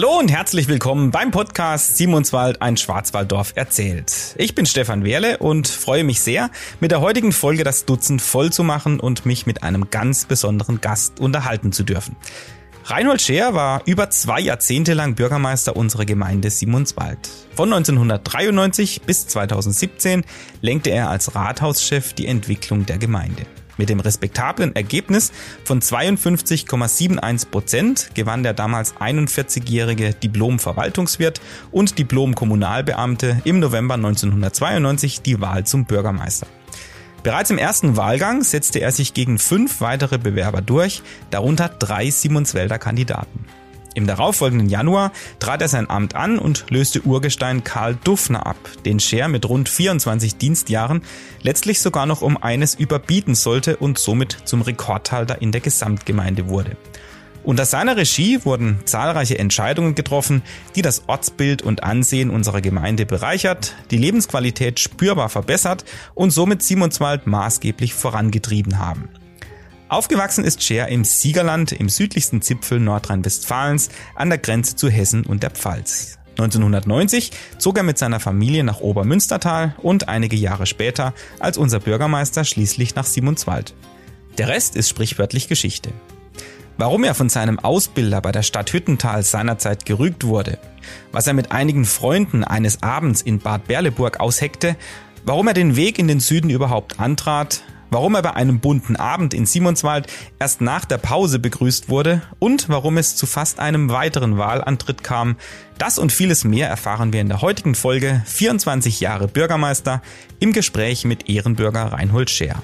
Hallo und herzlich willkommen beim Podcast Simonswald, ein Schwarzwalddorf erzählt. Ich bin Stefan Wehrle und freue mich sehr, mit der heutigen Folge das Dutzend voll zu machen und mich mit einem ganz besonderen Gast unterhalten zu dürfen. Reinhold Scheer war über zwei Jahrzehnte lang Bürgermeister unserer Gemeinde Simonswald. Von 1993 bis 2017 lenkte er als Rathauschef die Entwicklung der Gemeinde. Mit dem respektablen Ergebnis von 52,71 Prozent gewann der damals 41-jährige Diplom-Verwaltungswirt und Diplom-Kommunalbeamte im November 1992 die Wahl zum Bürgermeister. Bereits im ersten Wahlgang setzte er sich gegen fünf weitere Bewerber durch, darunter drei Simonswälder Kandidaten. Im darauffolgenden Januar trat er sein Amt an und löste Urgestein Karl Duffner ab, den Scher mit rund 24 Dienstjahren letztlich sogar noch um eines überbieten sollte und somit zum Rekordhalter in der Gesamtgemeinde wurde. Unter seiner Regie wurden zahlreiche Entscheidungen getroffen, die das Ortsbild und Ansehen unserer Gemeinde bereichert, die Lebensqualität spürbar verbessert und somit Simonswald maßgeblich vorangetrieben haben. Aufgewachsen ist Scher im Siegerland im südlichsten Zipfel Nordrhein-Westfalens an der Grenze zu Hessen und der Pfalz. 1990 zog er mit seiner Familie nach Obermünstertal und einige Jahre später als unser Bürgermeister schließlich nach Simonswald. Der Rest ist sprichwörtlich Geschichte. Warum er von seinem Ausbilder bei der Stadt Hüttental seinerzeit gerügt wurde, was er mit einigen Freunden eines Abends in Bad Berleburg ausheckte, warum er den Weg in den Süden überhaupt antrat, warum er bei einem bunten Abend in Simonswald erst nach der Pause begrüßt wurde und warum es zu fast einem weiteren Wahlantritt kam. Das und vieles mehr erfahren wir in der heutigen Folge 24 Jahre Bürgermeister im Gespräch mit Ehrenbürger Reinhold Scheer.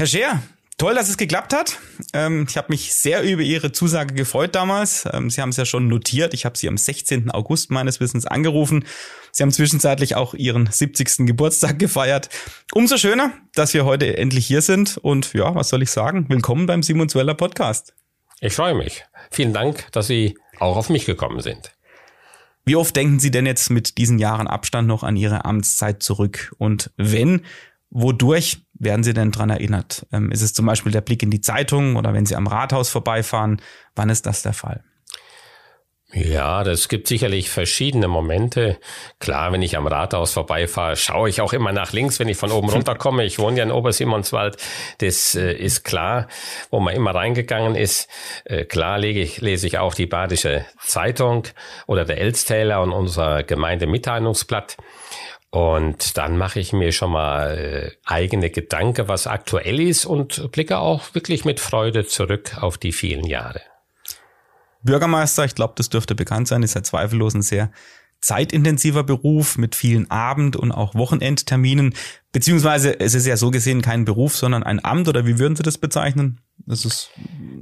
Herr Scheer, toll, dass es geklappt hat. Ähm, ich habe mich sehr über Ihre Zusage gefreut damals. Ähm, Sie haben es ja schon notiert. Ich habe Sie am 16. August meines Wissens angerufen. Sie haben zwischenzeitlich auch Ihren 70. Geburtstag gefeiert. Umso schöner, dass wir heute endlich hier sind. Und ja, was soll ich sagen? Willkommen beim Simon Zweller Podcast. Ich freue mich. Vielen Dank, dass Sie auch auf mich gekommen sind. Wie oft denken Sie denn jetzt mit diesen Jahren Abstand noch an Ihre Amtszeit zurück? Und wenn, Wodurch werden Sie denn dran erinnert? Ähm, ist es zum Beispiel der Blick in die Zeitung oder wenn Sie am Rathaus vorbeifahren? Wann ist das der Fall? Ja, das gibt sicherlich verschiedene Momente. Klar, wenn ich am Rathaus vorbeifahre, schaue ich auch immer nach links, wenn ich von oben runterkomme. Ich wohne ja in Obersimonswald. Das äh, ist klar, wo man immer reingegangen ist. Äh, klar lege ich, lese ich auch die Badische Zeitung oder der Elstäler und unser Gemeindemitteilungsblatt. Und dann mache ich mir schon mal äh, eigene Gedanken, was aktuell ist und blicke auch wirklich mit Freude zurück auf die vielen Jahre. Bürgermeister, ich glaube, das dürfte bekannt sein, ist ja zweifellos ein sehr zeitintensiver Beruf mit vielen Abend- und auch Wochenendterminen. Beziehungsweise es ist ja so gesehen kein Beruf, sondern ein Amt oder wie würden Sie das bezeichnen? Das ist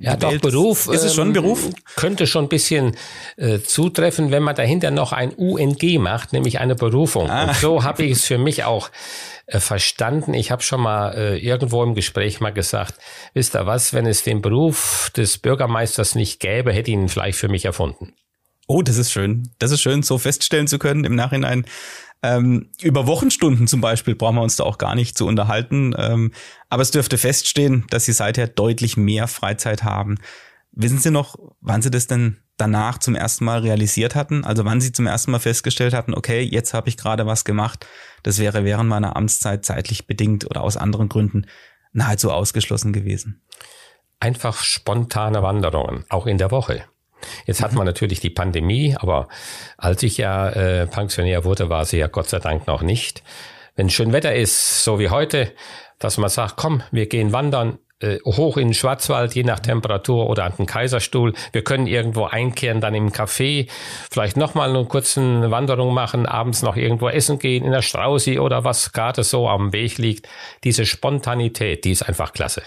ja doch Beruf. Ist es schon ein ähm, Beruf? Könnte schon ein bisschen äh, zutreffen, wenn man dahinter noch ein UNG macht, nämlich eine Berufung. Ah. Und so habe ich es für mich auch äh, verstanden. Ich habe schon mal äh, irgendwo im Gespräch mal gesagt, wisst ihr was, wenn es den Beruf des Bürgermeisters nicht gäbe, hätte ich ihn vielleicht für mich erfunden. Oh, das ist schön. Das ist schön, so feststellen zu können im Nachhinein. Ähm, über Wochenstunden zum Beispiel brauchen wir uns da auch gar nicht zu unterhalten. Ähm, aber es dürfte feststehen, dass Sie seither deutlich mehr Freizeit haben. Wissen Sie noch, wann Sie das denn danach zum ersten Mal realisiert hatten? Also wann Sie zum ersten Mal festgestellt hatten, okay, jetzt habe ich gerade was gemacht. Das wäre während meiner Amtszeit zeitlich bedingt oder aus anderen Gründen nahezu ausgeschlossen gewesen. Einfach spontane Wanderungen, auch in der Woche. Jetzt hat man natürlich die Pandemie, aber als ich ja äh, Pensionär wurde, war sie ja Gott sei Dank noch nicht. Wenn schön Wetter ist, so wie heute, dass man sagt, komm, wir gehen wandern, äh, hoch in den Schwarzwald, je nach Temperatur oder an den Kaiserstuhl. Wir können irgendwo einkehren, dann im Café, vielleicht nochmal eine kurze Wanderung machen, abends noch irgendwo essen gehen, in der Straußi oder was gerade so am Weg liegt. Diese Spontanität, die ist einfach klasse.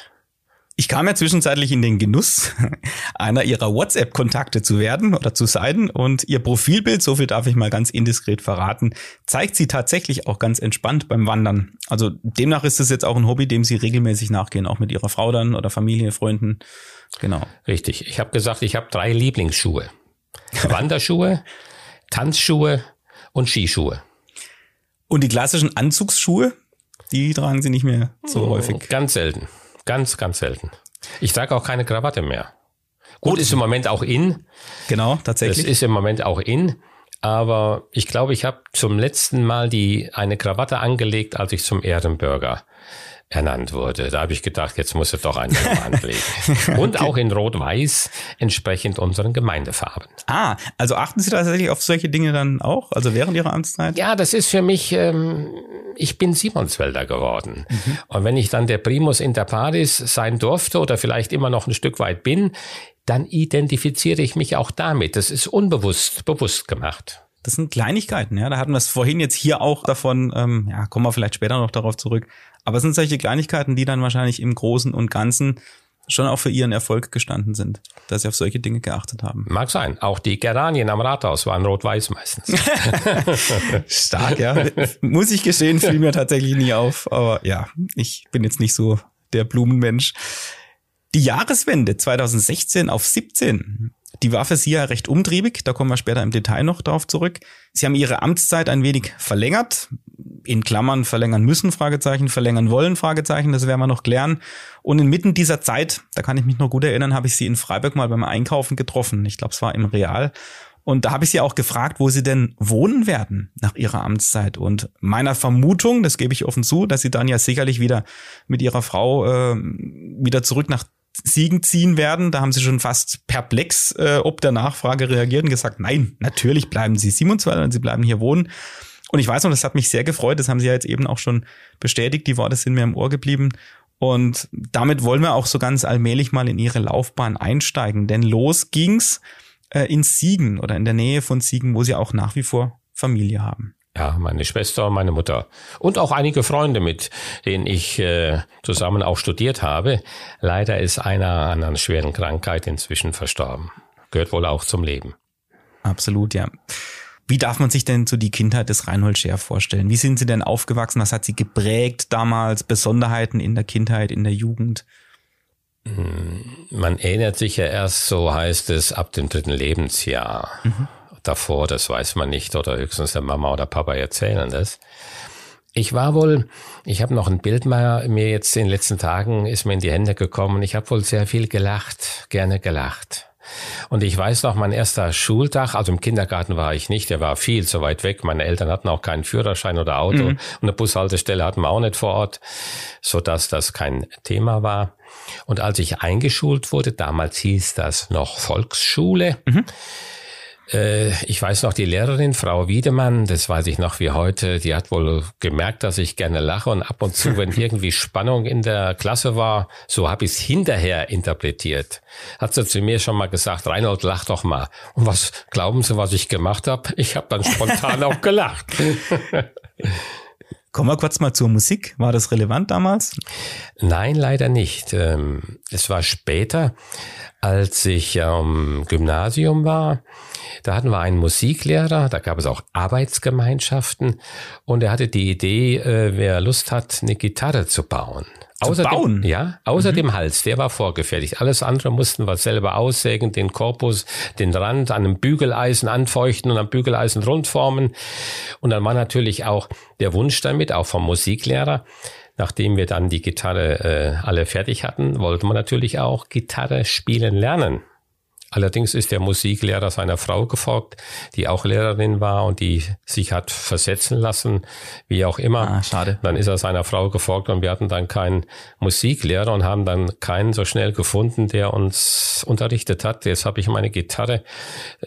Ich kam ja zwischenzeitlich in den Genuss, einer ihrer WhatsApp-Kontakte zu werden oder zu sein und ihr Profilbild, so viel darf ich mal ganz indiskret verraten, zeigt sie tatsächlich auch ganz entspannt beim Wandern. Also demnach ist es jetzt auch ein Hobby, dem sie regelmäßig nachgehen, auch mit ihrer Frau dann oder Familie, Freunden. Genau. Richtig. Ich habe gesagt, ich habe drei Lieblingsschuhe. Wanderschuhe, Tanzschuhe und Skischuhe. Und die klassischen Anzugsschuhe, die tragen Sie nicht mehr so häufig. Ganz selten. Ganz, ganz selten. Ich trage auch keine Krawatte mehr. Gut, ist im Moment auch in. Genau, Das tatsächlich. ist im Moment auch in. Aber ich glaube, ich habe zum letzten Mal die eine Krawatte angelegt, als ich zum Ehrenbürger ernannt wurde. Da habe ich gedacht, jetzt muss er doch eine anlegen. Und auch in Rot-Weiß, entsprechend unseren Gemeindefarben. ah, also achten Sie tatsächlich auf solche Dinge dann auch, also während Ihrer Amtszeit? Ja, das ist für mich, ähm, ich bin Simonswälder geworden. Und wenn ich dann der Primus inter pares sein durfte oder vielleicht immer noch ein Stück weit bin, dann identifiziere ich mich auch damit. Das ist unbewusst, bewusst gemacht. Das sind Kleinigkeiten, ja. Da hatten wir es vorhin jetzt hier auch davon, ähm, ja, kommen wir vielleicht später noch darauf zurück. Aber es sind solche Kleinigkeiten, die dann wahrscheinlich im Großen und Ganzen schon auch für ihren Erfolg gestanden sind, dass sie auf solche Dinge geachtet haben. Mag sein. Auch die Geranien am Rathaus waren rot-weiß meistens. Stark, ja. Muss ich gestehen, fiel mir tatsächlich nie auf. Aber ja, ich bin jetzt nicht so der Blumenmensch. Die Jahreswende 2016 auf 17, die war für Sie ja recht umtriebig. Da kommen wir später im Detail noch darauf zurück. Sie haben Ihre Amtszeit ein wenig verlängert. In Klammern verlängern müssen, Fragezeichen, verlängern wollen, Fragezeichen. Das werden wir noch klären. Und inmitten dieser Zeit, da kann ich mich noch gut erinnern, habe ich Sie in Freiburg mal beim Einkaufen getroffen. Ich glaube, es war im Real. Und da habe ich sie auch gefragt, wo sie denn wohnen werden nach ihrer Amtszeit. Und meiner Vermutung, das gebe ich offen zu, dass sie dann ja sicherlich wieder mit ihrer Frau äh, wieder zurück nach Siegen ziehen werden. Da haben sie schon fast perplex äh, ob der Nachfrage reagiert und gesagt, nein, natürlich bleiben sie 27 und sie bleiben hier wohnen. Und ich weiß noch, das hat mich sehr gefreut. Das haben sie ja jetzt eben auch schon bestätigt. Die Worte sind mir im Ohr geblieben. Und damit wollen wir auch so ganz allmählich mal in ihre Laufbahn einsteigen. Denn los ging's äh, in Siegen oder in der Nähe von Siegen, wo sie auch nach wie vor Familie haben. Ja, meine Schwester meine Mutter. Und auch einige Freunde, mit denen ich äh, zusammen auch studiert habe. Leider ist einer an einer schweren Krankheit inzwischen verstorben. Gehört wohl auch zum Leben. Absolut, ja. Wie darf man sich denn so die Kindheit des Reinhold Scher vorstellen? Wie sind Sie denn aufgewachsen? Was hat Sie geprägt damals? Besonderheiten in der Kindheit, in der Jugend? Man erinnert sich ja erst, so heißt es, ab dem dritten Lebensjahr. Davor, das weiß man nicht, oder höchstens der Mama oder Papa erzählen das. Ich war wohl, ich habe noch ein Bild mal mir jetzt in den letzten Tagen ist mir in die Hände gekommen. Ich habe wohl sehr viel gelacht, gerne gelacht. Und ich weiß noch, mein erster Schultag, also im Kindergarten war ich nicht, der war viel zu weit weg. Meine Eltern hatten auch keinen Führerschein oder Auto und eine Bushaltestelle hatten wir auch nicht vor Ort, so dass das kein Thema war. Und als ich eingeschult wurde, damals hieß das noch Volksschule. Äh, ich weiß noch, die Lehrerin, Frau Wiedemann, das weiß ich noch wie heute, die hat wohl gemerkt, dass ich gerne lache und ab und zu, wenn irgendwie Spannung in der Klasse war, so habe ich es hinterher interpretiert. Hat sie zu mir schon mal gesagt, Reinhold, lach doch mal. Und was glauben Sie, was ich gemacht habe? Ich habe dann spontan auch gelacht. Kommen wir kurz mal zur Musik. War das relevant damals? Nein, leider nicht. Ähm, Es war später, als ich am Gymnasium war. Da hatten wir einen Musiklehrer, da gab es auch Arbeitsgemeinschaften und er hatte die Idee, äh, wer Lust hat, eine Gitarre zu bauen. Zu bauen? Dem, ja, außer dem Hals, der war vorgefertigt. Alles andere mussten wir selber aussägen, den Korpus, den Rand an einem Bügeleisen anfeuchten und am Bügeleisen rundformen. Und dann war natürlich auch der Wunsch damit, auch vom Musiklehrer, nachdem wir dann die Gitarre äh, alle fertig hatten, wollte man natürlich auch Gitarre spielen lernen. Allerdings ist der Musiklehrer seiner Frau gefolgt, die auch Lehrerin war und die sich hat versetzen lassen, wie auch immer. Ah, schade. Dann ist er seiner Frau gefolgt und wir hatten dann keinen Musiklehrer und haben dann keinen so schnell gefunden, der uns unterrichtet hat. Jetzt habe ich meine Gitarre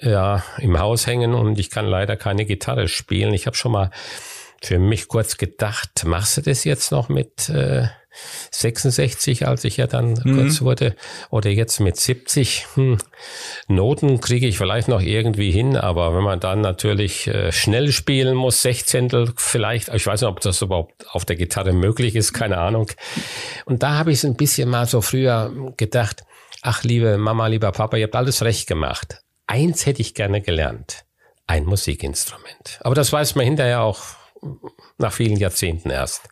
ja im Haus hängen und ich kann leider keine Gitarre spielen. Ich habe schon mal für mich kurz gedacht, machst du das jetzt noch mit äh, 66, als ich ja dann kurz wurde, oder jetzt mit 70? Hm, Noten kriege ich vielleicht noch irgendwie hin, aber wenn man dann natürlich äh, schnell spielen muss, Sechzehntel vielleicht, ich weiß nicht, ob das überhaupt auf der Gitarre möglich ist, keine Ahnung. Und da habe ich es ein bisschen mal so früher gedacht, ach liebe Mama, lieber Papa, ihr habt alles recht gemacht. Eins hätte ich gerne gelernt, ein Musikinstrument. Aber das weiß man hinterher auch nach vielen Jahrzehnten erst.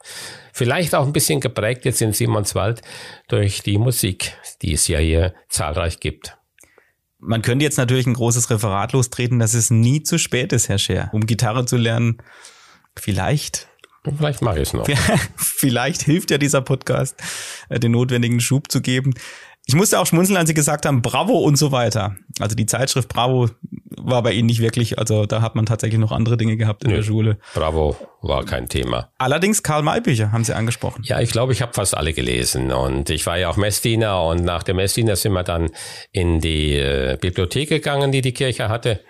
Vielleicht auch ein bisschen geprägt jetzt in Simonswald durch die Musik, die es ja hier zahlreich gibt. Man könnte jetzt natürlich ein großes Referat lostreten, dass es nie zu spät ist, Herr Scher, um Gitarre zu lernen. Vielleicht. Vielleicht mache ich es noch. Vielleicht hilft ja dieser Podcast, äh, den notwendigen Schub zu geben. Ich musste auch schmunzeln, als Sie gesagt haben, Bravo und so weiter. Also die Zeitschrift Bravo war bei Ihnen nicht wirklich, also da hat man tatsächlich noch andere Dinge gehabt in Nö, der Schule. Bravo war kein Thema. Allerdings Karl May Bücher haben Sie angesprochen. Ja, ich glaube, ich habe fast alle gelesen und ich war ja auch Messdiener und nach dem Messdiener sind wir dann in die äh, Bibliothek gegangen, die die Kirche hatte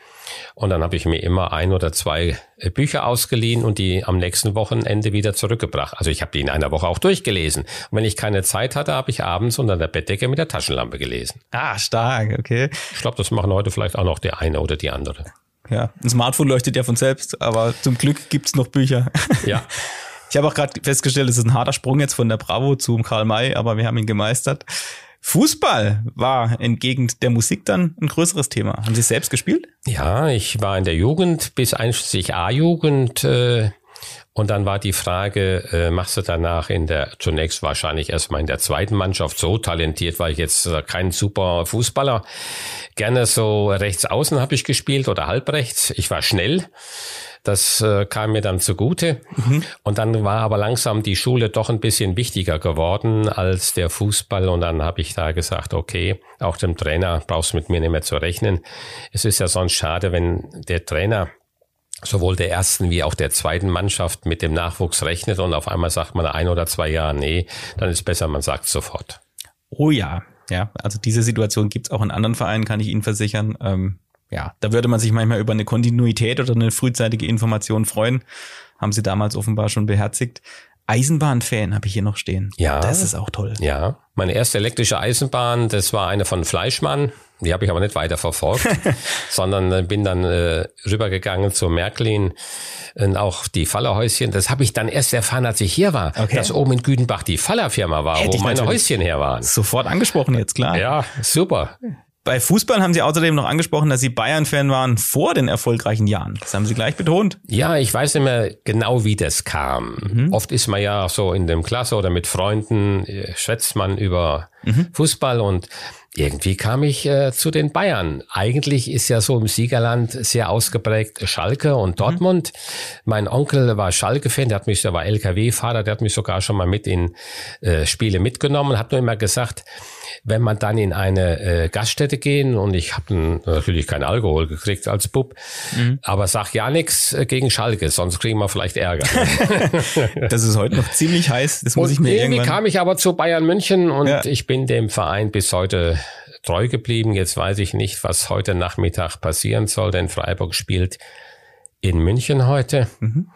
und dann habe ich mir immer ein oder zwei äh, Bücher ausgeliehen und die am nächsten Wochenende wieder zurückgebracht. Also ich habe die in einer Woche auch durchgelesen. Und wenn ich keine Zeit hatte, habe ich abends unter der Bettdecke mit der Taschenlampe gelesen. Ah, stark, okay. Ich glaube, das machen heute vielleicht auch noch der eine oder die andere. Ja, ein Smartphone leuchtet ja von selbst, aber zum Glück gibt's noch Bücher. Ja. Ich habe auch gerade festgestellt, es ist ein harter Sprung jetzt von der Bravo zum Karl May, aber wir haben ihn gemeistert. Fußball war entgegen der Musik dann ein größeres Thema. Haben Sie selbst gespielt? Ja, ich war in der Jugend bis einschließlich A-Jugend. Äh, und dann war die Frage, äh, machst du danach in der, zunächst wahrscheinlich erstmal in der zweiten Mannschaft, so talentiert war ich jetzt äh, kein super Fußballer. Gerne so rechts außen habe ich gespielt oder halbrechts. Ich war schnell. Das äh, kam mir dann zugute. Mhm. Und dann war aber langsam die Schule doch ein bisschen wichtiger geworden als der Fußball. Und dann habe ich da gesagt, okay, auch dem Trainer brauchst du mit mir nicht mehr zu rechnen. Es ist ja sonst schade, wenn der Trainer sowohl der ersten wie auch der zweiten Mannschaft mit dem Nachwuchs rechnet und auf einmal sagt man ein oder zwei Jahre, nee, dann ist besser, man sagt sofort. Oh ja, ja, also diese Situation gibt's auch in anderen Vereinen, kann ich Ihnen versichern. Ähm, ja, da würde man sich manchmal über eine Kontinuität oder eine frühzeitige Information freuen. Haben sie damals offenbar schon beherzigt. Eisenbahnfan habe ich hier noch stehen. Ja. Das ist auch toll. Ja. Meine erste elektrische Eisenbahn, das war eine von Fleischmann. Die habe ich aber nicht weiter verfolgt, sondern bin dann äh, rübergegangen zu Märklin und auch die Fallerhäuschen. Das habe ich dann erst erfahren, als ich hier war, okay. dass oben in Güdenbach die Fallerfirma war, Hätte wo meine Häuschen her waren. Sofort angesprochen jetzt, klar. Ja, super. Bei Fußball haben Sie außerdem noch angesprochen, dass Sie Bayern-Fan waren vor den erfolgreichen Jahren. Das haben Sie gleich betont. Ja, ich weiß nicht mehr genau, wie das kam. Mhm. Oft ist man ja so in dem Klasse oder mit Freunden, äh, schwätzt man über mhm. Fußball und irgendwie kam ich äh, zu den Bayern. Eigentlich ist ja so im Siegerland sehr ausgeprägt Schalke und mhm. Dortmund. Mhm. Mein Onkel war Schalke-Fan, der hat mich, der war LKW-Fahrer, der hat mich sogar schon mal mit in äh, Spiele mitgenommen, hat nur immer gesagt, wenn man dann in eine äh, Gaststätte gehen und ich habe natürlich keinen Alkohol gekriegt als Bub, mhm. aber sag ja nichts äh, gegen Schalke, sonst kriegen wir vielleicht Ärger. das ist heute noch ziemlich heiß, das muss und ich mir irgendwie irgendwann... kam ich aber zu Bayern München und ja. ich bin dem Verein bis heute treu geblieben. Jetzt weiß ich nicht, was heute Nachmittag passieren soll, denn Freiburg spielt in München heute. Mhm.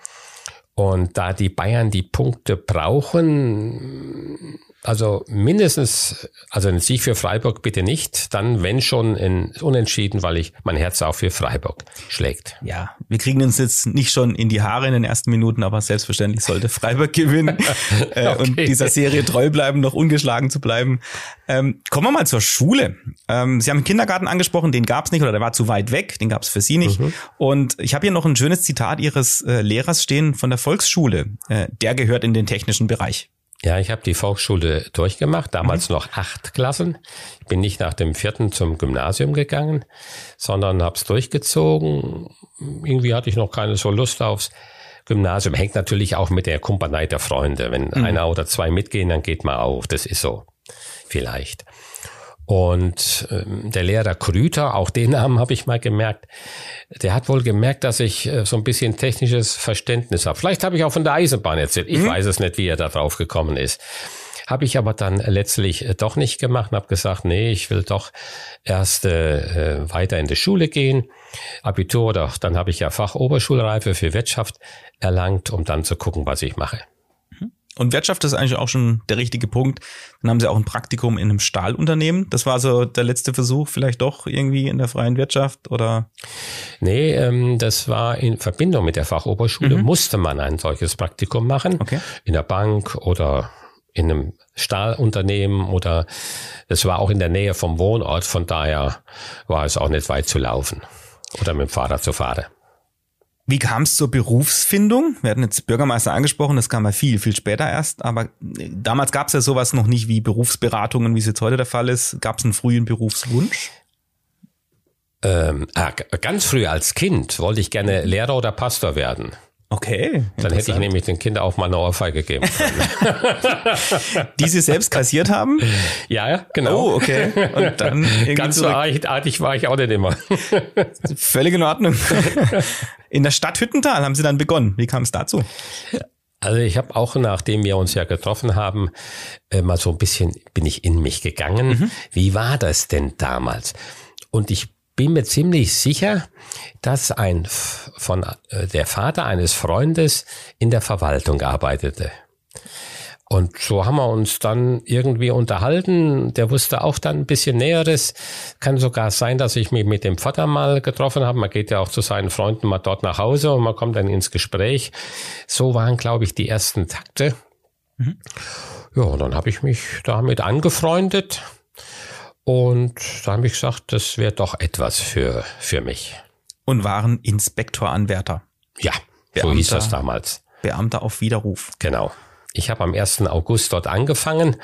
Und da die Bayern die Punkte brauchen, also mindestens, also ein Sieg für Freiburg bitte nicht, dann wenn schon in Unentschieden, weil ich mein Herz auch für Freiburg schlägt. Ja, wir kriegen uns jetzt nicht schon in die Haare in den ersten Minuten, aber selbstverständlich sollte Freiburg gewinnen äh, okay. und dieser Serie treu bleiben, noch ungeschlagen zu bleiben. Ähm, kommen wir mal zur Schule. Ähm, Sie haben den Kindergarten angesprochen, den gab es nicht oder der war zu weit weg, den gab es für Sie nicht. Mhm. Und ich habe hier noch ein schönes Zitat Ihres äh, Lehrers stehen von der Volksschule. Äh, der gehört in den technischen Bereich. Ja, ich habe die Volksschule durchgemacht, damals mhm. noch acht Klassen. Ich bin nicht nach dem vierten zum Gymnasium gegangen, sondern habe es durchgezogen. Irgendwie hatte ich noch keine so Lust aufs Gymnasium. Hängt natürlich auch mit der Kumpanei der Freunde. Wenn mhm. einer oder zwei mitgehen, dann geht man auf. Das ist so. Vielleicht. Und ähm, der Lehrer Krüter, auch den Namen habe ich mal gemerkt, der hat wohl gemerkt, dass ich äh, so ein bisschen technisches Verständnis habe. Vielleicht habe ich auch von der Eisenbahn erzählt. Ich mhm. weiß es nicht, wie er da drauf gekommen ist. Habe ich aber dann letztlich äh, doch nicht gemacht und habe gesagt, nee, ich will doch erst äh, weiter in die Schule gehen. Abitur oder dann habe ich ja Fachoberschulreife für Wirtschaft erlangt, um dann zu gucken, was ich mache. Und Wirtschaft ist eigentlich auch schon der richtige Punkt. Dann haben sie auch ein Praktikum in einem Stahlunternehmen. Das war so der letzte Versuch, vielleicht doch irgendwie in der freien Wirtschaft oder? Nee, ähm, das war in Verbindung mit der Fachoberschule. Mhm. Musste man ein solches Praktikum machen. Okay. In der Bank oder in einem Stahlunternehmen oder es war auch in der Nähe vom Wohnort. Von daher war es auch nicht weit zu laufen oder mit dem Fahrrad zu fahren. Wie kam es zur Berufsfindung? Wir hatten jetzt Bürgermeister angesprochen, das kam ja viel, viel später erst, aber äh, damals gab es ja sowas noch nicht wie Berufsberatungen, wie es jetzt heute der Fall ist. Gab es einen frühen Berufswunsch? Ähm, ah, ganz früh als Kind wollte ich gerne Lehrer oder Pastor werden. Okay. Dann hätte ich nämlich den Kindern auch mal eine Ohrfeige gegeben. Die sie selbst kassiert haben? Ja, genau. Oh, okay. Und dann Ganz so artig war ich auch nicht immer. Völlig in Ordnung. In der Stadt Hüttental haben sie dann begonnen. Wie kam es dazu? Also ich habe auch, nachdem wir uns ja getroffen haben, äh, mal so ein bisschen bin ich in mich gegangen. Mhm. Wie war das denn damals? Und ich bin mir ziemlich sicher, dass ein von äh, der Vater eines Freundes in der Verwaltung arbeitete. Und so haben wir uns dann irgendwie unterhalten. Der wusste auch dann ein bisschen Näheres. Kann sogar sein, dass ich mich mit dem Vater mal getroffen habe. Man geht ja auch zu seinen Freunden mal dort nach Hause und man kommt dann ins Gespräch. So waren, glaube ich, die ersten Takte. Mhm. Ja, und dann habe ich mich damit angefreundet. Und da habe ich gesagt, das wäre doch etwas für, für mich. Und waren Inspektoranwärter. Ja, Beamter, so hieß das damals. Beamter auf Widerruf. Genau. Ich habe am 1. August dort angefangen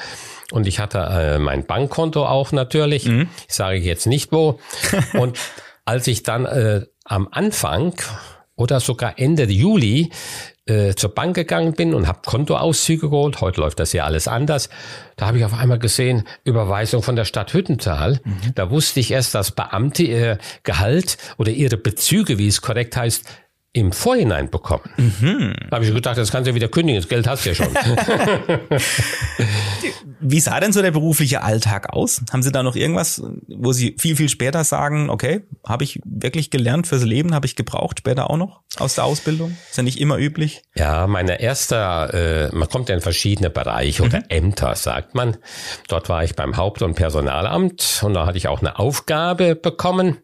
und ich hatte äh, mein Bankkonto auch natürlich. Mhm. Ich sage jetzt nicht wo. und als ich dann äh, am Anfang oder sogar Ende Juli äh, zur Bank gegangen bin und habe Kontoauszüge geholt. Heute läuft das ja alles anders. Da habe ich auf einmal gesehen, Überweisung von der Stadt Hüttental. Mhm. Da wusste ich erst, dass Beamte ihr Gehalt oder ihre Bezüge, wie es korrekt heißt, im Vorhinein bekommen. Mhm. Habe ich gedacht, das kannst du ja wieder kündigen, das Geld hast du ja schon. Wie sah denn so der berufliche Alltag aus? Haben Sie da noch irgendwas, wo Sie viel, viel später sagen, okay, habe ich wirklich gelernt fürs Leben, habe ich gebraucht, später auch noch aus der Ausbildung? Ist ja nicht immer üblich. Ja, meine erste, äh, man kommt ja in verschiedene Bereiche mhm. oder Ämter, sagt man. Dort war ich beim Haupt- und Personalamt und da hatte ich auch eine Aufgabe bekommen.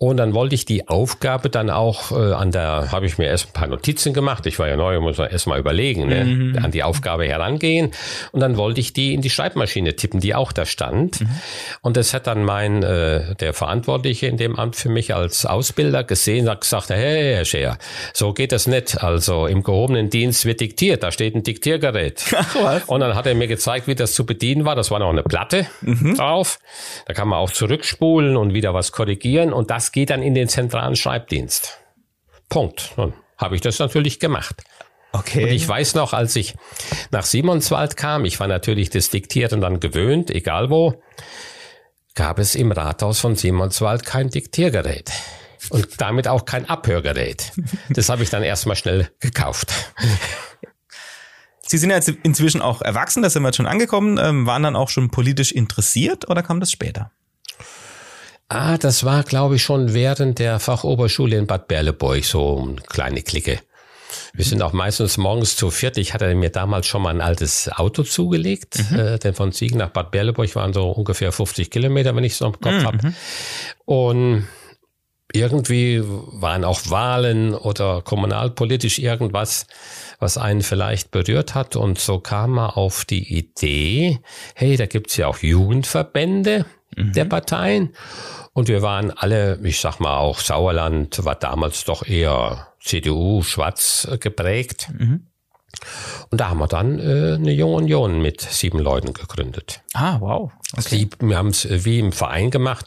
Und dann wollte ich die Aufgabe dann auch äh, an der, habe ich mir erst ein paar Notizen gemacht. Ich war ja neu, muss man erst mal überlegen, ne? Mhm. an die Aufgabe herangehen. Und dann wollte ich die in die Schreibmaschine tippen, die auch da stand. Mhm. Und das hat dann mein, äh, der Verantwortliche in dem Amt für mich als Ausbilder gesehen, hat gesagt, hey, Herr Scheer, so geht das nicht. Also im gehobenen Dienst wird diktiert, da steht ein Diktiergerät. Und dann hat er mir gezeigt, wie das zu bedienen war. Das war noch eine Platte mhm. drauf. Da kann man auch zurückspulen und wieder was korrigieren. Und das geht dann in den zentralen Schreibdienst. Punkt. Nun habe ich das natürlich gemacht. Okay. Und ich weiß noch, als ich nach Simonswald kam, ich war natürlich das Diktieren dann gewöhnt, egal wo, gab es im Rathaus von Simonswald kein Diktiergerät. Und damit auch kein Abhörgerät. Das habe ich dann erstmal schnell gekauft. Sie sind ja jetzt inzwischen auch erwachsen, da sind wir jetzt schon angekommen, ähm, waren dann auch schon politisch interessiert oder kam das später? Ah, das war, glaube ich, schon während der Fachoberschule in Bad Berleburg, so eine kleine Clique. Wir sind auch meistens morgens zu viert. Ich hatte mir damals schon mal ein altes Auto zugelegt, mhm. äh, denn von Siegen nach Bad Berleburg waren so ungefähr 50 Kilometer, wenn ich es noch im Kopf mhm. habe. Und irgendwie waren auch Wahlen oder kommunalpolitisch irgendwas, was einen vielleicht berührt hat. Und so kam man auf die Idee, hey, da gibt's ja auch Jugendverbände mhm. der Parteien. Und wir waren alle, ich sag mal auch Sauerland war damals doch eher CDU schwarz geprägt. Mhm. Und da haben wir dann äh, eine junge Union mit sieben Leuten gegründet. Ah, wow. Okay. Sieben, wir haben es äh, wie im Verein gemacht,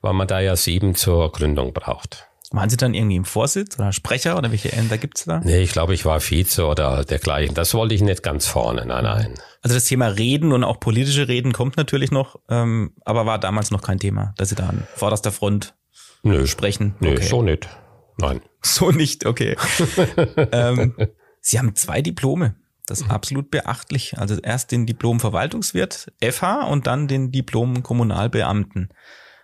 weil man da ja sieben zur Gründung braucht. Waren Sie dann irgendwie im Vorsitz oder Sprecher oder welche Ämter gibt's da? Nee, ich glaube, ich war Vize oder dergleichen. Das wollte ich nicht ganz vorne, nein, nein. Also das Thema Reden und auch politische Reden kommt natürlich noch, ähm, aber war damals noch kein Thema, dass Sie da an vorderster Front Nö. sprechen? Nö, okay. so nicht. Nein. So nicht, okay. ähm, Sie haben zwei Diplome. Das ist absolut beachtlich. Also erst den Diplom Verwaltungswirt, FH, und dann den Diplom Kommunalbeamten.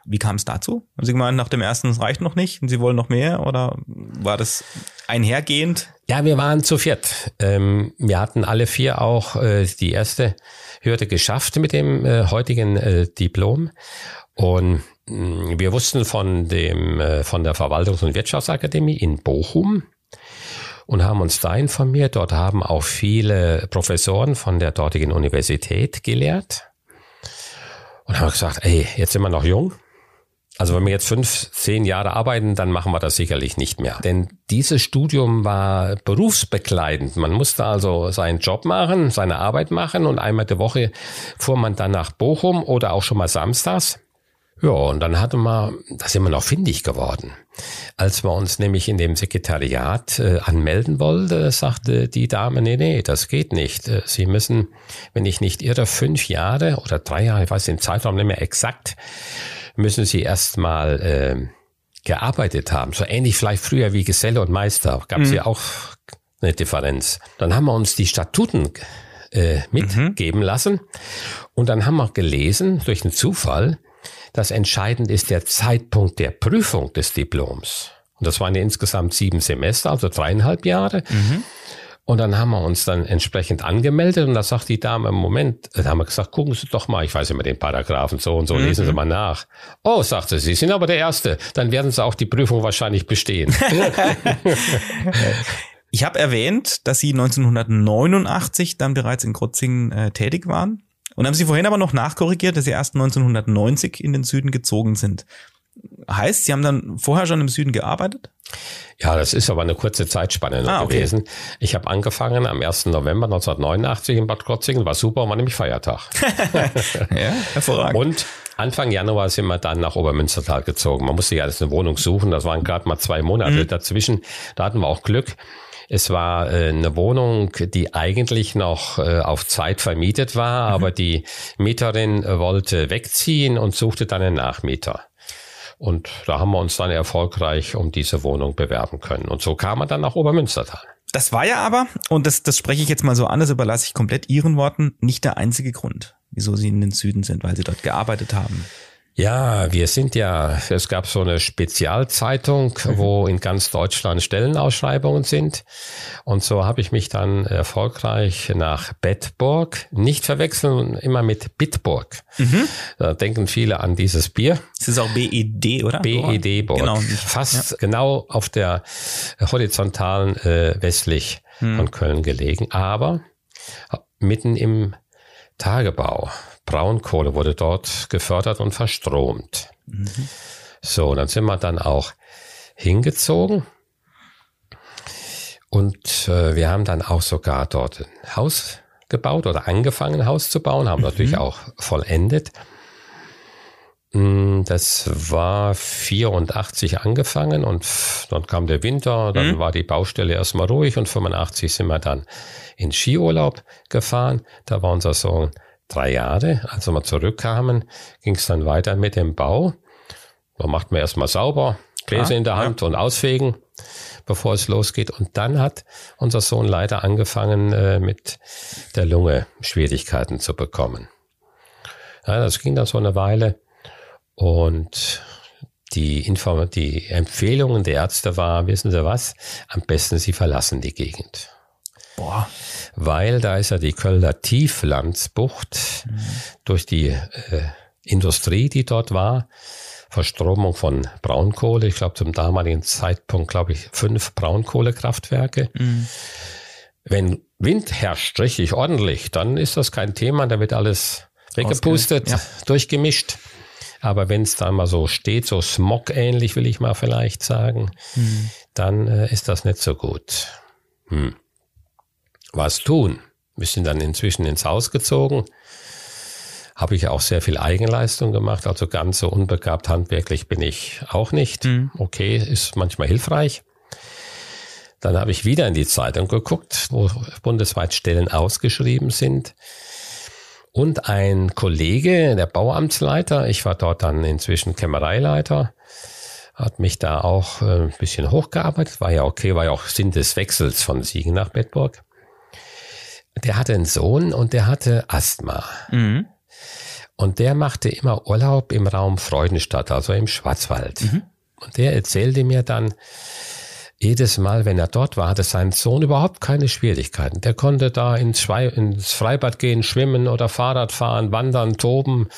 Wie kam es dazu? Haben Sie gemeint, nach dem ersten, es reicht noch nicht und Sie wollen noch mehr oder war das einhergehend? Ja, wir waren zu viert. Ähm, wir hatten alle vier auch äh, die erste Hürde geschafft mit dem äh, heutigen äh, Diplom. Und mh, mm, wir wussten von dem, äh, von der Verwaltungs- und Wirtschaftsakademie in Bochum, und haben uns da informiert. Dort haben auch viele Professoren von der dortigen Universität gelehrt. Und haben gesagt, ey, jetzt sind wir noch jung. Also wenn wir jetzt fünf, zehn Jahre arbeiten, dann machen wir das sicherlich nicht mehr. Denn dieses Studium war berufsbegleitend. Man musste also seinen Job machen, seine Arbeit machen und einmal die Woche fuhr man dann nach Bochum oder auch schon mal samstags. Ja, und dann hatten wir, da sind wir noch findig geworden. Als wir uns nämlich in dem Sekretariat äh, anmelden wollten, sagte die Dame, nee, nee, das geht nicht. Äh, Sie müssen, wenn ich nicht irre, fünf Jahre oder drei Jahre, ich weiß den Zeitraum nicht mehr exakt, müssen Sie erstmal äh, gearbeitet haben. So ähnlich vielleicht früher wie Geselle und Meister. Gab es mhm. ja auch eine Differenz. Dann haben wir uns die Statuten äh, mitgeben mhm. lassen und dann haben wir gelesen, durch einen Zufall, das entscheidend ist der Zeitpunkt der Prüfung des Diploms. Und das waren ja insgesamt sieben Semester, also dreieinhalb Jahre. Mhm. Und dann haben wir uns dann entsprechend angemeldet und da sagt die Dame, Moment, da haben wir gesagt, gucken Sie doch mal, ich weiß immer den Paragraphen so und so, mhm. lesen Sie mal nach. Oh, sagte sie, Sie sind aber der Erste, dann werden Sie auch die Prüfung wahrscheinlich bestehen. ich habe erwähnt, dass Sie 1989 dann bereits in Krotzingen äh, tätig waren. Und haben Sie vorhin aber noch nachkorrigiert, dass Sie erst 1990 in den Süden gezogen sind. Heißt, Sie haben dann vorher schon im Süden gearbeitet? Ja, das ist aber eine kurze Zeitspanne ah, okay. gewesen. Ich habe angefangen am 1. November 1989 in Bad Krotzingen, war super, war nämlich Feiertag. ja, hervorragend. Und Anfang Januar sind wir dann nach Obermünstertal gezogen. Man musste ja alles eine Wohnung suchen, das waren gerade mal zwei Monate mhm. dazwischen. Da hatten wir auch Glück. Es war äh, eine Wohnung, die eigentlich noch äh, auf Zeit vermietet war, mhm. aber die Mieterin wollte wegziehen und suchte dann einen Nachmieter. Und da haben wir uns dann erfolgreich um diese Wohnung bewerben können. Und so kam man dann nach Obermünstertal. Das war ja aber, und das, das spreche ich jetzt mal so an, das überlasse ich komplett Ihren Worten, nicht der einzige Grund, wieso Sie in den Süden sind, weil Sie dort gearbeitet haben. Ja, wir sind ja, es gab so eine Spezialzeitung, mhm. wo in ganz Deutschland Stellenausschreibungen sind. Und so habe ich mich dann erfolgreich nach Bedburg, nicht verwechseln, immer mit Bitburg. Mhm. Da denken viele an dieses Bier. Es ist auch BED, oder? BED Burg. Genau. Fast ja. genau auf der horizontalen äh, westlich mhm. von Köln gelegen, aber mitten im Tagebau. Braunkohle wurde dort gefördert und verstromt. Mhm. So, dann sind wir dann auch hingezogen. Und äh, wir haben dann auch sogar dort ein Haus gebaut oder angefangen, ein Haus zu bauen, haben mhm. natürlich auch vollendet. Mm, das war 84 angefangen und dann kam der Winter, dann mhm. war die Baustelle erstmal ruhig und 85 sind wir dann in Skiurlaub gefahren. Da war unser Sohn drei Jahre. Als wir zurückkamen, ging es dann weiter mit dem Bau. Da macht man erstmal sauber, Gläser ah, in der Hand ja. und ausfegen, bevor es losgeht. Und dann hat unser Sohn leider angefangen, äh, mit der Lunge Schwierigkeiten zu bekommen. Ja, das ging dann so eine Weile. Und die, Inform die Empfehlungen der Ärzte war, wissen Sie was, am besten Sie verlassen die Gegend. Boah. Weil da ist ja die Kölner Tieflandsbucht mhm. durch die äh, Industrie, die dort war, Verstromung von Braunkohle. Ich glaube, zum damaligen Zeitpunkt, glaube ich, fünf Braunkohlekraftwerke. Mhm. Wenn Wind herrscht, richtig ordentlich, dann ist das kein Thema, da wird alles weggepustet, ja. durchgemischt. Aber wenn es da mal so steht, so Smog-ähnlich, will ich mal vielleicht sagen, mhm. dann äh, ist das nicht so gut. Hm was tun. Wir sind dann inzwischen ins Haus gezogen. Habe ich auch sehr viel Eigenleistung gemacht, also ganz so unbegabt handwerklich bin ich auch nicht. Mhm. Okay, ist manchmal hilfreich. Dann habe ich wieder in die Zeitung geguckt, wo bundesweit Stellen ausgeschrieben sind. Und ein Kollege, der Bauamtsleiter, ich war dort dann inzwischen Kämmereileiter, hat mich da auch äh, ein bisschen hochgearbeitet. War ja okay, war ja auch Sinn des Wechsels von Siegen nach Bedburg der hatte einen Sohn und der hatte Asthma. Mhm. Und der machte immer Urlaub im Raum Freudenstadt, also im Schwarzwald. Mhm. Und der erzählte mir dann, jedes Mal, wenn er dort war, hatte sein Sohn überhaupt keine Schwierigkeiten. Der konnte da ins, Freibad gehen, schwimmen oder Fahrrad fahren, wandern, toben.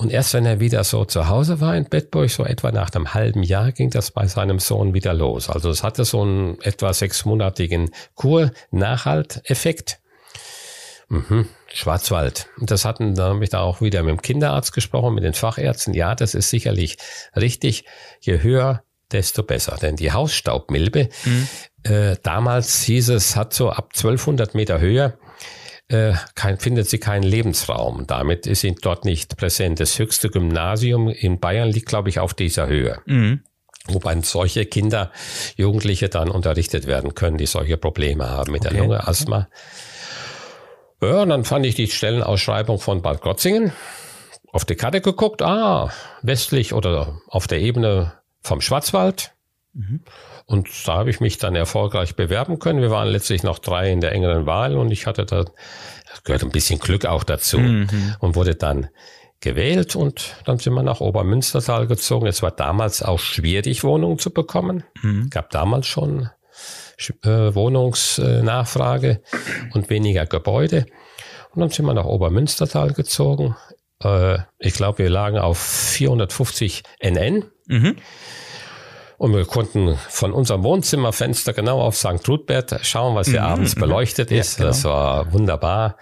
Und erst wenn er wieder so zu Hause war in Bedburg, so etwa nach einem halben Jahr, ging das bei seinem Sohn wieder los. Also es hatte so einen etwa sechsmonatigen Kur-Nachhalteffekt. Mhm. Schwarzwald. Und das hatten, da habe ich da auch wieder mit dem Kinderarzt gesprochen, mit den Fachärzten. Ja, das ist sicherlich richtig. Je höher, desto besser. Denn die Hausstaubmilbe, mhm. äh, damals hieß es, hat so ab 1200 Meter Höhe äh, kein, findet sie keinen Lebensraum. Damit ist sie dort nicht präsent. Das höchste Gymnasium in Bayern liegt, glaube ich, auf dieser Höhe. Mhm. Wobei solche Kinder, Jugendliche dann unterrichtet werden können, die solche Probleme haben mit okay. der Lunge, Asthma. Ja, und dann fand ich die Stellenausschreibung von Bad Gotzingen auf die Karte geguckt, ah, westlich oder auf der Ebene vom Schwarzwald. Mhm. Und da habe ich mich dann erfolgreich bewerben können. Wir waren letztlich noch drei in der engeren Wahl und ich hatte da, das gehört ein bisschen Glück auch dazu mhm. und wurde dann gewählt und dann sind wir nach Obermünstertal gezogen. Es war damals auch schwierig, Wohnungen zu bekommen. Mhm. Gab damals schon äh, Wohnungsnachfrage und weniger Gebäude. Und dann sind wir nach Obermünstertal gezogen. Äh, ich glaube, wir lagen auf 450 NN. Mhm. Und wir konnten von unserem Wohnzimmerfenster genau auf St. Ruthbert schauen, was hier mhm. abends mhm. beleuchtet ist. Ja, genau. Das war wunderbar.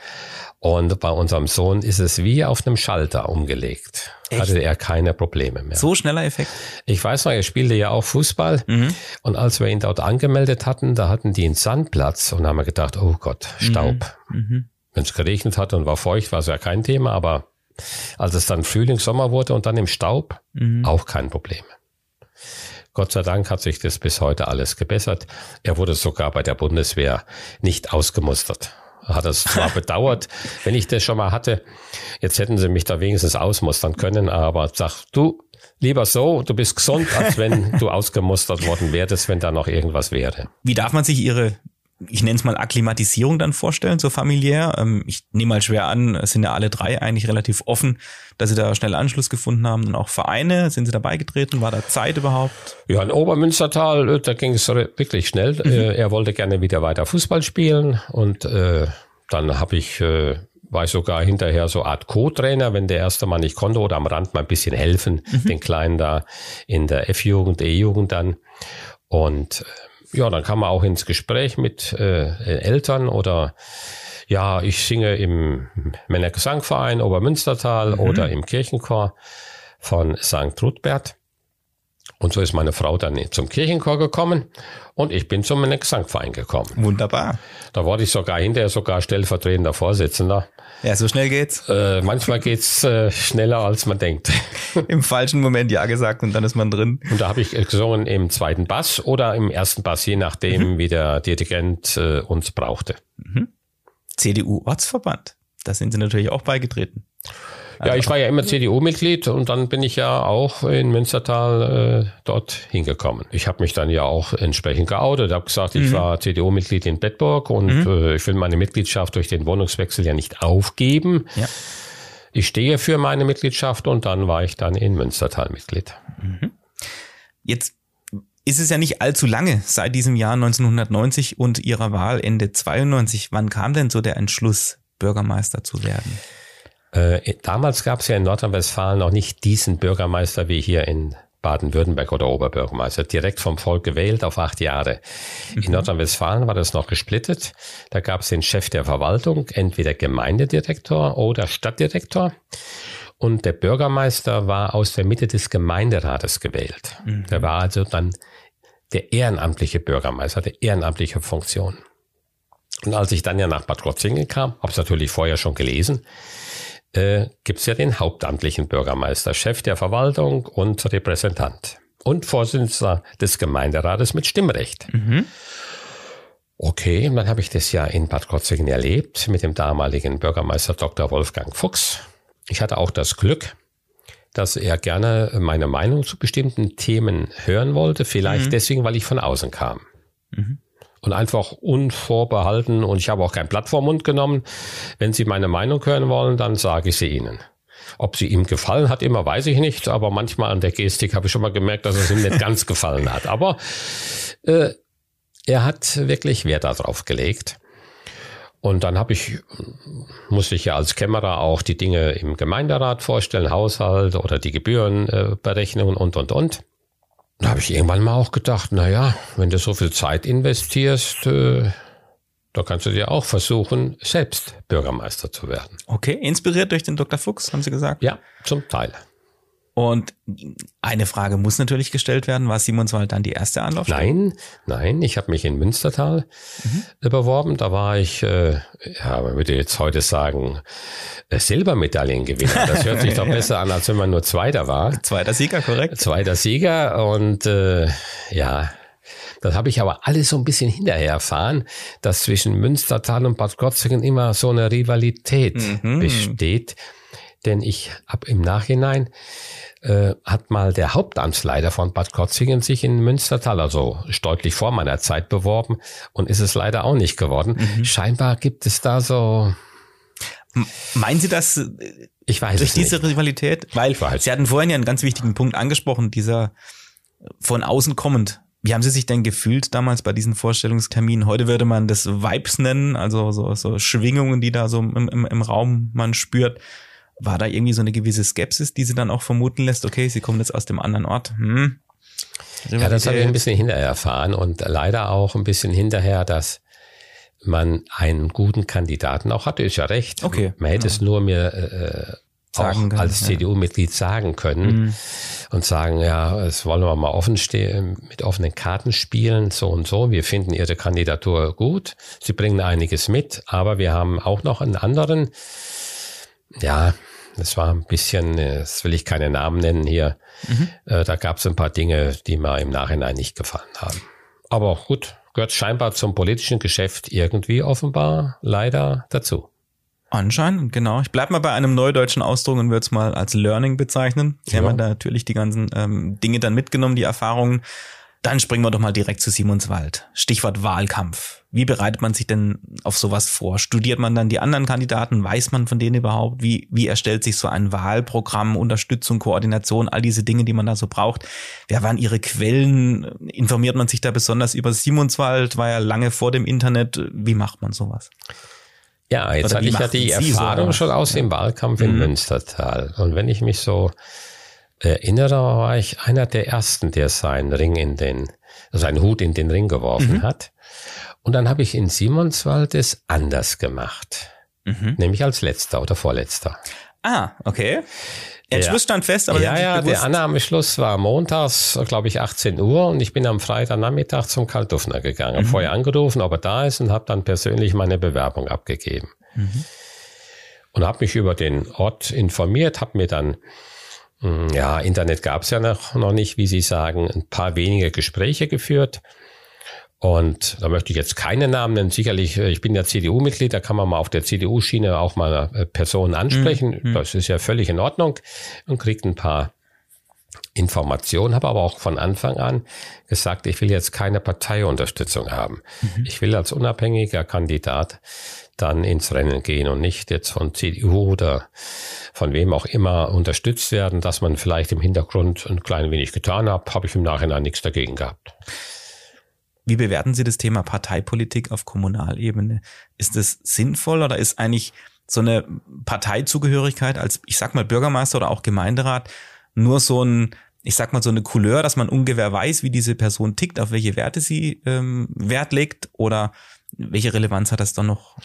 Und bei unserem Sohn ist es wie auf einem Schalter umgelegt. Echt? Hatte er keine Probleme mehr. So schneller Effekt? Ich weiß noch, er spielte ja auch Fußball. Mhm. Und als wir ihn dort angemeldet hatten, da hatten die einen Sandplatz und haben wir gedacht, oh Gott, Staub. Mhm. mhm. Wenn es geregnet hat und war feucht, war es ja kein Thema, aber als es dann Frühling, Sommer wurde und dann im Staub, mhm. auch kein Problem. Gott sei Dank hat sich das bis heute alles gebessert. Er wurde sogar bei der Bundeswehr nicht ausgemustert. Hat es zwar bedauert, wenn ich das schon mal hatte. Jetzt hätten sie mich da wenigstens ausmustern können, aber sag du, lieber so, du bist gesund, als wenn du ausgemustert worden wärst, wenn da noch irgendwas wäre. Wie darf man sich Ihre ich nenne es mal Akklimatisierung dann vorstellen, so familiär. Ähm, ich nehme mal schwer an, es sind ja alle drei eigentlich relativ offen, dass sie da schnell Anschluss gefunden haben. Und auch Vereine, sind sie dabei getreten? War da Zeit überhaupt? Ja, in Obermünstertal, äh, da ging es wirklich schnell. Mhm. Äh, er wollte gerne wieder weiter Fußball spielen und äh, dann habe ich äh, war ich sogar hinterher so Art Co-Trainer, wenn der erste mal nicht konnte oder am Rand mal ein bisschen helfen, mhm. den Kleinen da in der F-Jugend, E-Jugend dann. Und ja, dann kam man auch ins Gespräch mit äh, Eltern oder ja, ich singe im Männergesangverein Obermünstertal mhm. oder im Kirchenchor von St. Ruthbert. Und so ist meine Frau dann zum Kirchenchor gekommen und ich bin zum Gesangverein gekommen. Wunderbar. Da wurde ich sogar hinterher sogar stellvertretender Vorsitzender. Ja, so schnell geht's. Äh, manchmal geht's äh, schneller, als man denkt. Im falschen Moment ja gesagt und dann ist man drin. Und da habe ich gesungen im zweiten Bass oder im ersten Bass, je nachdem, mhm. wie der Dirigent äh, uns brauchte. Mhm. CDU-Ortsverband, da sind Sie natürlich auch beigetreten. Ja, ich war ja immer CDU-Mitglied und dann bin ich ja auch in Münstertal äh, dort hingekommen. Ich habe mich dann ja auch entsprechend geoutet, habe gesagt, ich mhm. war CDU-Mitglied in Bedburg und mhm. äh, ich will meine Mitgliedschaft durch den Wohnungswechsel ja nicht aufgeben. Ja. Ich stehe für meine Mitgliedschaft und dann war ich dann in Münstertal Mitglied. Mhm. Jetzt ist es ja nicht allzu lange seit diesem Jahr 1990 und Ihrer Wahl Ende 92. Wann kam denn so der Entschluss, Bürgermeister zu werden? Äh, damals gab es ja in Nordrhein-Westfalen noch nicht diesen Bürgermeister wie hier in Baden-Württemberg oder Oberbürgermeister, direkt vom Volk gewählt auf acht Jahre. Mhm. In Nordrhein-Westfalen war das noch gesplittet. Da gab es den Chef der Verwaltung, entweder Gemeindedirektor oder Stadtdirektor. Und der Bürgermeister war aus der Mitte des Gemeinderates gewählt. Mhm. Der war also dann der ehrenamtliche Bürgermeister, der ehrenamtliche Funktion. Und als ich dann ja nach Bad Krotzingen kam, habe es natürlich vorher schon gelesen, äh, gibt es ja den hauptamtlichen Bürgermeister, Chef der Verwaltung und Repräsentant und Vorsitzender des Gemeinderates mit Stimmrecht. Mhm. Okay, und dann habe ich das ja in Bad Krotzingen erlebt mit dem damaligen Bürgermeister Dr. Wolfgang Fuchs. Ich hatte auch das Glück, dass er gerne meine Meinung zu bestimmten Themen hören wollte, vielleicht mhm. deswegen, weil ich von außen kam. Mhm und einfach unvorbehalten und ich habe auch kein Blatt vor Mund genommen. Wenn Sie meine Meinung hören wollen, dann sage ich sie Ihnen. Ob sie ihm gefallen hat, immer weiß ich nicht, aber manchmal an der Gestik habe ich schon mal gemerkt, dass es ihm nicht ganz gefallen hat. Aber äh, er hat wirklich Wert darauf gelegt. Und dann habe ich, musste ich ja als Kämmerer auch die Dinge im Gemeinderat vorstellen, Haushalt oder die Gebührenberechnungen und, und, und. Da habe ich irgendwann mal auch gedacht, na ja, wenn du so viel Zeit investierst, äh, da kannst du dir auch versuchen, selbst Bürgermeister zu werden. Okay, inspiriert durch den Dr. Fuchs, haben Sie gesagt? Ja, zum Teil. Und eine Frage muss natürlich gestellt werden, war Simonswald dann die erste Anlaufstelle? Nein, nein, ich habe mich in Münstertal mhm. beworben. Da war ich, äh, ja, man würde jetzt heute sagen, äh, Silbermedaillengewinner. Das hört sich doch besser an, als wenn man nur Zweiter war. Zweiter Sieger, korrekt. Zweiter Sieger und äh, ja, das habe ich aber alles so ein bisschen hinterher erfahren, dass zwischen Münstertal und Bad Krozingen immer so eine Rivalität mhm. besteht. Denn ich habe im Nachhinein äh, hat mal der Hauptamtsleiter von Bad Krozingen sich in Münstertal, also deutlich vor meiner Zeit beworben und ist es leider auch nicht geworden. Mhm. Scheinbar gibt es da so. Meinen Sie das? Äh, ich weiß durch diese nicht. Rivalität? Weil Sie hatten vorhin ja einen ganz wichtigen Punkt angesprochen, dieser von außen kommend. Wie haben Sie sich denn gefühlt damals bei diesen Vorstellungsterminen? Heute würde man das Vibes nennen, also so, so Schwingungen, die da so im, im, im Raum man spürt. War da irgendwie so eine gewisse Skepsis, die sie dann auch vermuten lässt, okay, sie kommen jetzt aus dem anderen Ort? Hm. Ja, das habe ich ein bisschen hinterher erfahren und leider auch ein bisschen hinterher, dass man einen guten Kandidaten auch hatte, ist ja recht. Okay. Man hätte ja. es nur mir äh, sagen auch als CDU-Mitglied sagen können mhm. und sagen, ja, es wollen wir mal offen stehen, mit offenen Karten spielen, so und so. Wir finden Ihre Kandidatur gut. Sie bringen einiges mit, aber wir haben auch noch einen anderen, ja, das war ein bisschen, äh, das will ich keine Namen nennen hier. Mhm. Äh, da gab es ein paar Dinge, die mir im Nachhinein nicht gefallen haben. Aber gut, gehört scheinbar zum politischen Geschäft irgendwie offenbar leider dazu. Anscheinend, genau. Ich bleib mal bei einem neudeutschen Ausdruck und würde es mal als Learning bezeichnen. Sie ja. haben da natürlich die ganzen ähm, Dinge dann mitgenommen, die Erfahrungen. Dann springen wir doch mal direkt zu Simonswald. Stichwort Wahlkampf. Wie bereitet man sich denn auf sowas vor? Studiert man dann die anderen Kandidaten? Weiß man von denen überhaupt? Wie, wie erstellt sich so ein Wahlprogramm, Unterstützung, Koordination, all diese Dinge, die man da so braucht? Wer waren ihre Quellen? Informiert man sich da besonders über Simonswald? War ja lange vor dem Internet. Wie macht man sowas? Ja, jetzt hatte ich ja die Erfahrung so, schon aus dem Wahlkampf in mhm. Münstertal. Und wenn ich mich so erinnere, war ich einer der ersten, der seinen Ring in den, seinen Hut in den Ring geworfen mhm. hat. Und dann habe ich in Simonswald es anders gemacht. Mhm. Nämlich als letzter oder vorletzter. Ah, okay. Entschluss stand fest, aber ja, ja, der Annahmeschluss war montags, glaube ich, 18 Uhr und ich bin am Freitagnachmittag zum Kaltduffner gegangen. Mhm. Vorher angerufen, ob er da ist und habe dann persönlich meine Bewerbung abgegeben. Mhm. Und habe mich über den Ort informiert, habe mir dann ja, Internet gab es ja noch, noch nicht, wie Sie sagen, ein paar wenige Gespräche geführt. Und da möchte ich jetzt keine Namen nennen. Sicherlich, äh, ich bin ja CDU-Mitglied, da kann man mal auf der CDU-Schiene auch mal äh, Personen ansprechen. Mhm. Das ist ja völlig in Ordnung und kriegt ein paar Informationen, habe aber auch von Anfang an gesagt, ich will jetzt keine Parteiunterstützung haben. Mhm. Ich will als unabhängiger Kandidat dann ins Rennen gehen und nicht jetzt von CDU oder von wem auch immer unterstützt werden, dass man vielleicht im Hintergrund ein klein wenig getan hat, habe ich im Nachhinein nichts dagegen gehabt. Wie bewerten Sie das Thema Parteipolitik auf Kommunalebene? Ist es sinnvoll oder ist eigentlich so eine Parteizugehörigkeit als, ich sag mal, Bürgermeister oder auch Gemeinderat nur so ein, ich sag mal, so eine Couleur, dass man ungefähr weiß, wie diese Person tickt, auf welche Werte sie ähm, Wert legt oder welche Relevanz hat das dann noch?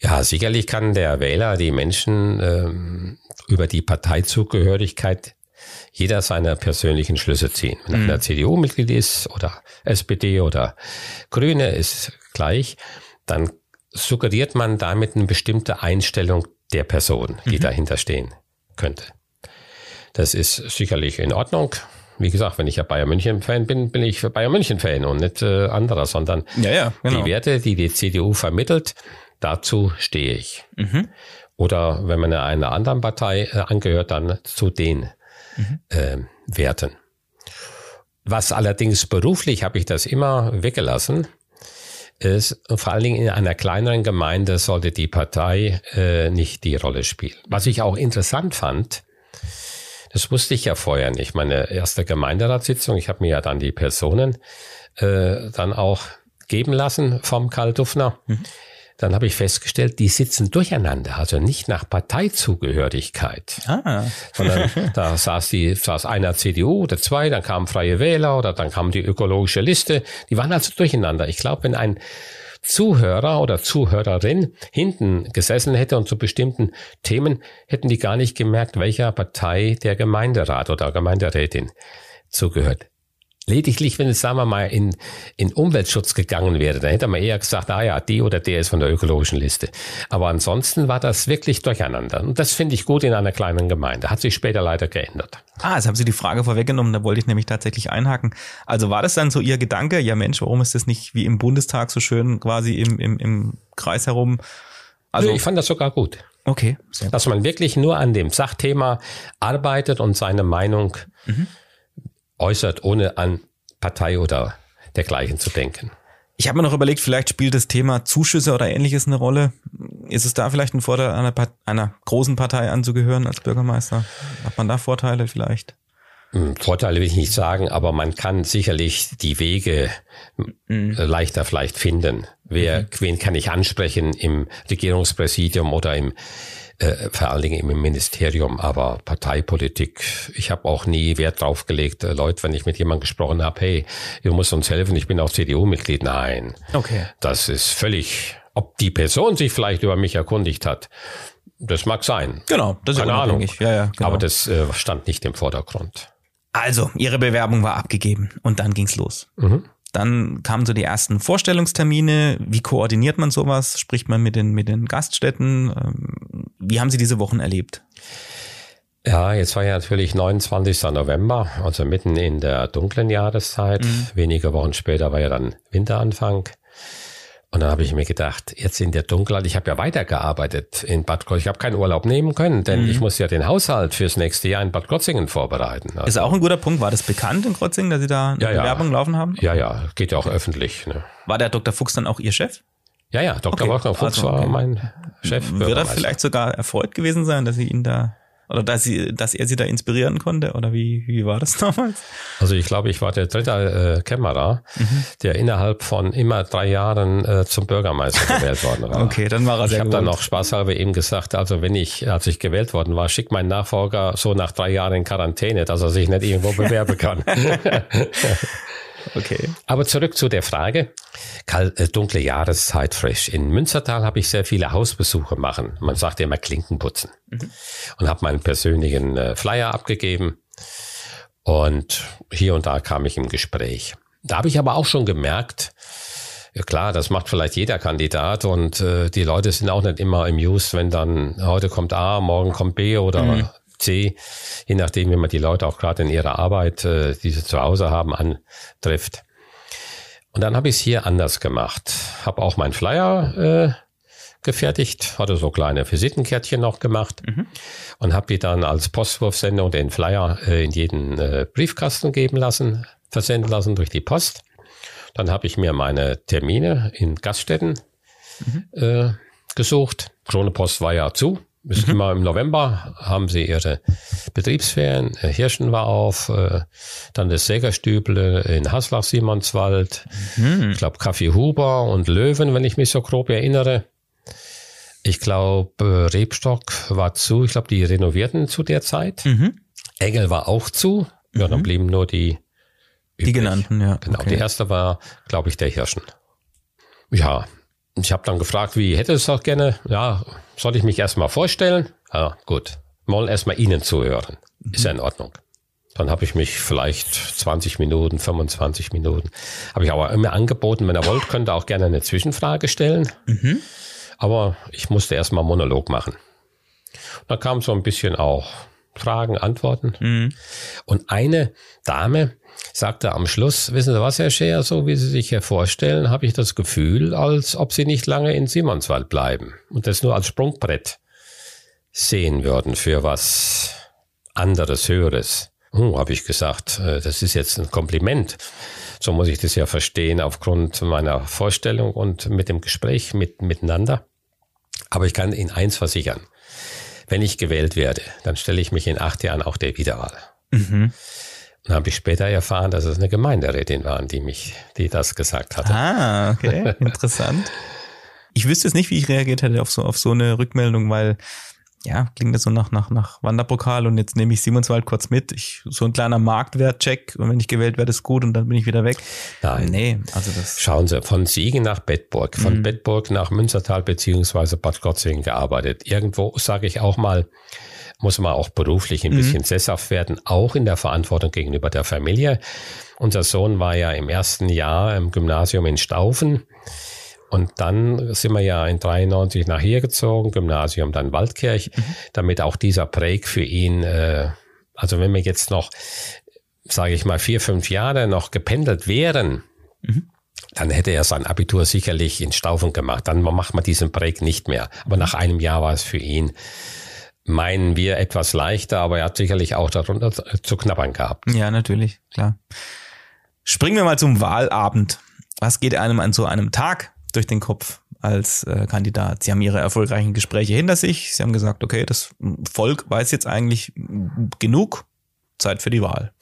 Ja, sicherlich kann der Wähler die Menschen ähm, über die Parteizugehörigkeit jeder seine persönlichen Schlüsse ziehen. Wenn mhm. einer CDU-Mitglied ist oder SPD oder Grüne ist gleich, dann suggeriert man damit eine bestimmte Einstellung der Person, die mhm. dahinter stehen könnte. Das ist sicherlich in Ordnung wie gesagt, wenn ich ja Bayern München Fan bin, bin ich Bayern München Fan und nicht äh, anderer, sondern ja, ja, genau. die Werte, die die CDU vermittelt, dazu stehe ich. Mhm. Oder wenn man einer anderen Partei äh, angehört, dann zu den mhm. äh, Werten. Was allerdings beruflich habe ich das immer weggelassen, ist vor allen Dingen in einer kleineren Gemeinde sollte die Partei äh, nicht die Rolle spielen. Was ich auch interessant fand, das wusste ich ja vorher nicht. Meine erste Gemeinderatssitzung, ich habe mir ja dann die Personen äh, dann auch geben lassen vom Karl Duffner. Mhm. Dann habe ich festgestellt, die sitzen durcheinander, also nicht nach Parteizugehörigkeit. Ah. Sondern da saß die, saß einer CDU oder zwei, dann kamen Freie Wähler oder dann kam die ökologische Liste. Die waren also durcheinander. Ich glaube, wenn ein Zuhörer oder Zuhörerin hinten gesessen hätte und zu bestimmten Themen hätten die gar nicht gemerkt, welcher Partei der Gemeinderat oder Gemeinderätin zugehört. Lediglich, wenn es, sagen wir mal, in, in Umweltschutz gegangen wäre, dann hätte man eher gesagt, ah ja, die oder der ist von der ökologischen Liste. Aber ansonsten war das wirklich durcheinander. Und das finde ich gut in einer kleinen Gemeinde. Hat sich später leider geändert. Ah, jetzt haben Sie die Frage vorweggenommen, da wollte ich nämlich tatsächlich einhaken. Also war das dann so Ihr Gedanke, ja Mensch, warum ist das nicht wie im Bundestag so schön quasi im, im, im Kreis herum? Also ich fand das sogar gut. Okay. Dass man wirklich nur an dem Sachthema arbeitet und seine Meinung mhm äußert, ohne an Partei oder dergleichen zu denken. Ich habe mir noch überlegt, vielleicht spielt das Thema Zuschüsse oder ähnliches eine Rolle. Ist es da vielleicht ein Vorteil, einer, einer großen Partei anzugehören als Bürgermeister? Hat man da Vorteile vielleicht? Hm, Vorteile will ich nicht sagen, aber man kann sicherlich die Wege mhm. leichter vielleicht finden. Wer, mhm. wen kann ich ansprechen im Regierungspräsidium oder im äh, vor allen Dingen im Ministerium, aber Parteipolitik, ich habe auch nie Wert drauf gelegt, äh, Leute, wenn ich mit jemandem gesprochen habe, hey, ihr müsst uns helfen, ich bin auch CDU-Mitglied. Nein. Okay. Das ist völlig, ob die Person sich vielleicht über mich erkundigt hat, das mag sein. Genau, das ist Keine Ahnung. Ja, ja, genau. Aber das äh, stand nicht im Vordergrund. Also, Ihre Bewerbung war abgegeben und dann ging's los. Mhm. Dann kamen so die ersten Vorstellungstermine. Wie koordiniert man sowas? Spricht man mit den, mit den Gaststätten? Ähm, wie haben Sie diese Wochen erlebt? Ja, jetzt war ja natürlich 29. November, also mitten in der dunklen Jahreszeit. Mhm. Wenige Wochen später war ja dann Winteranfang. Und dann habe ich mir gedacht, jetzt in der Dunkelheit, ich habe ja weitergearbeitet in Bad Krotzingen. Ich habe keinen Urlaub nehmen können, denn mhm. ich muss ja den Haushalt fürs nächste Jahr in Bad Krotzingen vorbereiten. Also ist auch ein guter Punkt. War das bekannt in Krotzingen, dass Sie da eine ja, Bewerbung ja. laufen haben? Ja, ja, geht ja auch öffentlich. Ne? War der Dr. Fuchs dann auch Ihr Chef? Ja, ja, Dr. Okay. Wolfgang Fuchs also, okay. war mein Chef. Wird er vielleicht sogar erfreut gewesen sein, dass Sie ihn da oder dass, sie, dass er sie da inspirieren konnte? Oder wie, wie war das damals? Also ich glaube, ich war der dritte äh, Kämmerer, mhm. der innerhalb von immer drei Jahren äh, zum Bürgermeister gewählt worden war. okay, dann war er sehr Ich habe dann noch spaßhalber eben gesagt, also wenn ich, als ich gewählt worden war, schickt mein Nachfolger so nach drei Jahren in Quarantäne, dass er sich nicht irgendwo bewerben kann. Okay. Aber zurück zu der Frage. Äh, dunkle Jahreszeit frisch. In Münstertal habe ich sehr viele Hausbesuche machen. Man sagt immer Klinken putzen. Mhm. Und habe meinen persönlichen äh, Flyer abgegeben. Und hier und da kam ich im Gespräch. Da habe ich aber auch schon gemerkt, ja klar, das macht vielleicht jeder Kandidat und äh, die Leute sind auch nicht immer im Use, wenn dann heute kommt A, morgen kommt B oder mhm. C, je nachdem, wie man die Leute auch gerade in ihrer Arbeit, äh, die sie zu Hause haben, antrifft. Und dann habe ich es hier anders gemacht. Habe auch meinen Flyer äh, gefertigt, hatte so kleine Visitenkärtchen noch gemacht mhm. und habe die dann als Postwurfsendung den Flyer äh, in jeden äh, Briefkasten geben lassen, versenden lassen durch die Post. Dann habe ich mir meine Termine in Gaststätten mhm. äh, gesucht. Krone Post war ja zu. Bis mhm. immer im November haben sie ihre Betriebsferien. Hirschen war auf, äh, dann das Sägerstüble in Haslach, Simonswald, mhm. ich glaube Kaffee Huber und Löwen, wenn ich mich so grob erinnere. Ich glaube, Rebstock war zu, ich glaube, die renovierten zu der Zeit. Mhm. Engel war auch zu. Ja, dann mhm. blieben nur die übrig. Die genannten, ja. Genau, okay. die erste war, glaube ich, der Hirschen. Ja, ich habe dann gefragt, wie hätte es auch gerne. Ja, soll ich mich erstmal vorstellen? Ja, gut. Mal erstmal Ihnen zuhören. Ist ja in Ordnung. Dann habe ich mich vielleicht 20 Minuten, 25 Minuten. Habe ich aber immer angeboten, wenn er wollt, könnt ihr auch gerne eine Zwischenfrage stellen. Mhm. Aber ich musste erstmal Monolog machen. Da kam so ein bisschen auch Fragen, Antworten. Mhm. Und eine Dame, sagte am Schluss, wissen Sie was, Herr Scheer, so wie Sie sich hier vorstellen, habe ich das Gefühl, als ob Sie nicht lange in Simonswald bleiben und das nur als Sprungbrett sehen würden für was anderes, Höheres. Hm, habe ich gesagt, äh, das ist jetzt ein Kompliment. So muss ich das ja verstehen aufgrund meiner Vorstellung und mit dem Gespräch mit, miteinander. Aber ich kann Ihnen eins versichern. Wenn ich gewählt werde, dann stelle ich mich in acht Jahren auch der Wiederwahl. Mhm. Dann habe ich später erfahren, dass es eine Gemeinderätin war, die mich, die das gesagt hatte. Ah, okay, interessant. ich wüsste jetzt nicht, wie ich reagiert hätte auf so, auf so eine Rückmeldung, weil ja, klingt das so nach, nach, nach Wanderpokal und jetzt nehme ich Simonswald kurz mit. Ich, so ein kleiner Marktwertcheck und wenn ich gewählt werde, ist gut und dann bin ich wieder weg. Nein. Nee, also das. Schauen Sie, von Siegen nach Bedburg, von mhm. Bedburg nach Münstertal beziehungsweise Bad Gottzingen gearbeitet. Irgendwo, sage ich auch mal, muss man auch beruflich ein mhm. bisschen sesshaft werden, auch in der Verantwortung gegenüber der Familie. Unser Sohn war ja im ersten Jahr im Gymnasium in Staufen. Und dann sind wir ja in 93 nach hier gezogen, Gymnasium dann Waldkirch, mhm. damit auch dieser Break für ihn, äh, also wenn wir jetzt noch, sage ich mal, vier, fünf Jahre noch gependelt wären, mhm. dann hätte er sein Abitur sicherlich in Staufen gemacht. Dann macht man diesen Break nicht mehr. Aber nach einem Jahr war es für ihn meinen wir etwas leichter, aber er hat sicherlich auch darunter zu knabbern gehabt. Ja, natürlich, klar. Springen wir mal zum Wahlabend. Was geht einem an so einem Tag durch den Kopf als äh, Kandidat? Sie haben ihre erfolgreichen Gespräche hinter sich. Sie haben gesagt, okay, das Volk weiß jetzt eigentlich genug. Zeit für die Wahl.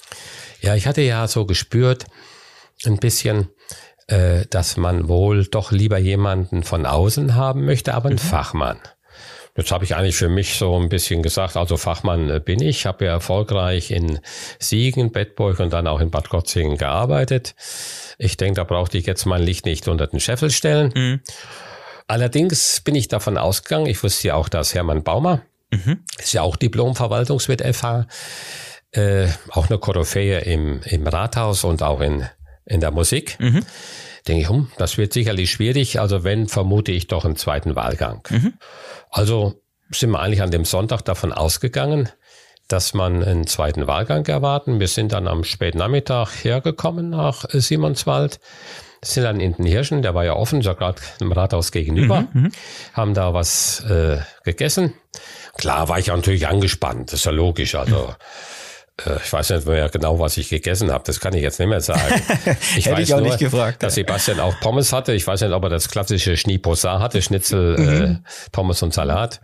Ja, ich hatte ja so gespürt, ein bisschen, äh, dass man wohl doch lieber jemanden von außen haben möchte, aber einen mhm. Fachmann. Jetzt habe ich eigentlich für mich so ein bisschen gesagt, also Fachmann äh, bin ich, habe ja erfolgreich in Siegen, Bettburg und dann auch in Bad Gottzingen gearbeitet. Ich denke, da brauchte ich jetzt mein Licht nicht unter den Scheffel stellen. Mhm. Allerdings bin ich davon ausgegangen, ich wusste ja auch, dass Hermann Baumer, mhm. ist ja auch Diplom-Verwaltungswirt FH, äh, auch eine Koryphäe im, im Rathaus und auch in, in der Musik. Mhm denke ich, hm, das wird sicherlich schwierig. Also wenn, vermute ich doch einen zweiten Wahlgang. Mhm. Also sind wir eigentlich an dem Sonntag davon ausgegangen, dass man einen zweiten Wahlgang erwarten. Wir sind dann am späten Nachmittag hergekommen nach Simonswald, sind dann in den Hirschen, der war ja offen, so gerade im Rathaus gegenüber, mhm, mhm, haben da was äh, gegessen. Klar war ich natürlich angespannt, das ist ja logisch. Also mhm. Äh, ich weiß nicht mehr genau, was ich gegessen habe. Das kann ich jetzt nicht mehr sagen. Ich Hätte weiß ich auch nur, nicht gefragt. dass Sebastian auch Pommes hatte. Ich weiß nicht, ob er das klassische Schneeposat hatte, Schnitzel, mhm. äh, Pommes und Salat.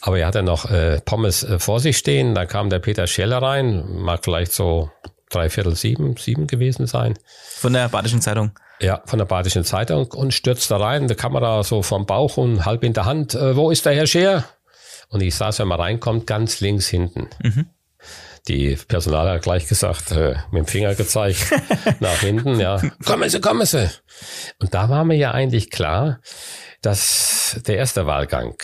Aber er hatte noch äh, Pommes äh, vor sich stehen. Da kam der Peter Scheller rein, mag vielleicht so dreiviertel sieben, sieben gewesen sein. Von der Badischen Zeitung. Ja, von der Badischen Zeitung und stürzt da rein, die Kamera so vom Bauch und halb in der Hand. Äh, wo ist der Herr Scheer? Und ich saß, wenn man reinkommt, ganz links hinten. Mhm die Personal hat gleich gesagt, äh, mit dem Finger gezeigt nach hinten, ja, kommen Sie, kommen Sie. Und da war mir ja eigentlich klar, dass der erste Wahlgang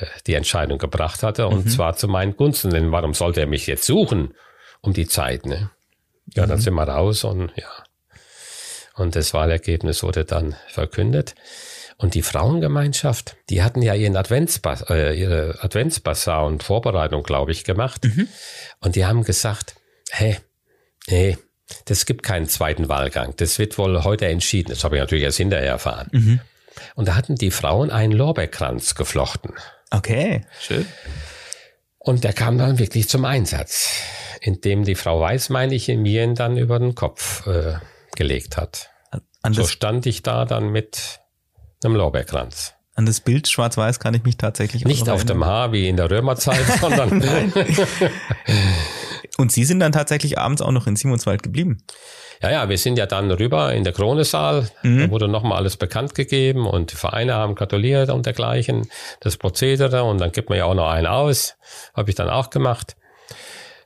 äh, die Entscheidung gebracht hatte und mhm. zwar zu meinen Gunsten. Denn warum sollte er mich jetzt suchen um die Zeit? Ne? Ja, dann mhm. sind wir raus und ja. Und das Wahlergebnis wurde dann verkündet. Und die Frauengemeinschaft, die hatten ja ihren Adventsbas äh, ihre Adventsbasar und Vorbereitung, glaube ich, gemacht. Mhm. Und die haben gesagt, hey, nee, das gibt keinen zweiten Wahlgang. Das wird wohl heute entschieden. Das habe ich natürlich erst hinterher erfahren. Mhm. Und da hatten die Frauen einen Lorbeerkranz geflochten. Okay, schön. Und der kam dann wirklich zum Einsatz, indem die Frau Weiß, meine ich, mir ihn dann über den Kopf äh, gelegt hat. so stand ich da dann mit einem Lorbeerkranz. An das Bild schwarz-weiß kann ich mich tatsächlich Nicht auf dem Haar wie in der Römerzeit, sondern. Und Sie sind dann tatsächlich abends auch noch in Simonswald geblieben? Ja, ja, wir sind ja dann rüber in der Kronesaal. Mhm. Da wurde nochmal alles bekannt gegeben und die Vereine haben gratuliert und dergleichen. Das Prozedere und dann gibt man ja auch noch einen aus. Habe ich dann auch gemacht.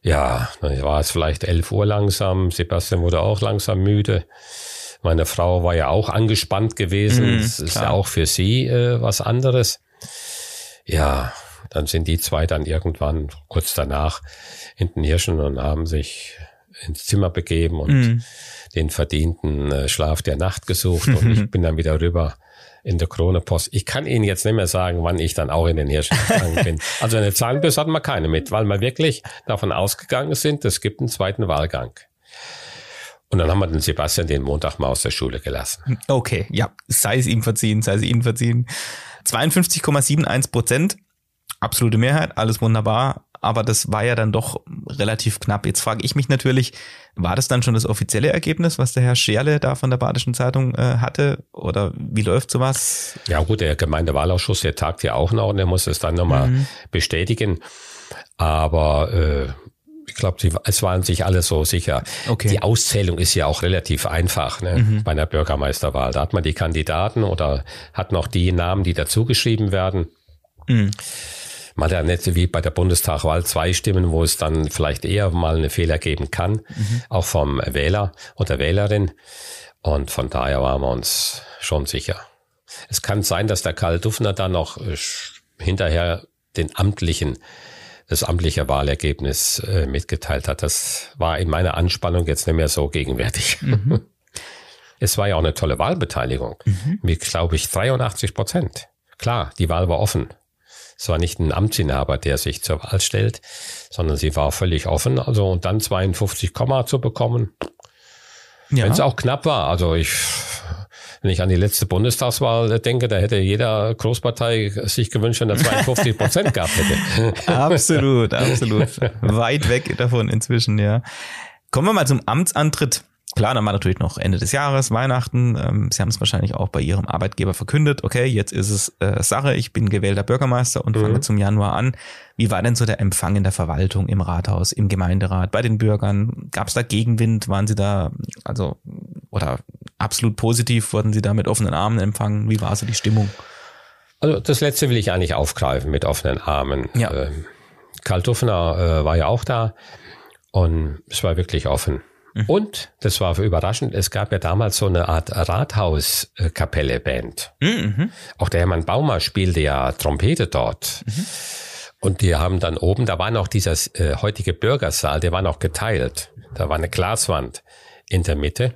Ja, dann war es vielleicht elf Uhr langsam. Sebastian wurde auch langsam müde. Meine Frau war ja auch angespannt gewesen. Mhm, das ist ja auch für sie äh, was anderes. Ja, dann sind die zwei dann irgendwann kurz danach in den Hirschen und haben sich ins Zimmer begeben und mhm. den verdienten äh, Schlaf der Nacht gesucht. Und ich bin dann wieder rüber in der Krone Post. Ich kann Ihnen jetzt nicht mehr sagen, wann ich dann auch in den Hirschen gegangen bin. Also eine Zahnbürste hatten wir keine mit, weil wir wirklich davon ausgegangen sind, es gibt einen zweiten Wahlgang. Und dann haben wir den Sebastian den Montag mal aus der Schule gelassen. Okay, ja, sei es ihm verziehen, sei es ihm verziehen. 52,71 Prozent, absolute Mehrheit, alles wunderbar. Aber das war ja dann doch relativ knapp. Jetzt frage ich mich natürlich, war das dann schon das offizielle Ergebnis, was der Herr Scherle da von der Badischen Zeitung äh, hatte? Oder wie läuft sowas? Ja gut, der Gemeindewahlausschuss, der tagt ja auch noch und der muss es dann nochmal mhm. bestätigen. Aber äh, ich glaube, es waren sich alle so sicher. Okay. Die Auszählung ist ja auch relativ einfach ne, mhm. bei einer Bürgermeisterwahl. Da hat man die Kandidaten oder hat noch die Namen, die dazugeschrieben werden. Mhm. Man hat ja nicht wie bei der Bundestagwahl zwei Stimmen, wo es dann vielleicht eher mal einen Fehler geben kann, mhm. auch vom Wähler oder Wählerin. Und von daher waren wir uns schon sicher. Es kann sein, dass der Karl Duffner dann noch äh, hinterher den amtlichen das amtliche Wahlergebnis äh, mitgeteilt hat. Das war in meiner Anspannung jetzt nicht mehr so gegenwärtig. Mhm. Es war ja auch eine tolle Wahlbeteiligung mhm. mit, glaube ich, 83 Prozent. Klar, die Wahl war offen. Es war nicht ein Amtsinhaber, der sich zur Wahl stellt, sondern sie war völlig offen. Also und dann 52 zu bekommen, ja. wenn es auch knapp war. Also ich wenn ich an die letzte Bundestagswahl denke, da hätte jeder Großpartei sich gewünscht, wenn er 52 Prozent gehabt hätte. absolut, absolut. Weit weg davon inzwischen, ja. Kommen wir mal zum Amtsantritt. Klar, dann war natürlich noch Ende des Jahres, Weihnachten. Ähm, Sie haben es wahrscheinlich auch bei Ihrem Arbeitgeber verkündet. Okay, jetzt ist es äh, Sache. Ich bin gewählter Bürgermeister und mhm. fange zum Januar an. Wie war denn so der Empfang in der Verwaltung, im Rathaus, im Gemeinderat, bei den Bürgern? Gab es da Gegenwind? Waren Sie da, also, oder absolut positiv? Wurden Sie da mit offenen Armen empfangen? Wie war so die Stimmung? Also das letzte will ich eigentlich aufgreifen mit offenen Armen. Ja. Ähm, Karl Duffner äh, war ja auch da und es war wirklich offen. Mhm. Und, das war überraschend, es gab ja damals so eine Art Rathauskapelle-Band. Mhm. Auch der Hermann Baumer spielte ja Trompete dort. Mhm. Und die haben dann oben, da war noch dieser äh, heutige Bürgersaal, der war noch geteilt. Da war eine Glaswand in der Mitte.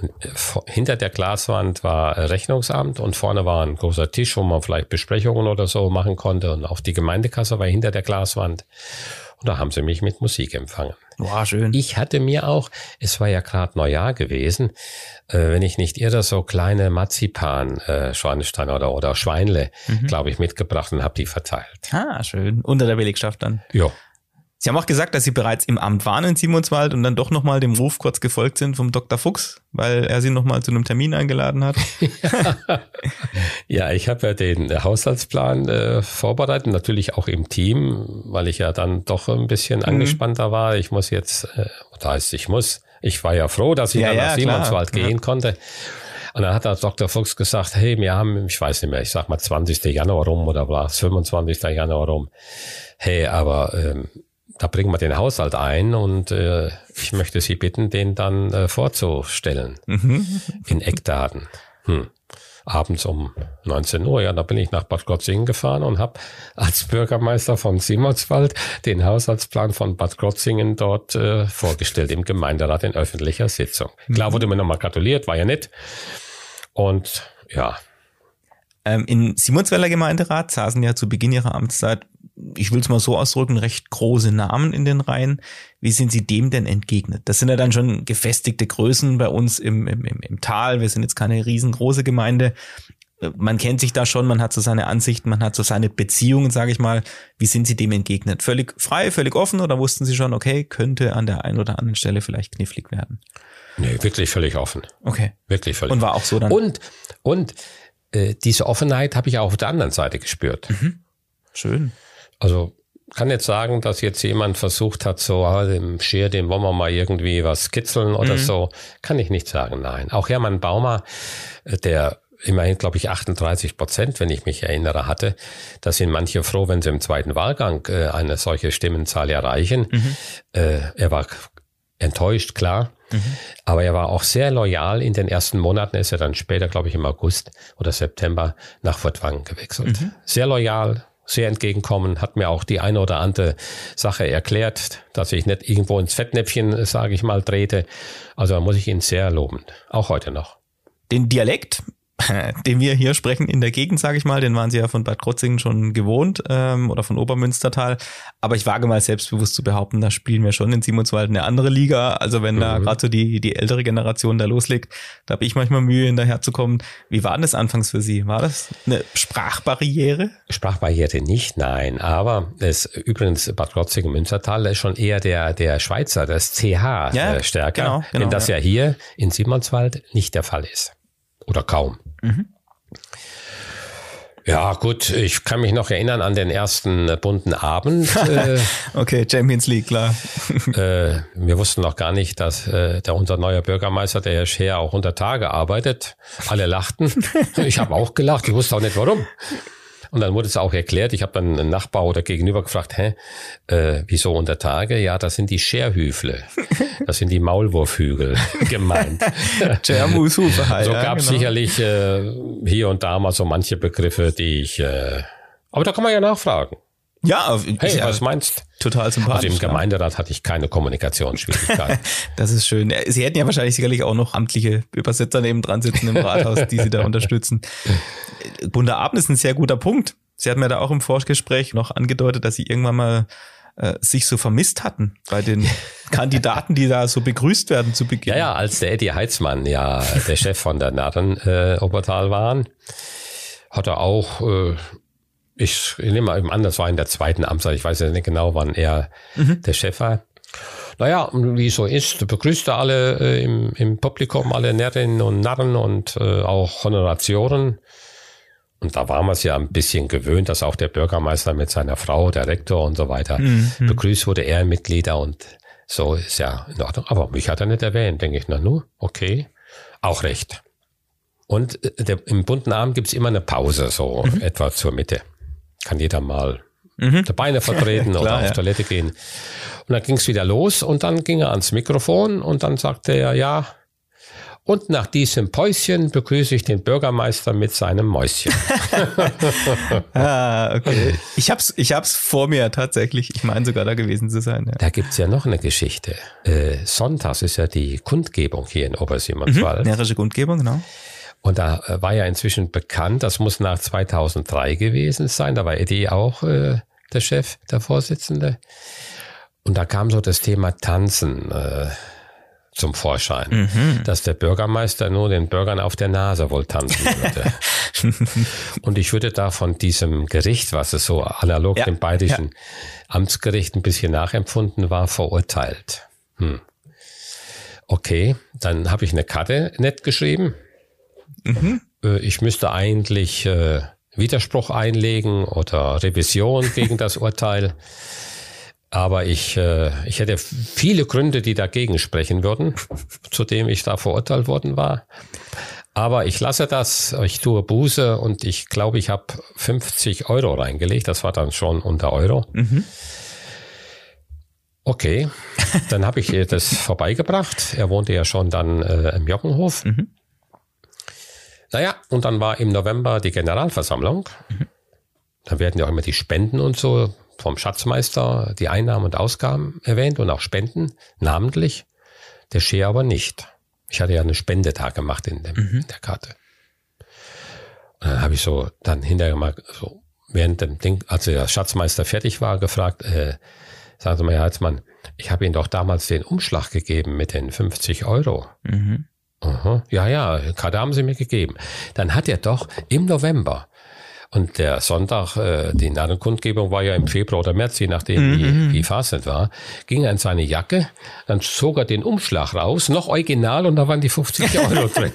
Und äh, hinter der Glaswand war Rechnungsamt und vorne war ein großer Tisch, wo man vielleicht Besprechungen oder so machen konnte. Und auch die Gemeindekasse war hinter der Glaswand. Und da haben sie mich mit Musik empfangen. Wow, schön. Ich hatte mir auch, es war ja gerade Neujahr gewesen, äh, wenn ich nicht irre, so kleine Marzipan, äh, oder, oder Schweinle, mhm. glaube ich, mitgebracht und habe die verteilt. Ah, schön. Unter der Belegschaft dann. Ja. Sie haben auch gesagt, dass Sie bereits im Amt waren in Simonswald und dann doch nochmal dem Ruf kurz gefolgt sind vom Dr. Fuchs, weil er Sie nochmal zu einem Termin eingeladen hat. ja, ich habe ja den Haushaltsplan äh, vorbereitet, natürlich auch im Team, weil ich ja dann doch ein bisschen mhm. angespannter war. Ich muss jetzt, äh, da heißt ich muss, ich war ja froh, dass ich ja, dann nach ja, Simonswald klar. gehen ja. konnte. Und dann hat der Dr. Fuchs gesagt, hey, wir haben, ich weiß nicht mehr, ich sag mal 20. Januar rum oder war es 25. Januar rum. Hey, aber ähm, da bringen wir den Haushalt ein und äh, ich möchte Sie bitten, den dann äh, vorzustellen mhm. in Eckdaten. Hm. Abends um 19 Uhr, ja, da bin ich nach Bad Krotzingen gefahren und habe als Bürgermeister von Simonswald den Haushaltsplan von Bad Krotzingen dort äh, vorgestellt im Gemeinderat in öffentlicher Sitzung. Klar mhm. wurde mir nochmal gratuliert, war ja nett. Und ja, ähm, in Simonsweiler Gemeinderat saßen ja zu Beginn ihrer Amtszeit ich will es mal so ausdrücken, recht große Namen in den Reihen. Wie sind Sie dem denn entgegnet? Das sind ja dann schon gefestigte Größen bei uns im, im, im Tal. Wir sind jetzt keine riesengroße Gemeinde. Man kennt sich da schon, man hat so seine Ansichten, man hat so seine Beziehungen, sage ich mal. Wie sind Sie dem entgegnet? Völlig frei, völlig offen oder wussten Sie schon, okay, könnte an der einen oder anderen Stelle vielleicht knifflig werden? Nee, wirklich völlig offen. Okay. Wirklich völlig. Und war auch so dann. Und, und äh, diese Offenheit habe ich auch auf der anderen Seite gespürt. Mhm. Schön. Also kann jetzt sagen, dass jetzt jemand versucht hat, so ah, dem Scher, dem wollen wir mal irgendwie was kitzeln oder mhm. so. Kann ich nicht sagen, nein. Auch Hermann Baumer, äh, der immerhin, glaube ich, 38 Prozent, wenn ich mich erinnere, hatte. Da sind manche froh, wenn sie im zweiten Wahlgang äh, eine solche Stimmenzahl erreichen. Mhm. Äh, er war enttäuscht, klar. Mhm. Aber er war auch sehr loyal. In den ersten Monaten ist er dann später, glaube ich, im August oder September nach Furtwangen gewechselt. Mhm. Sehr loyal, sehr entgegenkommen, hat mir auch die eine oder andere Sache erklärt, dass ich nicht irgendwo ins Fettnäpfchen, sage ich mal, trete. Also da muss ich ihn sehr loben, auch heute noch. Den Dialekt den wir hier sprechen in der Gegend, sage ich mal, den waren sie ja von Bad Krotzingen schon gewohnt ähm, oder von Obermünstertal. Aber ich wage mal selbstbewusst zu behaupten, da spielen wir schon in Simonswald eine andere Liga. Also wenn mhm. da gerade so die, die ältere Generation da loslegt, da habe ich manchmal Mühe, hinterherzukommen. Wie war denn das anfangs für Sie? War das eine Sprachbarriere? Sprachbarriere nicht, nein. Aber es übrigens Bad Krotzingen Münstertal ist schon eher der, der Schweizer, das CH ja, äh, stärker, genau, genau, wenn das ja. ja hier in Simonswald nicht der Fall ist. Oder kaum. Mhm. Ja, gut, ich kann mich noch erinnern an den ersten bunten Abend. Äh, okay, Champions League, klar. äh, wir wussten noch gar nicht, dass äh, der unser neuer Bürgermeister, der Herr Scheer, auch unter Tage arbeitet. Alle lachten. Ich habe auch gelacht, ich wusste auch nicht warum. Und dann wurde es auch erklärt, ich habe dann einen Nachbar oder gegenüber gefragt, hä, äh, wieso unter Tage? Ja, das sind die Scherhüfle. Das sind die Maulwurfhügel gemeint. Schermushufe halt. So gab es genau. sicherlich äh, hier und da mal so manche Begriffe, die ich... Äh, aber da kann man ja nachfragen. Ja, hey, ja, was meinst? Total sympathisch. Also im Gemeinderat hatte ich keine Kommunikationsschwierigkeiten. das ist schön. Sie hätten ja wahrscheinlich sicherlich auch noch amtliche Übersetzer neben dran sitzen im Rathaus, die Sie da unterstützen. Bunderabend ist ein sehr guter Punkt. Sie hatten mir da auch im Vorgespräch noch angedeutet, dass Sie irgendwann mal äh, sich so vermisst hatten bei den Kandidaten, die da so begrüßt werden zu Beginn. Ja, ja, als der Eddie Heitzmann ja der Chef von der Narren äh, Obertal waren, hat er auch äh, ich, ich nehme mal an, das war in der zweiten Amtszeit, ich weiß ja nicht genau, wann er mhm. der Chef war. Naja, wie so ist, begrüßt er alle äh, im, im Publikum, alle Närrinnen und Narren und äh, auch Honoratioren. Und da waren wir es ja ein bisschen gewöhnt, dass auch der Bürgermeister mit seiner Frau, der Rektor und so weiter mhm. begrüßt wurde, Ehrenmitglieder und so ist ja in Ordnung. Aber mich hat er nicht erwähnt, denke ich, na nu, okay, auch recht. Und äh, der, im bunten Abend gibt's immer eine Pause, so mhm. etwa zur Mitte kann jeder mal mhm. die Beine vertreten Klar, oder auf ja. Toilette gehen. Und dann ging es wieder los und dann ging er ans Mikrofon und dann sagte er, ja, und nach diesem Päuschen begrüße ich den Bürgermeister mit seinem Mäuschen. ah, okay. Ich hab's, ich hab's vor mir tatsächlich. Ich meine sogar da gewesen zu sein. Ja. Da gibt's ja noch eine Geschichte. Äh, Sonntags ist ja die Kundgebung hier in Obersimonswald. Mhm, närrische Kundgebung, genau. Und da äh, war ja inzwischen bekannt, das muss nach 2003 gewesen sein, da war Eddie auch äh, der Chef, der Vorsitzende. Und da kam so das Thema Tanzen äh, zum Vorschein, mhm. dass der Bürgermeister nur den Bürgern auf der Nase wohl tanzen würde. und ich würde da von diesem Gericht, was es so analog ja, dem bayerischen ja. Amtsgericht ein bisschen nachempfunden war, verurteilt. Hm. Okay, dann habe ich eine Karte nett geschrieben Mhm. Ich müsste eigentlich äh, Widerspruch einlegen oder Revision gegen das Urteil. Aber ich, äh, ich hätte viele Gründe, die dagegen sprechen würden, zu dem ich da verurteilt worden war. Aber ich lasse das, ich tue Buße und ich glaube, ich habe 50 Euro reingelegt. Das war dann schon unter Euro. Mhm. Okay, dann habe ich das vorbeigebracht. Er wohnte ja schon dann äh, im Jockenhof. Mhm. Naja, und dann war im November die Generalversammlung. Mhm. Da werden ja auch immer die Spenden und so vom Schatzmeister, die Einnahmen und Ausgaben erwähnt und auch Spenden, namentlich. Der Scheer aber nicht. Ich hatte ja einen Spendetag gemacht in, dem, mhm. in der Karte. Und dann habe ich so dann hinterher mal so während dem Ding, als der Schatzmeister fertig war, gefragt, äh, sagen Sie mal, Herr Heizmann, ich habe Ihnen doch damals den Umschlag gegeben mit den 50 Euro. Mhm. Aha. Ja, ja, gerade haben sie mir gegeben. Dann hat er doch im November und der Sonntag, äh, die Narrenkundgebung war ja im Februar oder März, je nachdem, wie, mhm. wie Fastnet war, ging er in seine Jacke, dann zog er den Umschlag raus, noch original, und da waren die 50 Euro drin.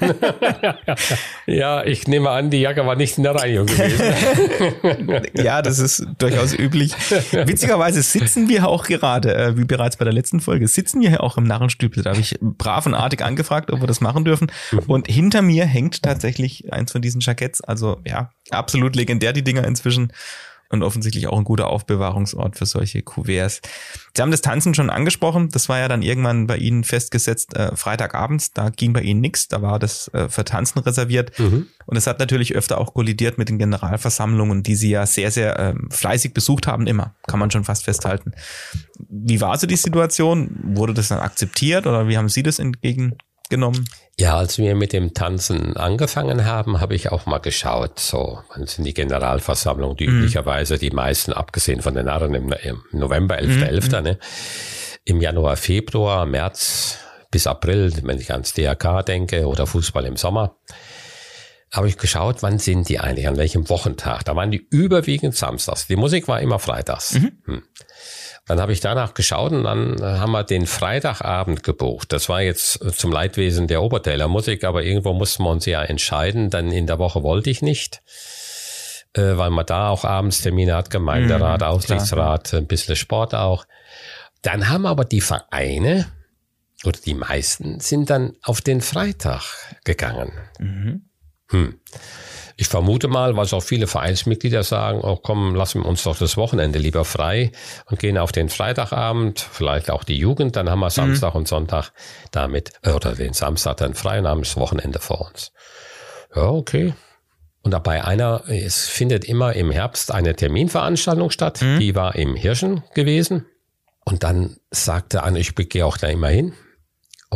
ja, ich nehme an, die Jacke war nicht in der Reinigung gewesen. ja, das ist durchaus üblich. Witzigerweise sitzen wir auch gerade, äh, wie bereits bei der letzten Folge, sitzen wir auch im Narrenstübel. Da habe ich brav und artig angefragt, ob wir das machen dürfen. Mhm. Und hinter mir hängt tatsächlich eins von diesen Jacketts. Also ja, absolut legendär, die Dinger inzwischen. Und offensichtlich auch ein guter Aufbewahrungsort für solche Kuverts. Sie haben das Tanzen schon angesprochen. Das war ja dann irgendwann bei Ihnen festgesetzt, äh, Freitagabends. Da ging bei Ihnen nichts. Da war das äh, für Tanzen reserviert. Mhm. Und es hat natürlich öfter auch kollidiert mit den Generalversammlungen, die Sie ja sehr, sehr äh, fleißig besucht haben. Immer. Kann man schon fast festhalten. Wie war so die Situation? Wurde das dann akzeptiert oder wie haben Sie das entgegen genommen? Ja, als wir mit dem Tanzen angefangen haben, habe ich auch mal geschaut, so, wann sind die Generalversammlungen, die mhm. üblicherweise die meisten, abgesehen von den Narren im, im November, 11.11., mhm. .11., ne? Im Januar, Februar, März bis April, wenn ich ans DRK denke oder Fußball im Sommer, habe ich geschaut, wann sind die eigentlich, an welchem Wochentag. Da waren die überwiegend samstags. Die Musik war immer freitags. Mhm. Hm. Dann habe ich danach geschaut und dann äh, haben wir den Freitagabend gebucht. Das war jetzt äh, zum Leidwesen der Obertäler Musik, aber irgendwo mussten wir uns ja entscheiden. Dann in der Woche wollte ich nicht, äh, weil man da auch abends Termine hat, Gemeinderat, mhm, Aussichtsrat, ein bisschen Sport auch. Dann haben aber die Vereine oder die meisten sind dann auf den Freitag gegangen. Mhm. Hm. Ich vermute mal, was auch viele Vereinsmitglieder sagen, oh komm, lassen wir uns doch das Wochenende lieber frei und gehen auf den Freitagabend, vielleicht auch die Jugend, dann haben wir Samstag mhm. und Sonntag damit, oder den Samstag dann frei und haben das Wochenende vor uns. Ja, okay. Und dabei einer, es findet immer im Herbst eine Terminveranstaltung statt, mhm. die war im Hirschen gewesen. Und dann sagte einer, ich gehe auch da immer hin.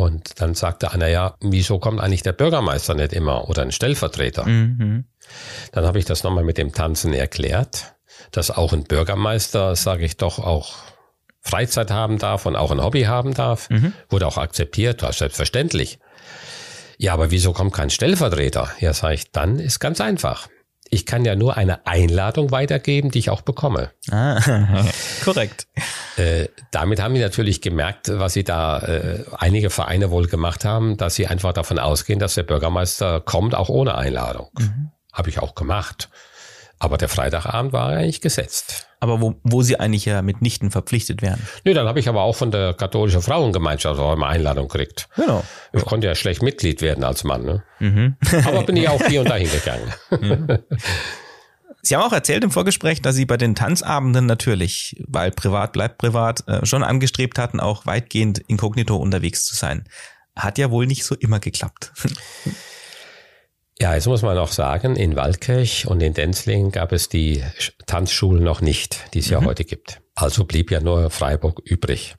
Und dann sagte einer, ja, wieso kommt eigentlich der Bürgermeister nicht immer oder ein Stellvertreter? Mhm. Dann habe ich das nochmal mit dem Tanzen erklärt, dass auch ein Bürgermeister, sage ich doch, auch Freizeit haben darf und auch ein Hobby haben darf. Mhm. Wurde auch akzeptiert, war selbstverständlich. Ja, aber wieso kommt kein Stellvertreter? Ja, sage ich, dann ist ganz einfach ich kann ja nur eine Einladung weitergeben, die ich auch bekomme. Ah, korrekt. Äh, damit haben wir natürlich gemerkt, was sie da äh, einige Vereine wohl gemacht haben, dass sie einfach davon ausgehen, dass der Bürgermeister kommt, auch ohne Einladung. Mhm. Habe ich auch gemacht. Aber der Freitagabend war eigentlich gesetzt. Aber wo, wo sie eigentlich ja mitnichten verpflichtet wären. Nee, dann habe ich aber auch von der katholischen Frauengemeinschaft auch immer Einladung gekriegt. Genau. Ich konnte ja schlecht Mitglied werden als Mann. Ne? Mhm. aber bin ich auch hier und dahin gegangen. Mhm. Sie haben auch erzählt im Vorgespräch, dass Sie bei den Tanzabenden natürlich, weil privat bleibt privat, äh, schon angestrebt hatten, auch weitgehend inkognito unterwegs zu sein. Hat ja wohl nicht so immer geklappt. Ja, jetzt muss man noch sagen, in Waldkirch und in Denzling gab es die Tanzschulen noch nicht, die es mhm. ja heute gibt. Also blieb ja nur Freiburg übrig.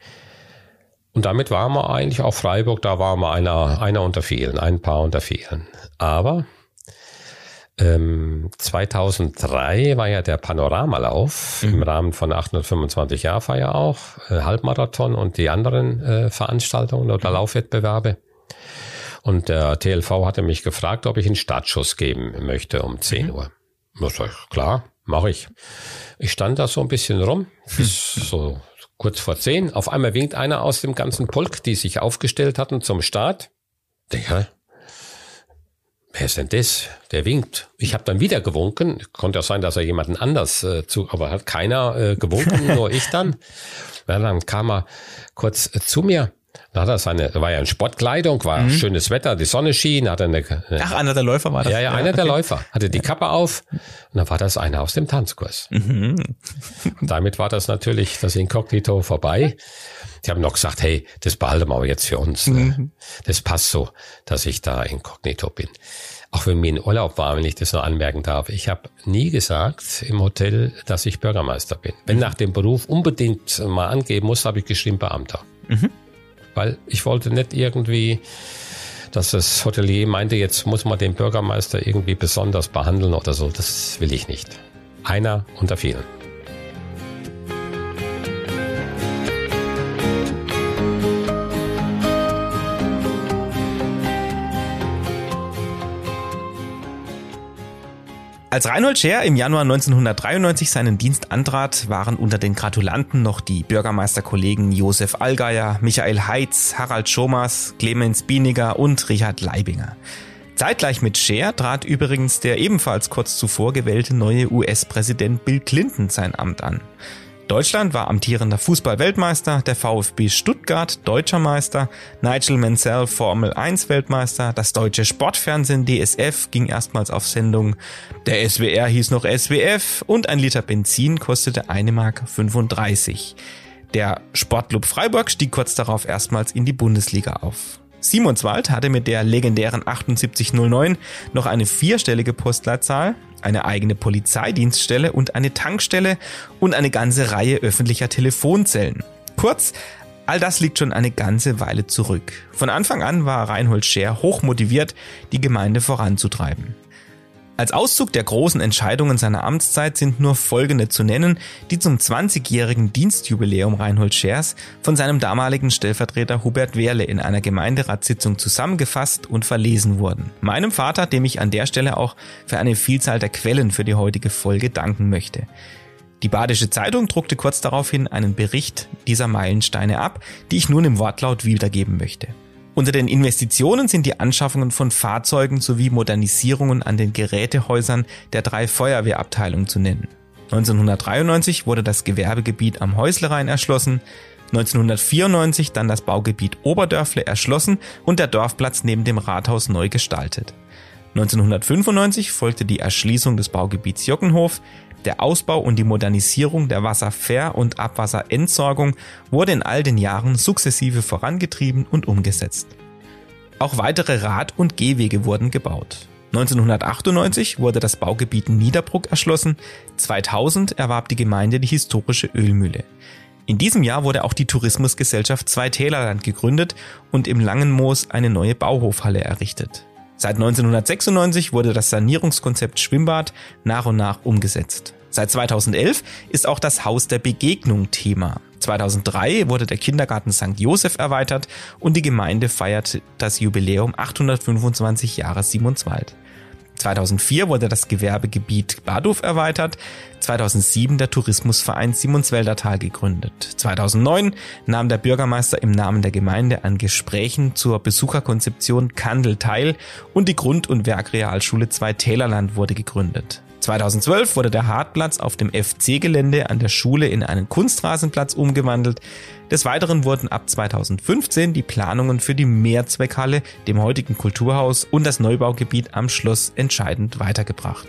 Und damit waren wir eigentlich auch Freiburg, da waren wir einer, einer unter vielen, ein paar unter vielen. Aber ähm, 2003 war ja der Panoramalauf mhm. im Rahmen von 825 Jahrfeier auch, äh, Halbmarathon und die anderen äh, Veranstaltungen oder Laufwettbewerbe. Und der TLV hatte mich gefragt, ob ich einen Startschuss geben möchte um 10 mhm. Uhr. Das sag ich, klar, mache ich. Ich stand da so ein bisschen rum, bis so kurz vor 10. Auf einmal winkt einer aus dem ganzen Pulk, die sich aufgestellt hatten zum Start. Digga, wer ist denn das? Der winkt. Ich habe dann wieder gewunken. Konnte auch sein, dass er jemanden anders äh, zu, aber hat keiner äh, gewunken, nur ich dann. Ja, dann kam er kurz äh, zu mir da hat er seine, war ja in Sportkleidung, war mhm. schönes Wetter, die Sonne schien, hat eine, eine Ach, einer der Läufer war das? Ja, ja, einer okay. der Läufer. Hatte die Kappe auf und dann war das einer aus dem Tanzkurs. Mhm. Damit war das natürlich das Inkognito vorbei. Die haben noch gesagt, hey, das behalten wir aber jetzt für uns. Mhm. Das passt so, dass ich da inkognito bin. Auch wenn mir in Urlaub war, wenn ich das noch anmerken darf. Ich habe nie gesagt im Hotel, dass ich Bürgermeister bin. Wenn mhm. nach dem Beruf unbedingt mal angeben muss, habe ich geschrieben Beamter. Mhm weil ich wollte nicht irgendwie, dass das Hotelier meinte, jetzt muss man den Bürgermeister irgendwie besonders behandeln oder so. Das will ich nicht. Einer unter vielen. Als Reinhold Scher im Januar 1993 seinen Dienst antrat, waren unter den Gratulanten noch die Bürgermeisterkollegen Josef Allgeier, Michael Heitz, Harald Schomas, Clemens Bieniger und Richard Leibinger. Zeitgleich mit Scher trat übrigens der ebenfalls kurz zuvor gewählte neue US-Präsident Bill Clinton sein Amt an. Deutschland war amtierender Fußball-Weltmeister, der VfB Stuttgart deutscher Meister, Nigel Mansell Formel 1 Weltmeister, das deutsche Sportfernsehen DSF ging erstmals auf Sendung, der SWR hieß noch SWF und ein Liter Benzin kostete 1 Mark 35. Der Sportclub Freiburg stieg kurz darauf erstmals in die Bundesliga auf. Simonswald hatte mit der legendären 7809 noch eine vierstellige Postleitzahl, eine eigene Polizeidienststelle und eine Tankstelle und eine ganze Reihe öffentlicher Telefonzellen. Kurz, all das liegt schon eine ganze Weile zurück. Von Anfang an war Reinhold Scher hochmotiviert, die Gemeinde voranzutreiben. Als Auszug der großen Entscheidungen seiner Amtszeit sind nur folgende zu nennen, die zum 20-jährigen Dienstjubiläum Reinhold Schers von seinem damaligen Stellvertreter Hubert Wehrle in einer Gemeinderatssitzung zusammengefasst und verlesen wurden. Meinem Vater, dem ich an der Stelle auch für eine Vielzahl der Quellen für die heutige Folge danken möchte. Die Badische Zeitung druckte kurz daraufhin einen Bericht dieser Meilensteine ab, die ich nun im Wortlaut wiedergeben möchte. Unter den Investitionen sind die Anschaffungen von Fahrzeugen sowie Modernisierungen an den Gerätehäusern der drei Feuerwehrabteilungen zu nennen. 1993 wurde das Gewerbegebiet am Häuslerein erschlossen, 1994 dann das Baugebiet Oberdörfle erschlossen und der Dorfplatz neben dem Rathaus neu gestaltet. 1995 folgte die Erschließung des Baugebiets Jockenhof, der Ausbau und die Modernisierung der Wasserver- und Abwasserentsorgung wurde in all den Jahren sukzessive vorangetrieben und umgesetzt. Auch weitere Rad- und Gehwege wurden gebaut. 1998 wurde das Baugebiet Niederbruck erschlossen, 2000 erwarb die Gemeinde die historische Ölmühle. In diesem Jahr wurde auch die Tourismusgesellschaft Zweitälerland gegründet und im Langenmoos eine neue Bauhofhalle errichtet. Seit 1996 wurde das Sanierungskonzept Schwimmbad nach und nach umgesetzt. Seit 2011 ist auch das Haus der Begegnung Thema. 2003 wurde der Kindergarten St. Josef erweitert und die Gemeinde feiert das Jubiläum 825 Jahre Simonswald. 2004 wurde das Gewerbegebiet Badow erweitert, 2007 der Tourismusverein Simonswälder Tal gegründet. 2009 nahm der Bürgermeister im Namen der Gemeinde an Gesprächen zur Besucherkonzeption Kandel teil und die Grund- und Werkrealschule Zweitälerland wurde gegründet. 2012 wurde der Hartplatz auf dem FC-Gelände an der Schule in einen Kunstrasenplatz umgewandelt. Des Weiteren wurden ab 2015 die Planungen für die Mehrzweckhalle, dem heutigen Kulturhaus und das Neubaugebiet am Schloss entscheidend weitergebracht.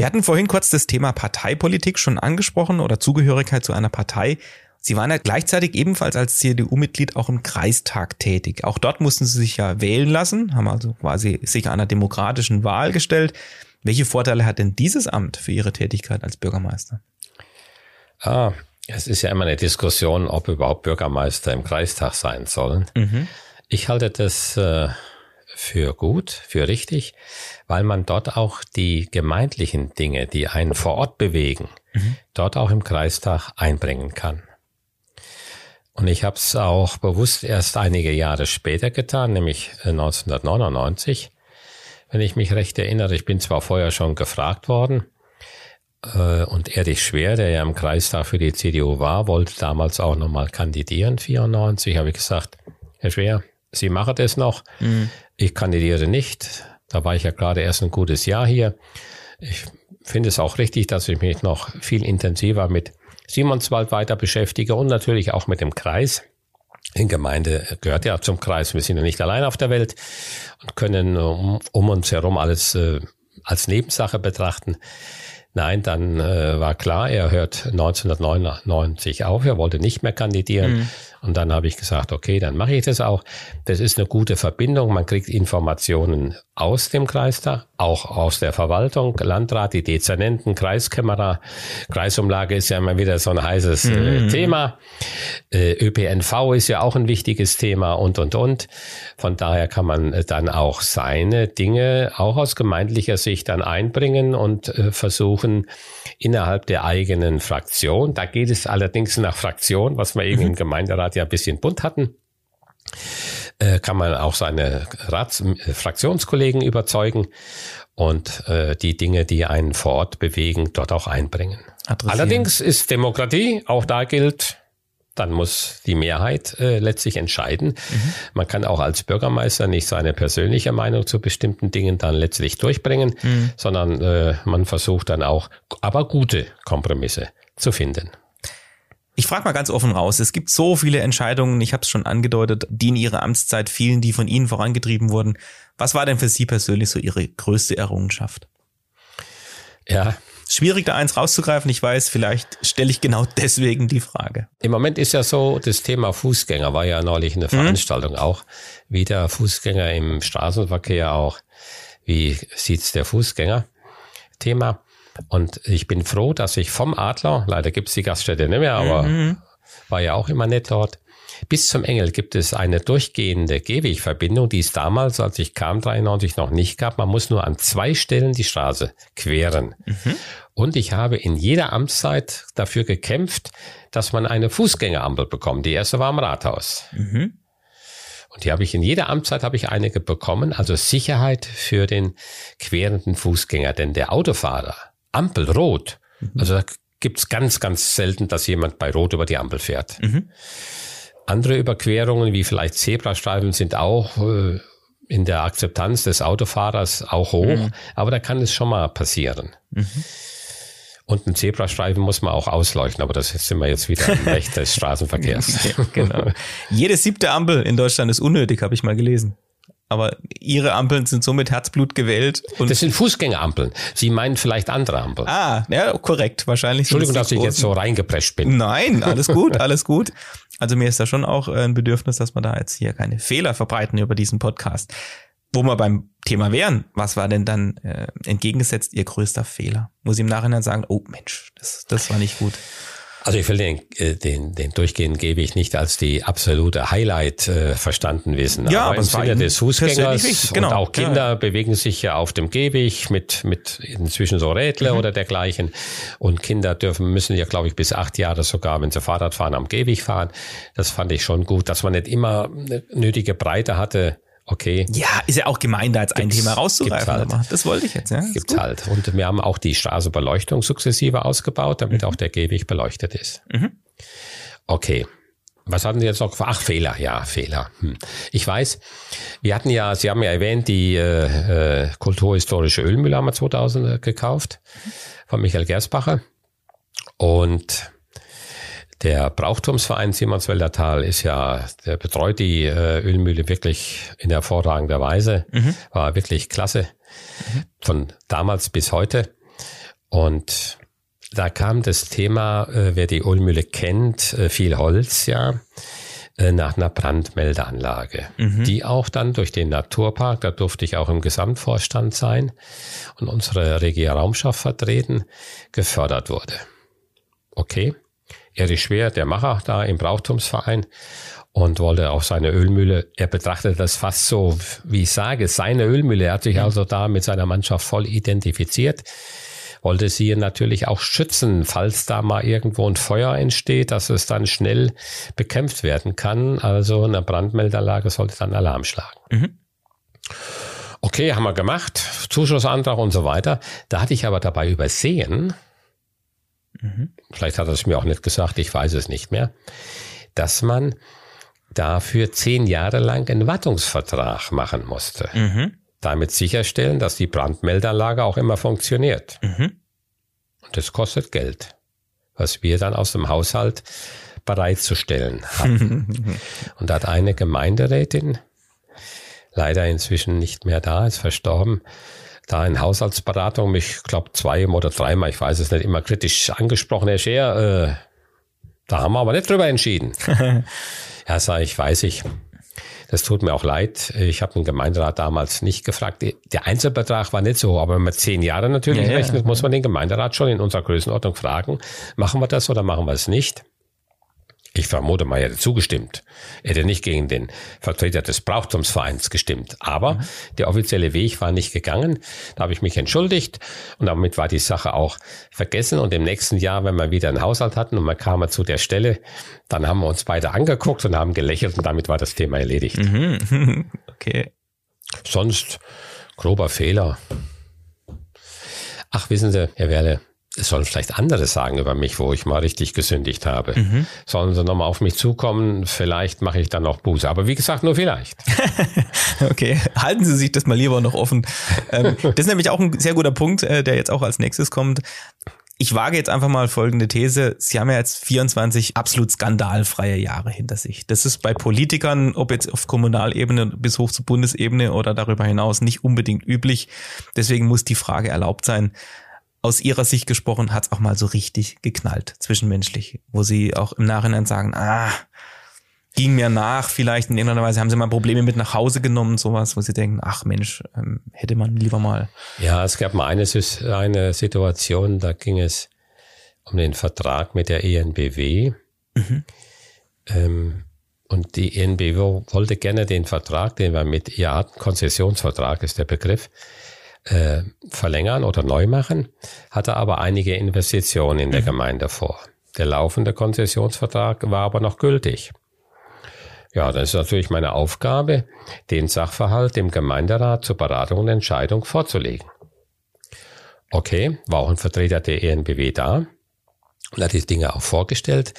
Wir hatten vorhin kurz das Thema Parteipolitik schon angesprochen oder Zugehörigkeit zu einer Partei. Sie waren ja gleichzeitig ebenfalls als CDU-Mitglied auch im Kreistag tätig. Auch dort mussten Sie sich ja wählen lassen, haben also quasi sich einer demokratischen Wahl gestellt. Welche Vorteile hat denn dieses Amt für Ihre Tätigkeit als Bürgermeister? Ah, es ist ja immer eine Diskussion, ob überhaupt Bürgermeister im Kreistag sein sollen. Mhm. Ich halte das äh, für gut, für richtig, weil man dort auch die gemeindlichen Dinge, die einen vor Ort bewegen, mhm. dort auch im Kreistag einbringen kann. Und ich habe es auch bewusst erst einige Jahre später getan, nämlich 1999. Äh, Wenn ich mich recht erinnere, ich bin zwar vorher schon gefragt worden, äh, und Erich Schwer, der ja im Kreistag für die CDU war, wollte damals auch nochmal kandidieren, 94, habe ich gesagt, Herr Schwer, Sie machen das noch. Mhm. Ich kandidiere nicht. Da war ich ja gerade erst ein gutes Jahr hier. Ich finde es auch richtig, dass ich mich noch viel intensiver mit Simonswald weiter beschäftige und natürlich auch mit dem Kreis. Die Gemeinde gehört ja zum Kreis. Wir sind ja nicht allein auf der Welt und können um, um uns herum alles äh, als Nebensache betrachten. Nein, dann äh, war klar, er hört 1999 auf, er wollte nicht mehr kandidieren. Mhm. Und dann habe ich gesagt, okay, dann mache ich das auch. Das ist eine gute Verbindung. Man kriegt Informationen aus dem Kreistag, auch aus der Verwaltung, Landrat, die Dezernenten, Kreiskämmerer. Kreisumlage ist ja immer wieder so ein heißes äh, mhm. Thema. Äh, ÖPNV ist ja auch ein wichtiges Thema und, und, und. Von daher kann man äh, dann auch seine Dinge auch aus gemeindlicher Sicht dann einbringen und äh, versuchen, innerhalb der eigenen Fraktion, da geht es allerdings nach Fraktion, was wir eben mhm. im Gemeinderat ja ein bisschen bunt hatten, äh, kann man auch seine Rats äh, Fraktionskollegen überzeugen und äh, die Dinge, die einen vor Ort bewegen, dort auch einbringen. Allerdings ist Demokratie, auch da gilt, dann muss die Mehrheit äh, letztlich entscheiden. Mhm. Man kann auch als Bürgermeister nicht seine persönliche Meinung zu bestimmten Dingen dann letztlich durchbringen, mhm. sondern äh, man versucht dann auch, aber gute Kompromisse zu finden. Ich frage mal ganz offen raus, es gibt so viele Entscheidungen, ich habe es schon angedeutet, die in Ihrer Amtszeit fielen, die von Ihnen vorangetrieben wurden. Was war denn für Sie persönlich so Ihre größte Errungenschaft? Ja. Schwierig da eins rauszugreifen, ich weiß, vielleicht stelle ich genau deswegen die Frage. Im Moment ist ja so, das Thema Fußgänger war ja neulich eine mhm. Veranstaltung mhm. auch, wie der Fußgänger im Straßenverkehr auch, wie sieht's der Fußgänger? Thema. Und ich bin froh, dass ich vom Adler, leider gibt's die Gaststätte nicht mehr, aber mhm. war ja auch immer nett dort, bis zum Engel gibt es eine durchgehende Gehwegverbindung, die es damals, als ich kam, 93 noch nicht gab. Man muss nur an zwei Stellen die Straße queren. Mhm. Und ich habe in jeder Amtszeit dafür gekämpft, dass man eine Fußgängerampel bekommt. Die erste war am Rathaus. Mhm. Und die habe ich in jeder Amtszeit habe ich einige bekommen, also Sicherheit für den querenden Fußgänger. Denn der Autofahrer, Ampel rot. Mhm. Also da gibt's ganz, ganz selten, dass jemand bei Rot über die Ampel fährt. Mhm. Andere Überquerungen, wie vielleicht Zebrastreifen, sind auch äh, in der Akzeptanz des Autofahrers auch hoch, mhm. aber da kann es schon mal passieren. Mhm. Und ein Zebrastreifen muss man auch ausleuchten, aber das sind wir jetzt wieder im Recht des Straßenverkehrs. genau. Jede siebte Ampel in Deutschland ist unnötig, habe ich mal gelesen. Aber Ihre Ampeln sind so mit Herzblut gewählt. Und das sind Fußgängerampeln. Sie meinen vielleicht andere Ampeln. Ah, ja, korrekt. Wahrscheinlich. Entschuldigung, dass ich jetzt so reingeprescht bin. Nein, alles gut, alles gut. Also mir ist da schon auch ein Bedürfnis, dass wir da jetzt hier keine Fehler verbreiten über diesen Podcast. Wo wir beim Thema wären, was war denn dann äh, entgegengesetzt Ihr größter Fehler? Muss ich im Nachhinein sagen, oh Mensch, das, das war nicht gut. Also ich will den, äh, den, den durchgehend gebe ich nicht als die absolute Highlight äh, verstanden wissen. Ja, aber, aber im Sinne des Fußgängers genau. und auch Kinder ja. bewegen sich ja auf dem Gehweg mit, mit inzwischen so Rädle mhm. oder dergleichen. Und Kinder dürfen, müssen ja, glaube ich, bis acht Jahre sogar, wenn sie Fahrrad fahren, am Gehweg fahren. Das fand ich schon gut, dass man nicht immer eine nötige Breite hatte okay. Ja, ist ja auch gemein, da jetzt ein Thema rauszugreifen. Halt. Das wollte ich jetzt, ja. Gibt's halt. Und wir haben auch die Straßenbeleuchtung sukzessive ausgebaut, damit mhm. auch der Gehweg beleuchtet ist. Mhm. Okay. Was hatten Sie jetzt noch? Ach, Fehler, ja, Fehler. Hm. Ich weiß, wir hatten ja, Sie haben ja erwähnt, die äh, äh, kulturhistorische Ölmühle haben wir 2000 gekauft von Michael Gersbacher. Und der Brauchtumsverein Simonswälder Tal ist ja, der betreut die äh, Ölmühle wirklich in hervorragender Weise. Mhm. War wirklich klasse. Mhm. Von damals bis heute. Und da kam das Thema, äh, wer die Ölmühle kennt, äh, viel Holz, ja, äh, nach einer Brandmeldeanlage, mhm. die auch dann durch den Naturpark, da durfte ich auch im Gesamtvorstand sein und unsere Regia Raumschaft vertreten, gefördert wurde. Okay. Erich Schwer, der Macher da im Brauchtumsverein und wollte auch seine Ölmühle, er betrachtete das fast so, wie ich sage, seine Ölmühle. Er hat sich mhm. also da mit seiner Mannschaft voll identifiziert, wollte sie natürlich auch schützen, falls da mal irgendwo ein Feuer entsteht, dass es dann schnell bekämpft werden kann. Also eine Brandmelderlage sollte dann Alarm schlagen. Mhm. Okay, haben wir gemacht, Zuschussantrag und so weiter. Da hatte ich aber dabei übersehen, mhm. vielleicht hat er es mir auch nicht gesagt, ich weiß es nicht mehr, dass man dafür zehn Jahre lang einen Wartungsvertrag machen musste. Mhm. Damit sicherstellen, dass die Brandmeldanlage auch immer funktioniert. Mhm. Und das kostet Geld, was wir dann aus dem Haushalt bereitzustellen hatten. Und da hat eine Gemeinderätin, leider inzwischen nicht mehr da, ist verstorben, da in Haushaltsberatung mich, glaube zwei oder dreimal, ich weiß es nicht, immer kritisch angesprochen, Herr Scheer, äh, da haben wir aber nicht drüber entschieden. ja, sag ich, weiß ich. Das tut mir auch leid. Ich habe den Gemeinderat damals nicht gefragt. Der Einzelbetrag war nicht so, aber wenn man zehn Jahre natürlich ja, rechnet, ja. muss man den Gemeinderat schon in unserer Größenordnung fragen, machen wir das oder machen wir es nicht? Ich vermute mal, er hätte zugestimmt. Er hätte nicht gegen den Vertreter des Brauchtumsvereins gestimmt. Aber mhm. der offizielle Weg war nicht gegangen. Da habe ich mich entschuldigt und damit war die Sache auch vergessen. Und im nächsten Jahr, wenn wir wieder einen Haushalt hatten und man kam zu der Stelle, dann haben wir uns beide angeguckt und haben gelächelt und damit war das Thema erledigt. Mhm. Okay. Sonst grober Fehler. Ach, wissen Sie, Herr Werle, sollen vielleicht andere sagen über mich, wo ich mal richtig gesündigt habe. Mhm. Sollen sie nochmal auf mich zukommen, vielleicht mache ich dann noch Buße. Aber wie gesagt, nur vielleicht. okay, halten Sie sich das mal lieber noch offen. Ähm, das ist nämlich auch ein sehr guter Punkt, äh, der jetzt auch als nächstes kommt. Ich wage jetzt einfach mal folgende These. Sie haben ja jetzt 24 absolut skandalfreie Jahre hinter sich. Das ist bei Politikern, ob jetzt auf Kommunalebene bis hoch zur Bundesebene oder darüber hinaus, nicht unbedingt üblich. Deswegen muss die Frage erlaubt sein, aus ihrer Sicht gesprochen, hat's auch mal so richtig geknallt, zwischenmenschlich, wo sie auch im Nachhinein sagen, ah, ging mir nach, vielleicht in irgendeiner Weise haben sie mal Probleme mit nach Hause genommen, sowas, wo sie denken, ach Mensch, ähm, hätte man lieber mal. Ja, es gab mal eine, eine Situation, da ging es um den Vertrag mit der ENBW. Mhm. Ähm, und die ENBW wollte gerne den Vertrag, den wir mit ihr hatten, Konzessionsvertrag ist der Begriff, äh, verlängern oder neu machen, hatte aber einige Investitionen in der mhm. Gemeinde vor. Der laufende Konzessionsvertrag war aber noch gültig. Ja, das ist natürlich meine Aufgabe, den Sachverhalt dem Gemeinderat zur Beratung und Entscheidung vorzulegen. Okay, war auch ein Vertreter der ENBW da und hat die Dinge auch vorgestellt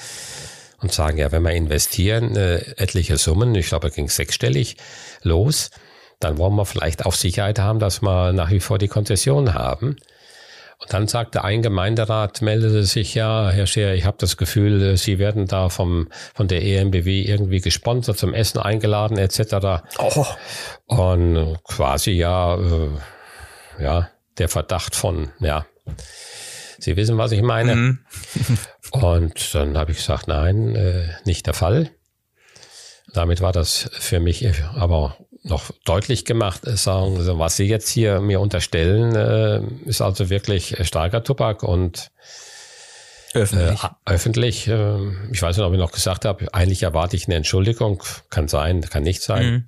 und sagen, ja, wenn wir investieren, äh, etliche Summen, ich glaube, er ging sechsstellig los, dann wollen wir vielleicht auch Sicherheit haben, dass wir nach wie vor die Konzession haben. Und dann sagte ein Gemeinderat, meldete sich ja, Herr Scheer, ich habe das Gefühl, Sie werden da vom, von der EMBW irgendwie gesponsert, zum Essen eingeladen etc. Oh. Und quasi ja, äh, ja, der Verdacht von, ja, Sie wissen, was ich meine. Mhm. Und dann habe ich gesagt, nein, äh, nicht der Fall. Damit war das für mich aber noch deutlich gemacht. Äh, sagen, also was Sie jetzt hier mir unterstellen, äh, ist also wirklich starker Tobak und öffentlich. Äh, öffentlich. Äh, ich weiß nicht, ob ich noch gesagt habe, eigentlich erwarte ich eine Entschuldigung. Kann sein, kann nicht sein. Mhm.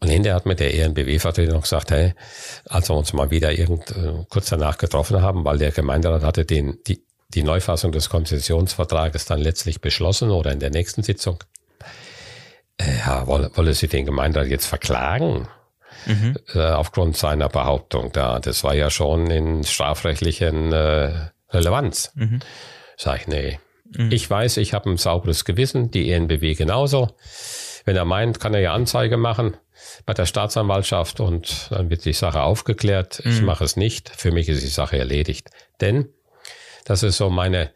Und hinterher hat mir der ENBW-Vertreter noch gesagt, hey, als wir uns mal wieder irgend, äh, kurz danach getroffen haben, weil der Gemeinderat hatte den, die, die Neufassung des Konzessionsvertrages dann letztlich beschlossen oder in der nächsten Sitzung. Ja, wolle, wolle sie den Gemeinderat jetzt verklagen? Mhm. Äh, aufgrund seiner Behauptung da. Das war ja schon in strafrechtlichen äh, Relevanz. Mhm. Sag ich, nee. Mhm. Ich weiß, ich habe ein sauberes Gewissen, die ENBW genauso. Wenn er meint, kann er ja Anzeige machen bei der Staatsanwaltschaft und dann wird die Sache aufgeklärt. Ich mhm. mache es nicht. Für mich ist die Sache erledigt. Denn das ist so meine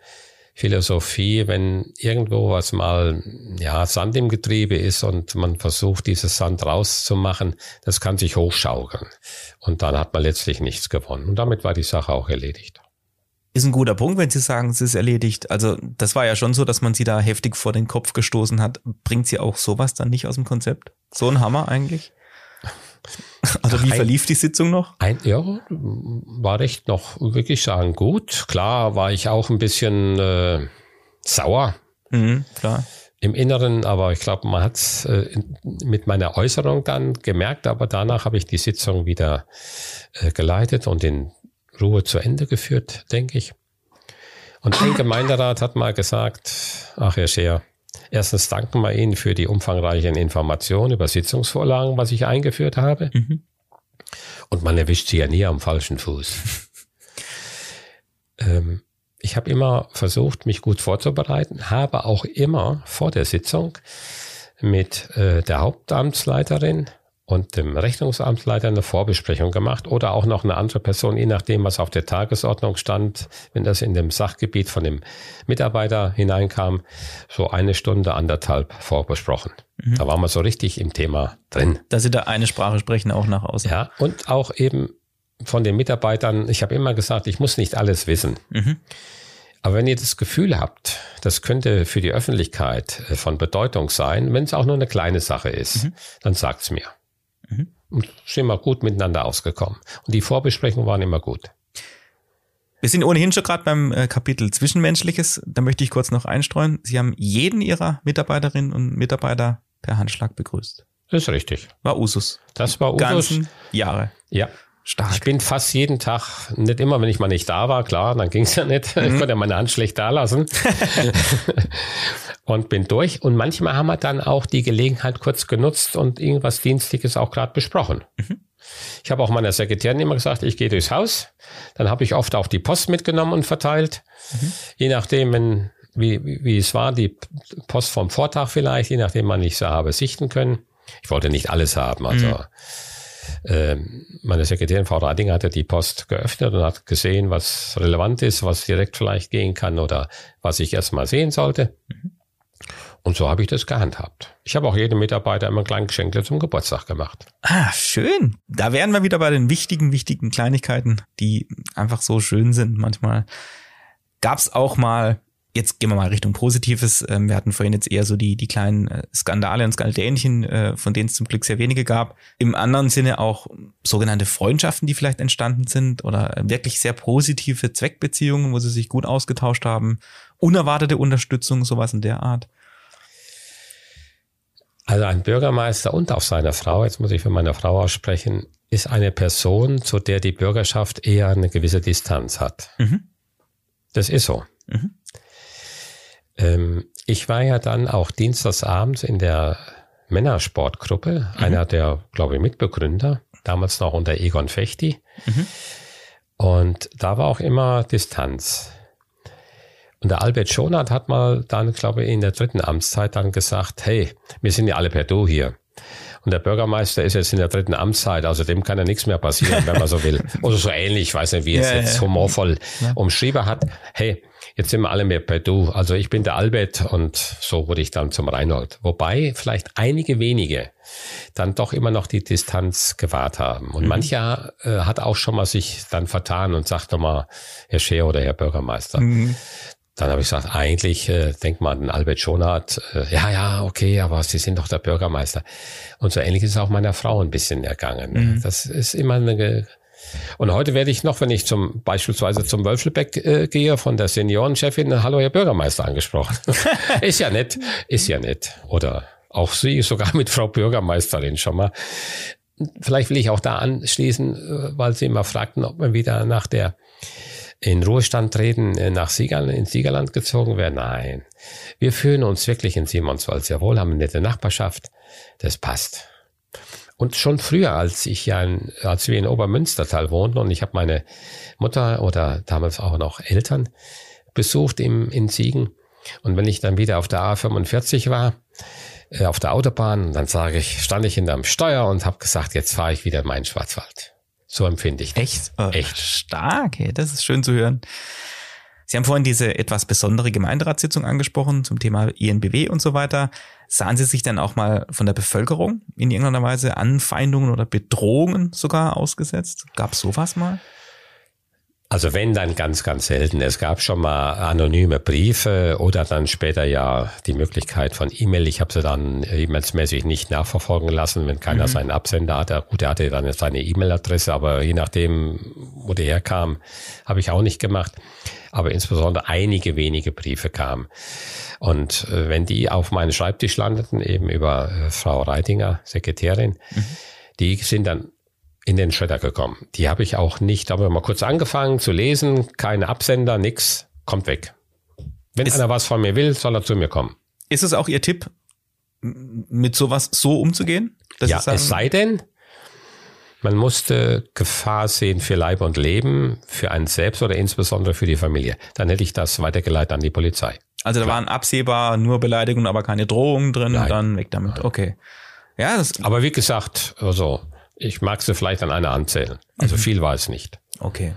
Philosophie, wenn irgendwo was mal, ja, Sand im Getriebe ist und man versucht, dieses Sand rauszumachen, das kann sich hochschaukeln. Und dann hat man letztlich nichts gewonnen. Und damit war die Sache auch erledigt. Ist ein guter Punkt, wenn Sie sagen, es ist erledigt. Also das war ja schon so, dass man Sie da heftig vor den Kopf gestoßen hat. Bringt Sie auch sowas dann nicht aus dem Konzept? So ein Hammer eigentlich? Also wie verlief die Sitzung noch? Ein, ja, war recht noch, wirklich sagen, gut. Klar war ich auch ein bisschen äh, sauer. Mhm, klar. Im Inneren, aber ich glaube, man hat es äh, mit meiner Äußerung dann gemerkt, aber danach habe ich die Sitzung wieder äh, geleitet und in Ruhe zu Ende geführt, denke ich. Und ein Gemeinderat hat mal gesagt, ach Herr Scheer, erstens danken wir Ihnen für die umfangreichen Informationen über Sitzungsvorlagen, was ich eingeführt habe. Mhm. Und man erwischt sie ja nie am falschen Fuß. ähm, ich habe immer versucht, mich gut vorzubereiten, habe auch immer vor der Sitzung mit äh, der Hauptamtsleiterin und dem Rechnungsamtsleiter eine Vorbesprechung gemacht oder auch noch eine andere Person, je nachdem, was auf der Tagesordnung stand, wenn das in dem Sachgebiet von dem Mitarbeiter hineinkam, so eine Stunde, anderthalb vorbesprochen. Mhm. Da waren wir so richtig im Thema drin. Dass Sie da eine Sprache sprechen, auch nach außen. Ja, und auch eben von den Mitarbeitern, ich habe immer gesagt, ich muss nicht alles wissen. Mhm. Aber wenn ihr das Gefühl habt, das könnte für die Öffentlichkeit äh, von Bedeutung sein, wenn es auch nur eine kleine Sache ist, mhm. dann sagt's mir. Mhm. Und sind wir gut miteinander ausgekommen. Und die Vorbesprechungen waren immer gut. Wir sind ohnehin schon gerade beim äh, Kapitel Zwischenmenschliches. Da möchte ich kurz noch einstreuen. Sie haben jeden Ihrer Mitarbeiterinnen und Mitarbeiter per Handschlag begrüßt. Das ist richtig. War Usus. Das war Usus. Ganzen Jahre. Ja. Stark. Ich bin fast jeden Tag, nicht immer, wenn ich mal nicht da war, klar, dann ging es ja nicht. Mhm. Ich konnte ja meine Hand schlecht da lassen. und bin durch. Und manchmal haben wir dann auch die Gelegenheit kurz genutzt und irgendwas Dienstliches auch gerade besprochen. Mhm. Ich habe auch meiner Sekretärin immer gesagt, ich gehe durchs Haus. Dann habe ich oft auch die Post mitgenommen und verteilt. Mhm. Je nachdem, wenn, wie, wie, es war, die Post vom Vortag vielleicht, je nachdem, wann ich sie habe sichten können. Ich wollte nicht alles haben, also. Mhm ähm, meine Sekretärin Frau Radinger hatte die Post geöffnet und hat gesehen, was relevant ist, was direkt vielleicht gehen kann oder was ich erstmal sehen sollte. Mhm. Und so habe ich das gehandhabt. Ich habe auch jedem Mitarbeiter immer ein kleines Geschenk zum Geburtstag gemacht. Ah, schön. Da wären wir wieder bei den wichtigen, wichtigen Kleinigkeiten, die einfach so schön sind manchmal. Gab es auch mal jetzt gehen wir mal Richtung Positives. Ähm, wir hatten vorhin jetzt eher so die, die kleinen äh, Skandale und Skandälchen, äh, von denen es zum Glück sehr wenige gab. Im anderen Sinne auch sogenannte Freundschaften, die vielleicht entstanden sind oder wirklich sehr positive Zweckbeziehungen, wo sie sich gut ausgetauscht haben. Unerwartete Unterstützung, sowas in der Art. Also ein Bürgermeister und auch seine Frau, jetzt muss ich für meine Frau aussprechen, ist eine Person, zu der die Bürgerschaft eher eine gewisse Distanz hat. Mhm. Das ist so. Mhm. Ähm, ich war ja dann auch dienstagsabends in der Männersportgruppe, mhm. einer der, glaube ich, Mitbegründer, damals noch unter Egon Fechti. Mhm. Und da war auch immer Distanz. Und der Albert Schonert hat mal dann, glaube ich, in der dritten Amtszeit dann gesagt, hey, wir sind ja alle per Du hier. Und der Bürgermeister ist jetzt in der dritten Amtszeit, also dem kann ja nichts mehr passieren, wenn man so will. Oder so ähnlich, ich weiß nicht, wie es ja, jetzt ja. humorvoll ja. umschrieben hat. Hey, jetzt sind wir alle mehr bei du. Also ich bin der Albert und so wurde ich dann zum Reinhold. Wobei vielleicht einige wenige dann doch immer noch die Distanz gewahrt haben. Und mhm. mancher äh, hat auch schon mal sich dann vertan und sagt doch mal, Herr Scheer oder Herr Bürgermeister. Mhm. Dann habe ich gesagt, eigentlich äh, denkt man an Albert Schonert, äh, ja, ja, okay, aber Sie sind doch der Bürgermeister. Und so ähnlich ist es auch meiner Frau ein bisschen ergangen. Mhm. Das ist immer eine und heute werde ich noch, wenn ich zum beispielsweise zum Wölfelbeck äh, gehe, von der Seniorenchefin, hallo Herr Bürgermeister angesprochen. ist ja nett, ist ja nett. Oder auch Sie, sogar mit Frau Bürgermeisterin schon mal. Vielleicht will ich auch da anschließen, äh, weil Sie immer fragten, ob man wieder nach der in Ruhestand treten, äh, nach Siegerland, in Siegerland gezogen wäre. Nein. Wir fühlen uns wirklich in Simonswald sehr wohl, haben eine nette Nachbarschaft. Das passt. Und schon früher, als ich ja, in, als wir in Obermünstertal wohnten und ich habe meine Mutter oder damals auch noch Eltern besucht im, in Siegen. Und wenn ich dann wieder auf der A45 war, äh, auf der Autobahn, dann sage ich, stand ich hinterm Steuer und habe gesagt, jetzt fahre ich wieder in meinen Schwarzwald. So empfinde ich das. Echt? Oh, Echt. Stark, hey, das ist schön zu hören. Sie haben vorhin diese etwas besondere Gemeinderatssitzung angesprochen zum Thema INBW und so weiter. Sahen Sie sich dann auch mal von der Bevölkerung in irgendeiner Weise Anfeindungen oder Bedrohungen sogar ausgesetzt? Gab es sowas mal? Also wenn, dann ganz, ganz selten. Es gab schon mal anonyme Briefe oder dann später ja die Möglichkeit von E-Mail. Ich habe sie dann e-mailsmäßig nicht nachverfolgen lassen, wenn keiner mhm. seinen Absender hatte. Gut, er hatte dann seine E-Mail-Adresse, aber je nachdem, wo der herkam, habe ich auch nicht gemacht. Aber insbesondere einige wenige Briefe kamen. Und äh, wenn die auf meinen Schreibtisch landeten, eben über äh, Frau Reitinger, Sekretärin, mhm. die sind dann in den Shredder gekommen. Die habe ich auch nicht, aber mal kurz angefangen zu lesen, keine Absender, nix, kommt weg. Wenn ist, einer was von mir will, soll er zu mir kommen. Ist es auch Ihr Tipp, mit sowas so umzugehen? ja, es sei denn, man musste Gefahr sehen für Leib und Leben, für einen selbst oder insbesondere für die Familie. Dann hätte ich das weitergeleitet an die Polizei. Also da Klar. waren absehbar nur Beleidigungen, aber keine Drohungen drin, Nein. dann weg damit. Okay. Ja, das aber wie gesagt, also ich mag sie vielleicht an einer anzählen. Also mhm. viel war es nicht. Okay.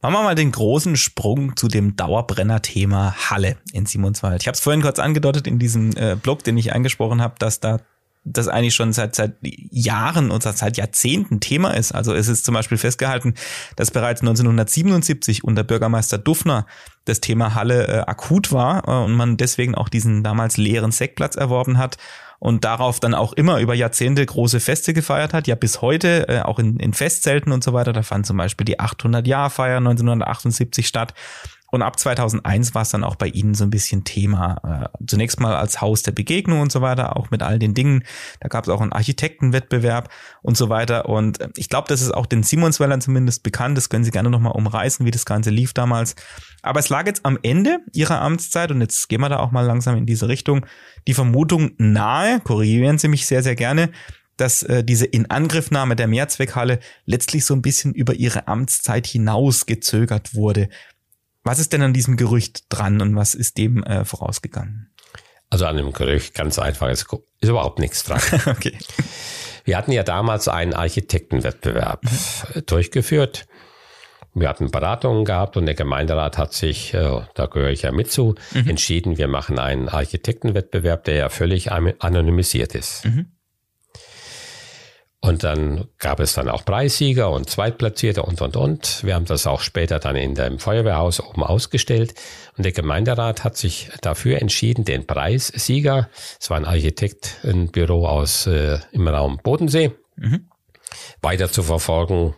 Machen wir mal den großen Sprung zu dem Dauerbrenner-Thema Halle in Simonswald. Ich habe es vorhin kurz angedeutet in diesem äh, Blog, den ich angesprochen habe, dass da das eigentlich schon seit, seit Jahren und seit Jahrzehnten Thema ist. Also es ist zum Beispiel festgehalten, dass bereits 1977 unter Bürgermeister Duffner das Thema Halle äh, akut war äh, und man deswegen auch diesen damals leeren Sektplatz erworben hat und darauf dann auch immer über Jahrzehnte große Feste gefeiert hat, ja bis heute, äh, auch in, in Festzelten und so weiter. Da fand zum Beispiel die 800-Jahr-Feier 1978 statt. Und ab 2001 war es dann auch bei Ihnen so ein bisschen Thema. Äh, zunächst mal als Haus der Begegnung und so weiter, auch mit all den Dingen. Da gab es auch einen Architektenwettbewerb und so weiter. Und äh, ich glaube, das ist auch den Simonswellern zumindest bekannt. Das können Sie gerne nochmal umreißen, wie das Ganze lief damals. Aber es lag jetzt am Ende Ihrer Amtszeit und jetzt gehen wir da auch mal langsam in diese Richtung. Die Vermutung nahe, korrigieren Sie mich sehr, sehr gerne, dass äh, diese Inangriffnahme der Mehrzweckhalle letztlich so ein bisschen über ihre Amtszeit hinaus gezögert wurde. Was ist denn an diesem Gerücht dran und was ist dem äh, vorausgegangen? Also an dem Gerücht ganz einfach ist, ist überhaupt nichts dran. okay. Wir hatten ja damals einen Architektenwettbewerb mhm. durchgeführt. Wir hatten Beratungen gehabt und der Gemeinderat hat sich, äh, da gehöre ich ja mit zu, mhm. entschieden, wir machen einen Architektenwettbewerb, der ja völlig anonymisiert ist. Mhm. Und dann gab es dann auch Preissieger und Zweitplatzierte und, und, und. Wir haben das auch später dann in dem Feuerwehrhaus oben ausgestellt. Und der Gemeinderat hat sich dafür entschieden, den Preissieger, es war ein Architektenbüro aus äh, im Raum Bodensee, mhm. weiter zu verfolgen,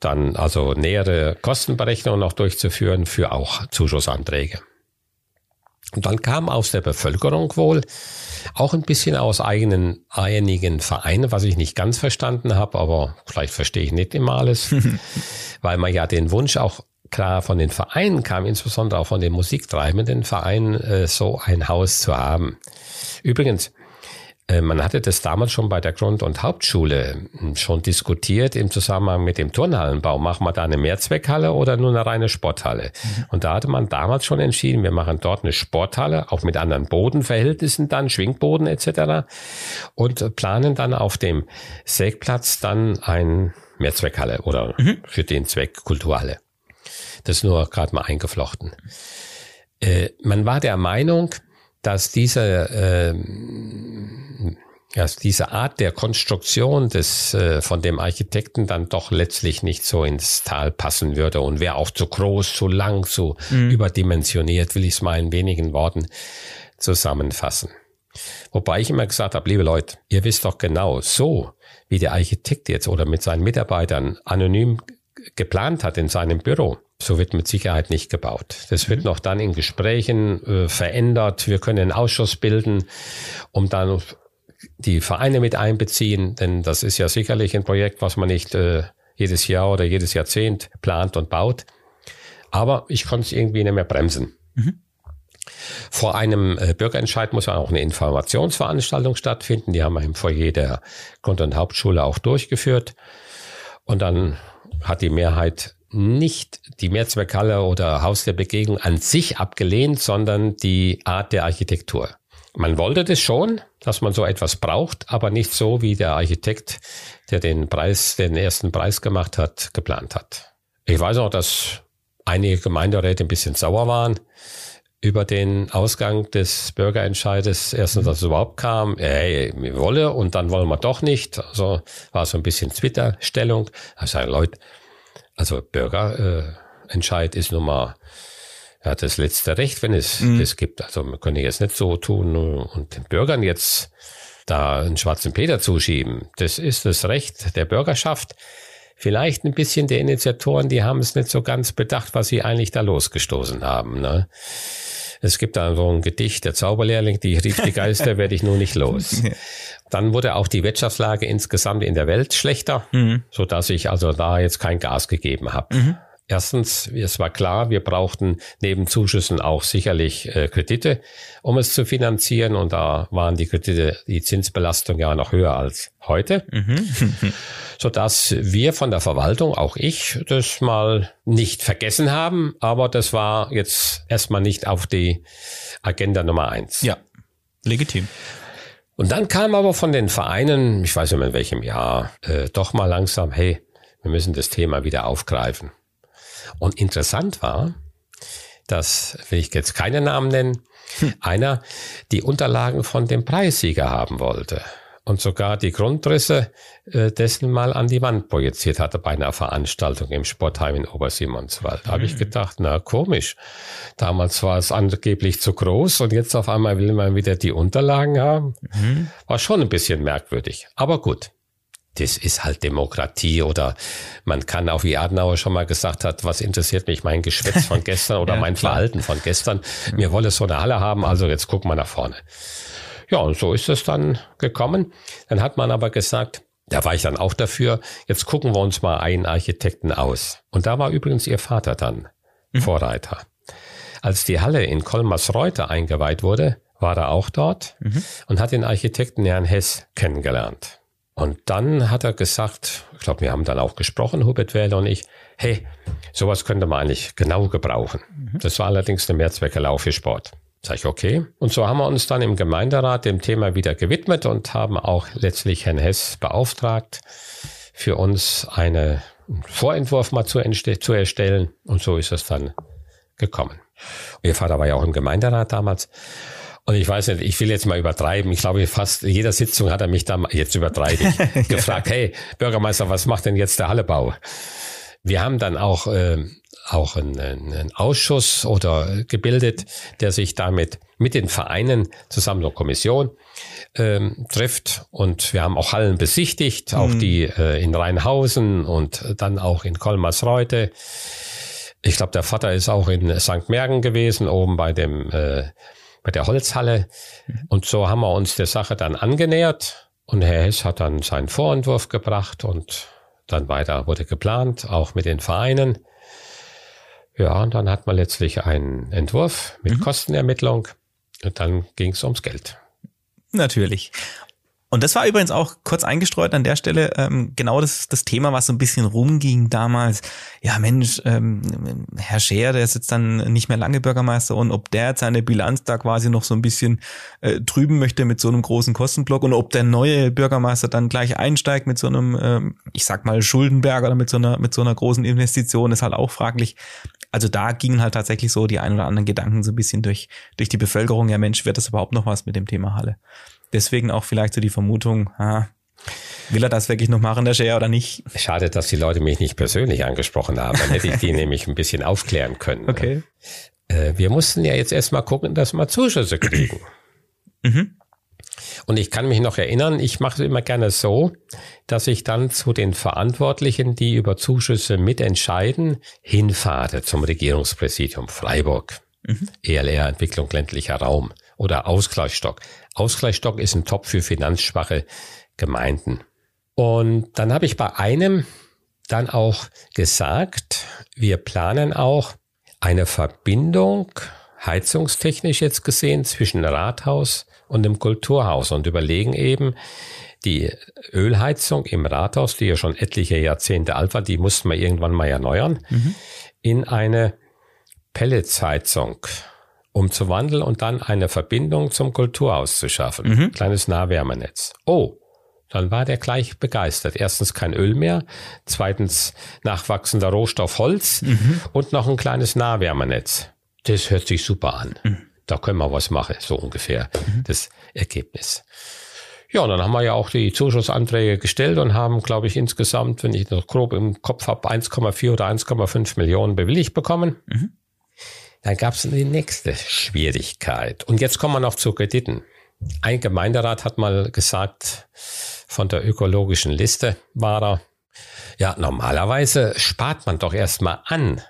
dann also nähere Kostenberechnungen noch durchzuführen für auch Zuschussanträge. Und dann kam aus der Bevölkerung wohl auch ein bisschen aus eigenen, einigen Vereinen, was ich nicht ganz verstanden habe, aber vielleicht verstehe ich nicht immer alles, weil man ja den Wunsch auch klar von den Vereinen kam, insbesondere auch von den musiktreibenden Vereinen, äh, so ein Haus zu haben. Übrigens, man hatte das damals schon bei der Grund- und Hauptschule hm, schon diskutiert im Zusammenhang mit dem Turnhallenbau. Machen wir da eine Mehrzweckhalle oder nur eine reine Sporthalle? Mhm. Und da hatte man damals schon entschieden, wir machen dort eine Sporthalle, auch mit anderen Bodenverhältnissen dann, Schwingboden etc. Und planen dann auf dem Sägplatz dann ein Mehrzweckhalle oder mhm. für den Zweck Kulturhalle. Das ist nur gerade mal eingeflochten. Äh, man war der Meinung, dass diese, äh, dass diese Art der Konstruktion des, äh, von dem Architekten dann doch letztlich nicht so ins Tal passen würde und wäre auch zu groß, zu lang, zu mhm. überdimensioniert, will ich es mal in wenigen Worten zusammenfassen. Wobei ich immer gesagt habe, liebe Leute, ihr wisst doch genau, so wie der Architekt jetzt oder mit seinen Mitarbeitern anonym geplant hat in seinem Büro, so wird mit Sicherheit nicht gebaut. Das wird mhm. noch dann in Gesprächen äh, verändert. Wir können einen Ausschuss bilden, um dann die Vereine mit einbeziehen, denn das ist ja sicherlich ein Projekt, was man nicht äh, jedes Jahr oder jedes Jahrzehnt plant und baut. Aber ich konnte es irgendwie nicht mehr bremsen. Mhm. Vor einem äh, Bürgerentscheid muss auch eine Informationsveranstaltung stattfinden. Die haben wir im Foyer der Grund- und Hauptschule auch durchgeführt. Und dann hat die Mehrheit nicht die Mehrzweckhalle oder Haus der Begegnung an sich abgelehnt, sondern die Art der Architektur. Man wollte das schon, dass man so etwas braucht, aber nicht so, wie der Architekt, der den Preis, den ersten Preis gemacht hat, geplant hat. Ich weiß auch, dass einige Gemeinderäte ein bisschen sauer waren über den Ausgang des Bürgerentscheides. Erstens, dass es überhaupt kam, ey, wir wollen und dann wollen wir doch nicht. Also war so ein bisschen Twitter-Stellung. Sagen Leute, also Bürgerentscheid äh, ist nun mal ja, das letzte Recht, wenn es mhm. das gibt. Also wir können jetzt nicht so tun und den Bürgern jetzt da einen schwarzen Peter zuschieben. Das ist das Recht der Bürgerschaft. Vielleicht ein bisschen der Initiatoren, die haben es nicht so ganz bedacht, was sie eigentlich da losgestoßen haben. Ne? Es gibt da so ein Gedicht, der Zauberlehrling, die rief die Geister, werde ich nur nicht los. Dann wurde auch die Wirtschaftslage insgesamt in der Welt schlechter, mhm. so dass ich also da jetzt kein Gas gegeben habe. Mhm. Erstens, es war klar, wir brauchten neben Zuschüssen auch sicherlich äh, Kredite, um es zu finanzieren. Und da waren die Kredite, die Zinsbelastung ja noch höher als heute. Mhm. Sodass wir von der Verwaltung, auch ich, das mal nicht vergessen haben. Aber das war jetzt erstmal nicht auf die Agenda Nummer eins. Ja, legitim. Und dann kam aber von den Vereinen, ich weiß nicht mehr in welchem Jahr, äh, doch mal langsam, hey, wir müssen das Thema wieder aufgreifen. Und interessant war, dass, will ich jetzt keine Namen nennen, hm. einer die Unterlagen von dem Preissieger haben wollte und sogar die Grundrisse äh, dessen mal an die Wand projiziert hatte bei einer Veranstaltung im Sportheim in Obersimonswald. Da mhm. habe ich gedacht, na komisch. Damals war es angeblich zu groß und jetzt auf einmal will man wieder die Unterlagen haben. Mhm. War schon ein bisschen merkwürdig. Aber gut das ist halt Demokratie oder man kann auch, wie Adenauer schon mal gesagt hat, was interessiert mich mein Geschwätz von gestern oder ja, mein klar. Verhalten von gestern. Mir wolle so eine Halle haben, also jetzt gucken wir nach vorne. Ja, und so ist es dann gekommen. Dann hat man aber gesagt, da war ich dann auch dafür, jetzt gucken wir uns mal einen Architekten aus. Und da war übrigens ihr Vater dann mhm. Vorreiter. Als die Halle in Kolmersreuter eingeweiht wurde, war er auch dort mhm. und hat den Architekten Herrn Hess kennengelernt. Und dann hat er gesagt, ich glaube, wir haben dann auch gesprochen, Hubert Wähler und ich, hey, sowas könnte man eigentlich genau gebrauchen. Mhm. Das war allerdings eine Mehrzwecke für Sport. Sag ich, okay. Und so haben wir uns dann im Gemeinderat dem Thema wieder gewidmet und haben auch letztlich Herrn Hess beauftragt, für uns einen Vorentwurf mal zu, zu erstellen. Und so ist es dann gekommen. Ihr Vater war ja auch im Gemeinderat damals. Und ich weiß nicht, ich will jetzt mal übertreiben. Ich glaube, fast jeder Sitzung hat er mich da, jetzt übertreibe ich, gefragt, hey, Bürgermeister, was macht denn jetzt der Hallebau? Wir haben dann auch, äh, auch einen, einen Ausschuss oder gebildet, der sich damit mit den Vereinen zusammen eine Kommission ähm, trifft. Und wir haben auch Hallen besichtigt, auch mhm. die äh, in Rheinhausen und dann auch in Kolmersreute. Ich glaube, der Vater ist auch in St. Mergen gewesen, oben bei dem äh, bei der Holzhalle. Mhm. Und so haben wir uns der Sache dann angenähert. Und Herr Hess hat dann seinen Vorentwurf gebracht und dann weiter wurde geplant, auch mit den Vereinen. Ja, und dann hat man letztlich einen Entwurf mit mhm. Kostenermittlung und dann ging es ums Geld. Natürlich. Und das war übrigens auch kurz eingestreut an der Stelle ähm, genau das, das Thema, was so ein bisschen rumging damals. Ja, Mensch, ähm, Herr Scheer, der ist jetzt dann nicht mehr lange Bürgermeister und ob der jetzt seine Bilanz da quasi noch so ein bisschen äh, trüben möchte mit so einem großen Kostenblock und ob der neue Bürgermeister dann gleich einsteigt mit so einem, ähm, ich sag mal, Schuldenberg oder mit so einer, mit so einer großen Investition, ist halt auch fraglich. Also da gingen halt tatsächlich so die ein oder anderen Gedanken so ein bisschen durch, durch die Bevölkerung. Ja, Mensch, wird das überhaupt noch was mit dem Thema Halle? Deswegen auch vielleicht so die Vermutung, ah, will er das wirklich noch machen, der Share, oder nicht? Schade, dass die Leute mich nicht persönlich angesprochen haben. Dann hätte ich die nämlich ein bisschen aufklären können. Okay. Äh, wir mussten ja jetzt erstmal gucken, dass wir Zuschüsse kriegen. Mhm. Und ich kann mich noch erinnern, ich mache es immer gerne so, dass ich dann zu den Verantwortlichen, die über Zuschüsse mitentscheiden, hinfahre zum Regierungspräsidium Freiburg. Mhm. ELR Entwicklung ländlicher Raum oder Ausgleichsstock. Ausgleichsstock ist ein Top für finanzschwache Gemeinden. Und dann habe ich bei einem dann auch gesagt, wir planen auch eine Verbindung, heizungstechnisch jetzt gesehen, zwischen Rathaus und dem Kulturhaus und überlegen eben, die Ölheizung im Rathaus, die ja schon etliche Jahrzehnte alt war, die mussten wir irgendwann mal erneuern, mhm. in eine Pelletsheizung umzuwandeln und dann eine Verbindung zum Kulturhaus zu schaffen. Mhm. Kleines Nahwärmenetz. Oh, dann war der gleich begeistert. Erstens kein Öl mehr, zweitens nachwachsender Rohstoff Holz mhm. und noch ein kleines Nahwärmenetz. Das hört sich super an. Mhm. Da können wir was machen, so ungefähr mhm. das Ergebnis. Ja, und dann haben wir ja auch die Zuschussanträge gestellt und haben, glaube ich, insgesamt, wenn ich noch grob im Kopf habe, 1,4 oder 1,5 Millionen bewilligt bekommen. Mhm. Dann gab es die nächste Schwierigkeit. Und jetzt kommen wir noch zu Krediten. Ein Gemeinderat hat mal gesagt, von der ökologischen Liste war er, ja, normalerweise spart man doch erstmal an,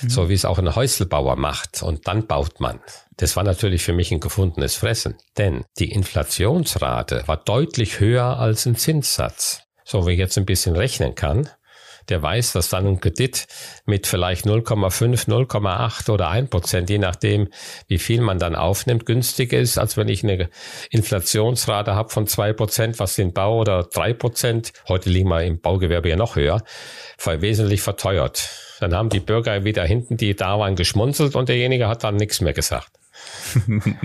mhm. so wie es auch ein Häuselbauer macht, und dann baut man. Das war natürlich für mich ein gefundenes Fressen, denn die Inflationsrate war deutlich höher als ein Zinssatz. So wie ich jetzt ein bisschen rechnen kann, der weiß, dass dann ein Kredit mit vielleicht 0,5, 0,8 oder 1 Prozent, je nachdem, wie viel man dann aufnimmt, günstiger ist, als wenn ich eine Inflationsrate habe von 2 Prozent, was den Bau oder 3 Prozent, heute liegen wir im Baugewerbe ja noch höher, wesentlich verteuert. Dann haben die Bürger wieder hinten, die da waren, geschmunzelt und derjenige hat dann nichts mehr gesagt.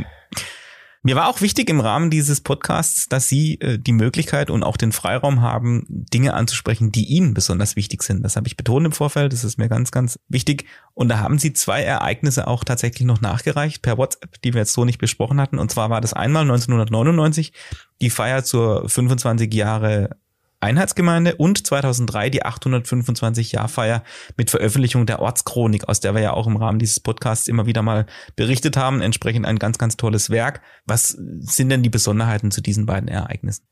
Mir war auch wichtig im Rahmen dieses Podcasts, dass Sie äh, die Möglichkeit und auch den Freiraum haben, Dinge anzusprechen, die Ihnen besonders wichtig sind. Das habe ich betont im Vorfeld, das ist mir ganz, ganz wichtig. Und da haben Sie zwei Ereignisse auch tatsächlich noch nachgereicht per WhatsApp, die wir jetzt so nicht besprochen hatten. Und zwar war das einmal 1999 die Feier zur 25 Jahre Einheitsgemeinde und 2003 die 825-Jahr-Feier mit Veröffentlichung der Ortschronik, aus der wir ja auch im Rahmen dieses Podcasts immer wieder mal berichtet haben. Entsprechend ein ganz, ganz tolles Werk. Was sind denn die Besonderheiten zu diesen beiden Ereignissen?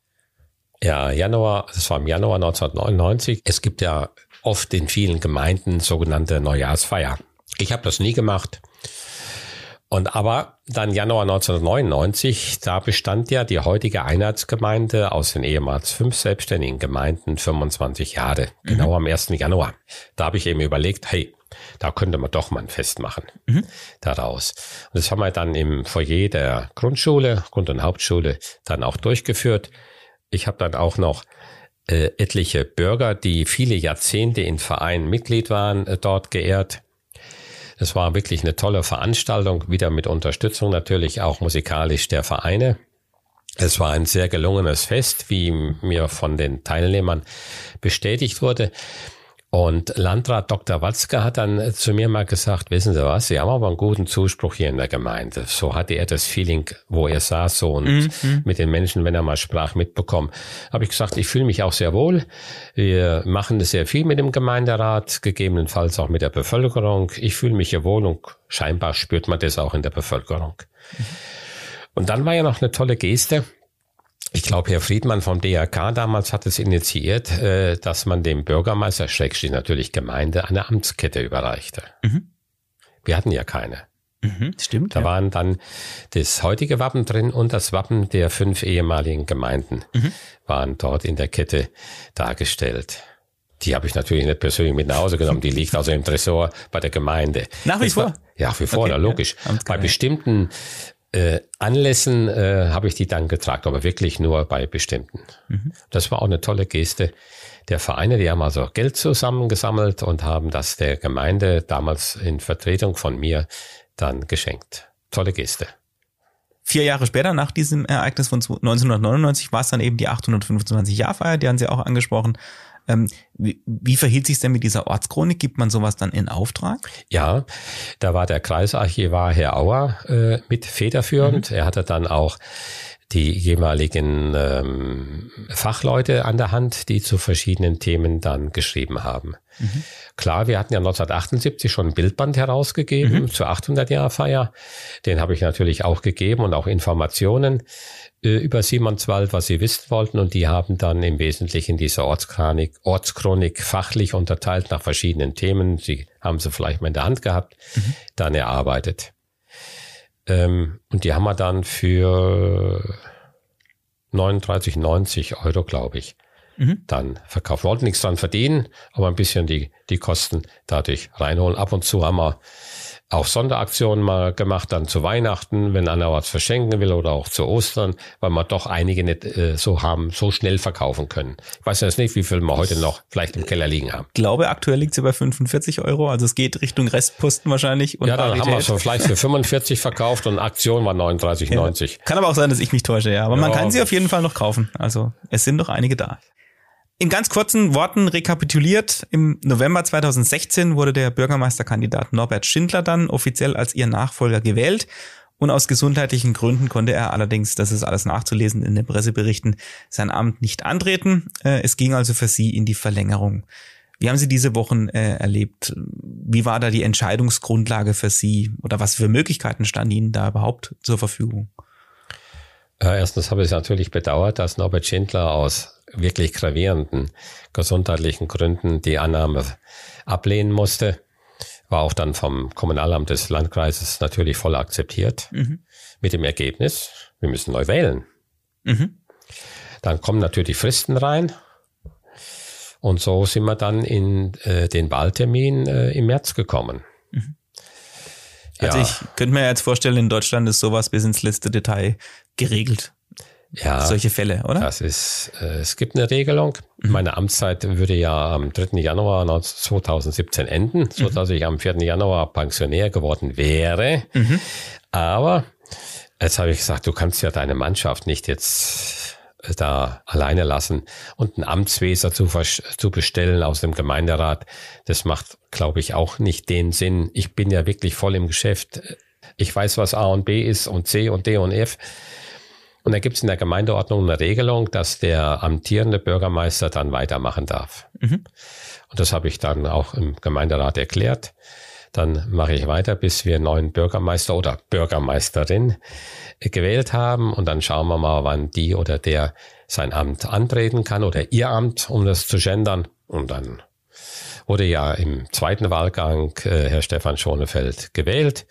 Ja, Januar, das war im Januar 1999. Es gibt ja oft in vielen Gemeinden sogenannte Neujahrsfeier. Ich habe das nie gemacht. Und aber dann Januar 1999, da bestand ja die heutige Einheitsgemeinde aus den ehemals fünf selbstständigen Gemeinden 25 Jahre, mhm. genau am 1. Januar. Da habe ich eben überlegt, hey, da könnte man doch mal ein Fest machen mhm. daraus. Und das haben wir dann im Foyer der Grundschule, Grund- und Hauptschule dann auch durchgeführt. Ich habe dann auch noch äh, etliche Bürger, die viele Jahrzehnte in Vereinen Mitglied waren, äh, dort geehrt. Es war wirklich eine tolle Veranstaltung, wieder mit Unterstützung natürlich auch musikalisch der Vereine. Es war ein sehr gelungenes Fest, wie mir von den Teilnehmern bestätigt wurde. Und Landrat Dr. Watzke hat dann zu mir mal gesagt, wissen Sie was, Sie haben aber einen guten Zuspruch hier in der Gemeinde. So hatte er das Feeling, wo er saß so und mhm. mit den Menschen, wenn er mal sprach, mitbekommen. Habe ich gesagt, ich fühle mich auch sehr wohl. Wir machen sehr viel mit dem Gemeinderat, gegebenenfalls auch mit der Bevölkerung. Ich fühle mich hier wohl und scheinbar spürt man das auch in der Bevölkerung. Mhm. Und dann war ja noch eine tolle Geste ich glaube, Herr Friedmann vom DRK damals hat es initiiert, äh, dass man dem Bürgermeister, Schrägstrich natürlich Gemeinde, eine Amtskette überreichte. Mhm. Wir hatten ja keine. Mhm, stimmt. Da ja. waren dann das heutige Wappen drin und das Wappen der fünf ehemaligen Gemeinden mhm. waren dort in der Kette dargestellt. Die habe ich natürlich nicht persönlich mit nach Hause genommen. Die liegt also im Tresor bei der Gemeinde. Nach wie das vor? War, ja, nach wie vor, okay, logisch. Ja, bei bestimmten Äh, Anlässen äh, habe ich die dann getragen, aber wirklich nur bei bestimmten. Mhm. Das war auch eine tolle Geste der Vereine, die haben also Geld zusammengesammelt und haben das der Gemeinde damals in Vertretung von mir dann geschenkt. Tolle Geste. Vier Jahre später, nach diesem Ereignis von 1999, war es dann eben die 825-Jahr-Feier, die haben Sie auch angesprochen. Ähm, wie, wie verhielt sich denn mit dieser Ortschronik? Gibt man sowas dann in Auftrag? Ja, da war der Kreisarchivar Herr Auer äh, mit federführend. Mhm. Er hatte dann auch die jeweiligen ähm, Fachleute an der Hand, die zu verschiedenen Themen dann geschrieben haben. Mhm. Klar, wir hatten ja 1978 schon ein Bildband herausgegeben mhm. zur 800-Jahr-Feier. Den habe ich natürlich auch gegeben und auch Informationen äh, über Simonswald, was sie wissen wollten. Und die haben dann im Wesentlichen diese Ortschronik, Ortschronik fachlich unterteilt nach verschiedenen Themen. Sie haben sie vielleicht mal in der Hand gehabt, mhm. dann erarbeitet. Ähm, und die haben wir dann für 39,90 Euro, glaube ich, mhm. dann verkauft. Wir wollten nichts dran verdienen, aber ein bisschen die, die Kosten dadurch reinholen. Ab und zu haben wir auch Sonderaktionen mal gemacht, dann zu Weihnachten, wenn einer was verschenken will oder auch zu Ostern, weil wir doch einige nicht äh, so haben, so schnell verkaufen können. Ich weiß jetzt nicht, wie viel wir heute noch vielleicht im Keller liegen haben. Ich glaube, aktuell liegt sie bei 45 Euro, also es geht Richtung Restposten wahrscheinlich. Und ja, dann Rarität. haben wir so vielleicht für 45 verkauft und Aktion war 39,90. Ja. Kann aber auch sein, dass ich mich täusche, ja. Aber ja, man kann sie auf jeden Fall noch kaufen. Also es sind noch einige da. In ganz kurzen Worten rekapituliert, im November 2016 wurde der Bürgermeisterkandidat Norbert Schindler dann offiziell als ihr Nachfolger gewählt und aus gesundheitlichen Gründen konnte er allerdings, das ist alles nachzulesen in den Presseberichten, sein Amt nicht antreten. Äh, es ging also für sie in die Verlängerung. Wie haben Sie diese Wochen äh, erlebt? Wie war da die Entscheidungsgrundlage für Sie oder was für Möglichkeiten standen Ihnen da überhaupt zur Verfügung? Äh, erstens habe ich natürlich bedauert, dass Norbert Schindler aus wirklich gravierenden gesundheitlichen Gründen die Annahme ablehnen musste. War auch dann vom Kommunalamt des Landkreises natürlich voll akzeptiert. Mhm. Mit dem Ergebnis, wir müssen neu wählen. Mhm. Dann kommen natürlich Fristen rein. Und so sind wir dann in äh, den Wahltermin äh, im März gekommen. Mhm. Also ja. ich könnte mir jetzt vorstellen, in Deutschland ist sowas bis ins letzte Detail geregelt ja, solche Fälle, oder? Das ist, äh, es gibt eine Regelung. Mhm. Meine Amtszeit würde ja am 3. Januar 2017 enden, so mhm. ich am 4. Januar Pensionär geworden wäre. Mhm. Aber jetzt habe ich gesagt, du kannst ja deine Mannschaft nicht jetzt äh, da alleine lassen und einen Amtsweser zu, zu bestellen aus dem Gemeinderat. Das macht, glaube ich, auch nicht den Sinn. Ich bin ja wirklich voll im Geschäft. Ich weiß, was A und B ist und C und D und F. Und da gibt es in der Gemeindeordnung eine Regelung, dass der amtierende Bürgermeister dann weitermachen darf. Mhm. Und das habe ich dann auch im Gemeinderat erklärt. Dann mache ich weiter, bis wir einen neuen Bürgermeister oder Bürgermeisterin gewählt haben. Und dann schauen wir mal, wann die oder der sein Amt antreten kann oder ihr Amt, um das zu gendern. Und dann wurde ja im zweiten Wahlgang äh, Herr Stefan Schonefeld gewählt.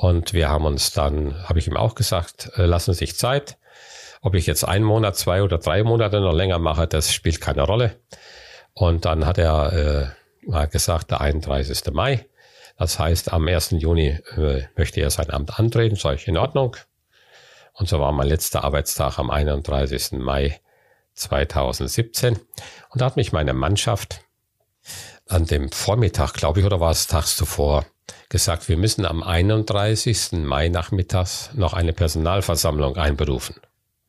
Und wir haben uns dann, habe ich ihm auch gesagt, äh, lassen Sie sich Zeit. Ob ich jetzt einen Monat, zwei oder drei Monate noch länger mache, das spielt keine Rolle. Und dann hat er äh, mal gesagt, der 31. Mai. Das heißt, am 1. Juni äh, möchte er sein Amt antreten. Sag ich, in Ordnung. Und so war mein letzter Arbeitstag am 31. Mai 2017. Und da hat mich meine Mannschaft an dem Vormittag, glaube ich, oder war es tags zuvor, gesagt, wir müssen am 31. Mai nachmittags noch eine Personalversammlung einberufen.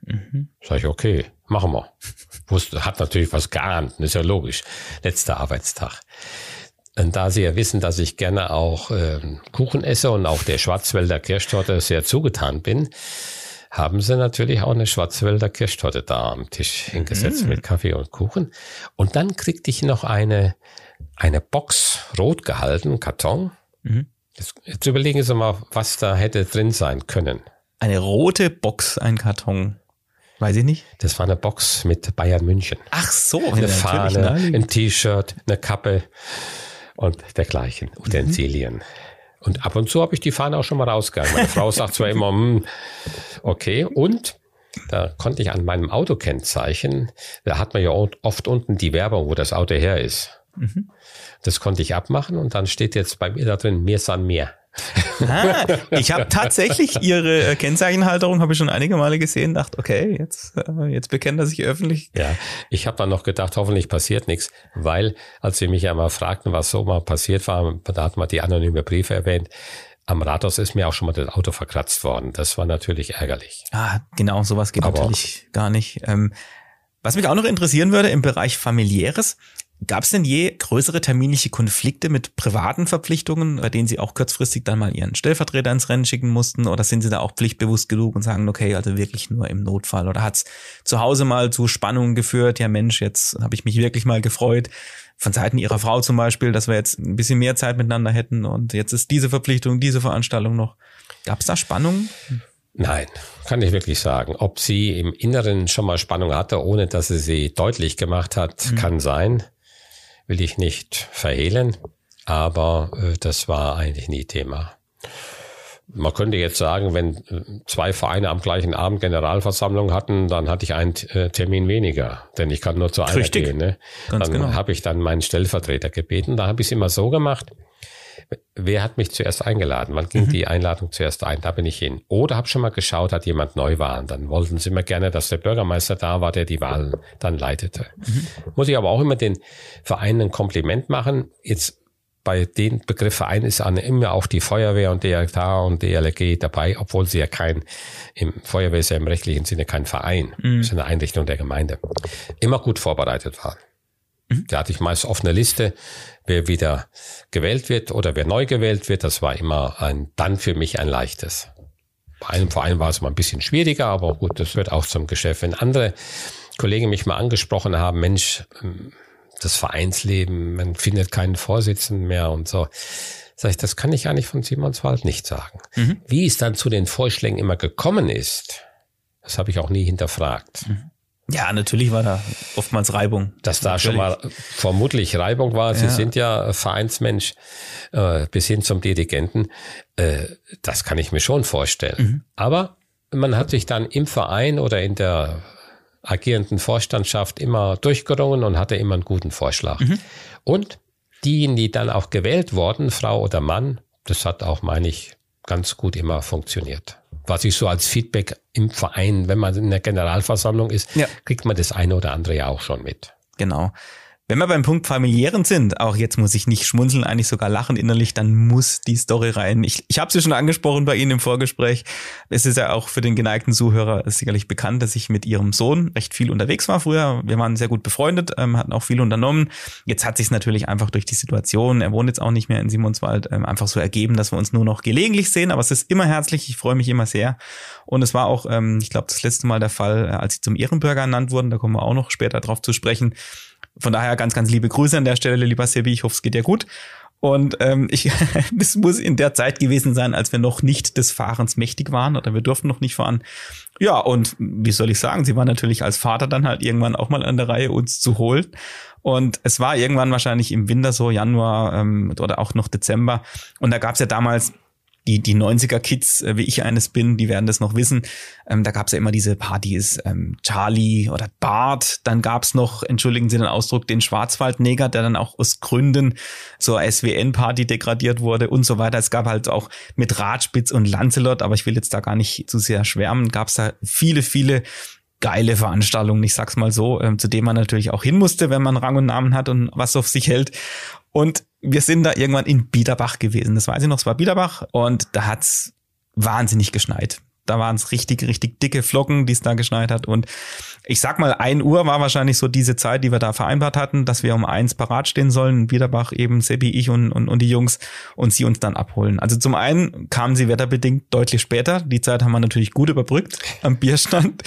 Mhm. Sag ich, okay, machen wir. Wusste, hat natürlich was geahnt, ist ja logisch. Letzter Arbeitstag. Und da Sie ja wissen, dass ich gerne auch äh, Kuchen esse und auch der Schwarzwälder Kirschtorte sehr zugetan bin, haben sie natürlich auch eine Schwarzwälder Kirschtorte da am Tisch hingesetzt mhm. mit Kaffee und Kuchen. Und dann kriegte ich noch eine, eine Box rot gehalten, Karton, Mhm. Jetzt, jetzt überlegen Sie mal, was da hätte drin sein können. Eine rote Box, ein Karton. Weiß ich nicht. Das war eine Box mit Bayern München. Ach so, eine Fahne, ein T-Shirt, eine Kappe und dergleichen Utensilien. Mhm. Und ab und zu habe ich die Fahne auch schon mal rausgegangen. Meine Frau sagt zwar immer, hm, okay, und da konnte ich an meinem Autokennzeichen, da hat man ja oft unten die Werbung, wo das Auto her ist. Mhm. Das konnte ich abmachen und dann steht jetzt bei mir da drin, mir san mehr. Ah, ich habe tatsächlich ihre äh, Kennzeichenhalterung habe ich schon einige Male gesehen, dachte, okay, jetzt äh, jetzt bekennt er sich öffentlich. Ja, ich habe dann noch gedacht, hoffentlich passiert nichts, weil als sie mich ja mal fragten, was so mal passiert war, da hat man die anonyme Briefe erwähnt. Am Rathaus ist mir auch schon mal das Auto verkratzt worden. Das war natürlich ärgerlich. Ah, genau, sowas geht Aber natürlich gar nicht. Ähm, was mich auch noch interessieren würde im Bereich familiäres, Gab es denn je größere terminliche Konflikte mit privaten Verpflichtungen, bei denen Sie auch kurzfristig dann mal Ihren Stellvertreter ins Rennen schicken mussten? Oder sind Sie da auch pflichtbewusst genug und sagen, okay, also wirklich nur im Notfall? Oder hat es zu Hause mal zu Spannungen geführt? Ja Mensch, jetzt habe ich mich wirklich mal gefreut. Von Seiten Ihrer Frau zum Beispiel, dass wir jetzt ein bisschen mehr Zeit miteinander hätten und jetzt ist diese Verpflichtung, diese Veranstaltung noch. Gab es da Spannungen? Nein, kann ich wirklich sagen. Ob sie im Inneren schon mal Spannung hatte, ohne dass sie sie deutlich gemacht hat, mhm. kann sein will ich nicht verhehlen, aber äh, das war eigentlich nie Thema. Man könnte jetzt sagen, wenn äh, zwei Vereine am gleichen Abend Generalversammlung hatten, dann hatte ich einen äh, Termin weniger, denn ich kann nur zu einer Richtig. gehen. Ne? Ganz dann genau. habe ich dann meinen Stellvertreter gebeten. Da habe ich es immer so gemacht, wer hat mich zuerst eingeladen? Wann ging mhm. die Einladung zuerst ein? Da bin ich hin. Oder habe schon mal geschaut, hat jemand Neuwahlen. Dann wollten sie immer gerne, dass der Bürgermeister da war, der die Wahlen dann leitete. Mhm. Muss ich aber auch immer den Vereinen ein Kompliment machen. Jetzt bei den Begriff Verein ist immer auch die Feuerwehr und DRK und DLG dabei, obwohl sie ja kein, im Feuerwehr ist ja im rechtlichen Sinne kein Verein, mhm. ist eine Einrichtung der Gemeinde, immer gut vorbereitet waren. Mhm. Da hatte ich meist offene Liste, wer wieder gewählt wird oder wer neu gewählt wird. Das war immer ein, dann für mich ein leichtes. Bei einem Verein war es mal ein bisschen schwieriger, aber gut, das wird auch zum Geschäft. Wenn andere Kollegen mich mal angesprochen haben, Mensch, ähm, das Vereinsleben, man findet keinen Vorsitzenden mehr und so. Sag ich, das kann ich eigentlich von Simonswald nicht sagen. Mhm. Wie es dann zu den Vorschlägen immer gekommen ist, das habe ich auch nie hinterfragt. Mhm. Ja, natürlich war da oftmals Reibung. Dass da natürlich. schon mal vermutlich Reibung war. Sie ja. sind ja Vereinsmensch äh, bis hin zum Dirigenten. Äh, das kann ich mir schon vorstellen. Mhm. Aber man hat sich dann im Verein oder in der agierenden Vorstandschaft immer durchgerungen und hatte immer einen guten Vorschlag. Mhm. Und diejenigen, die dann auch gewählt wurden, Frau oder Mann, das hat auch, meine ich, ganz gut immer funktioniert was ich so als Feedback im Verein, wenn man in der Generalversammlung ist, ja. kriegt man das eine oder andere ja auch schon mit. Genau. Wenn wir beim Punkt familiären sind, auch jetzt muss ich nicht schmunzeln, eigentlich sogar lachen innerlich, dann muss die Story rein. Ich, ich habe sie schon angesprochen bei Ihnen im Vorgespräch. Es ist ja auch für den geneigten Zuhörer sicherlich bekannt, dass ich mit Ihrem Sohn recht viel unterwegs war früher. Wir waren sehr gut befreundet, ähm, hatten auch viel unternommen. Jetzt hat sich natürlich einfach durch die Situation, er wohnt jetzt auch nicht mehr in Simonswald, ähm, einfach so ergeben, dass wir uns nur noch gelegentlich sehen. Aber es ist immer herzlich, ich freue mich immer sehr. Und es war auch, ähm, ich glaube, das letzte Mal der Fall, äh, als Sie zum Ehrenbürger ernannt wurden. Da kommen wir auch noch später drauf zu sprechen von daher ganz, ganz liebe Grüße an der Stelle, lieber Sebi. Ich hoffe, es geht dir gut. Und ähm, ich, das muss in der Zeit gewesen sein, als wir noch nicht des Fahrens mächtig waren oder wir durften noch nicht fahren. Ja, und wie soll ich sagen, sie war natürlich als Vater dann halt irgendwann auch mal an der Reihe, uns zu holen. Und es war irgendwann wahrscheinlich im Winter so, Januar ähm, oder auch noch Dezember. Und da gab es ja damals die, die 90er-Kids, äh, wie ich eines bin, die werden das noch wissen. Ähm, da gab es ja immer diese Partys, ähm, Charlie oder Bart. Dann gab es noch, entschuldigen Sie den Ausdruck, den Schwarzwaldneger, der dann auch aus Gründen zur SWN-Party degradiert wurde und so weiter. Es gab halt auch mit Radspitz und Lancelot, aber ich will jetzt da gar nicht zu sehr schwärmen, gab es da viele, viele geile Veranstaltungen, ich sag's mal so, ähm, zu dem man natürlich auch hin musste, wenn man Rang und Namen hat und was auf sich hält. Und wir sind da irgendwann in Biederbach gewesen. Das weiß ich noch, es war Biederbach und da hat's wahnsinnig geschneit. Da waren es richtig, richtig dicke Flocken, die es da geschneit hat. Und ich sag mal, ein Uhr war wahrscheinlich so diese Zeit, die wir da vereinbart hatten, dass wir um eins parat stehen sollen. Biederbach eben, Seppi, ich und, und, und die Jungs und sie uns dann abholen. Also zum einen kamen sie wetterbedingt deutlich später. Die Zeit haben wir natürlich gut überbrückt am Bierstand.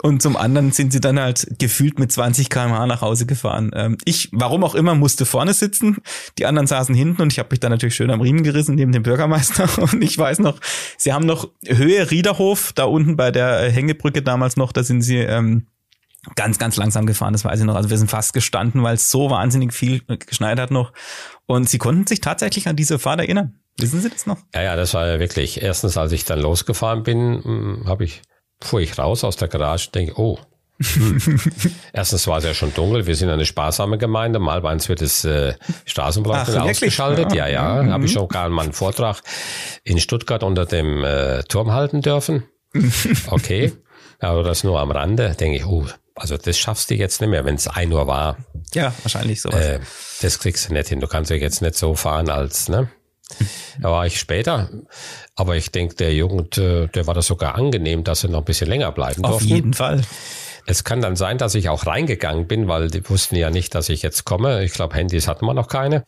Und zum anderen sind sie dann halt gefühlt mit 20 kmh nach Hause gefahren. Ähm, ich, warum auch immer, musste vorne sitzen. Die anderen saßen hinten und ich habe mich dann natürlich schön am Riemen gerissen neben dem Bürgermeister. Und ich weiß noch, sie haben noch Höhe Riederhof, da unten bei der Hängebrücke damals noch, da sind sie ähm, ganz, ganz langsam gefahren, das weiß ich noch. Also wir sind fast gestanden, weil es so wahnsinnig viel geschneit hat noch. Und sie konnten sich tatsächlich an diese Fahrt erinnern. Wissen Sie das noch? Ja, ja, das war ja wirklich. Erstens, als ich dann losgefahren bin, hm, habe ich, fuhr ich raus aus der Garage denke, oh, Hm. Erstens war es ja schon dunkel. Wir sind eine sparsame Gemeinde. Mal bei uns wird das äh, Straßenbeleuchtung ausgeschaltet. Ja, ja. ja. Mhm. Habe ich schon gar mal einen Vortrag in Stuttgart unter dem äh, Turm halten dürfen. Okay. Aber das nur am Rande. Denke ich, oh, also das schaffst du jetzt nicht mehr, wenn es ein Uhr war. Ja, wahrscheinlich sowas. Äh, das kriegst du nicht hin. Du kannst ja jetzt nicht so fahren als, ne? Da war ich später. Aber ich denke, der Jugend, äh, der war das sogar angenehm, dass sie noch ein bisschen länger bleiben Auf durften. Auf jeden Fall. Es kann dann sein, dass ich auch reingegangen bin, weil die wussten ja nicht, dass ich jetzt komme. Ich glaube, Handys hatten wir noch keine.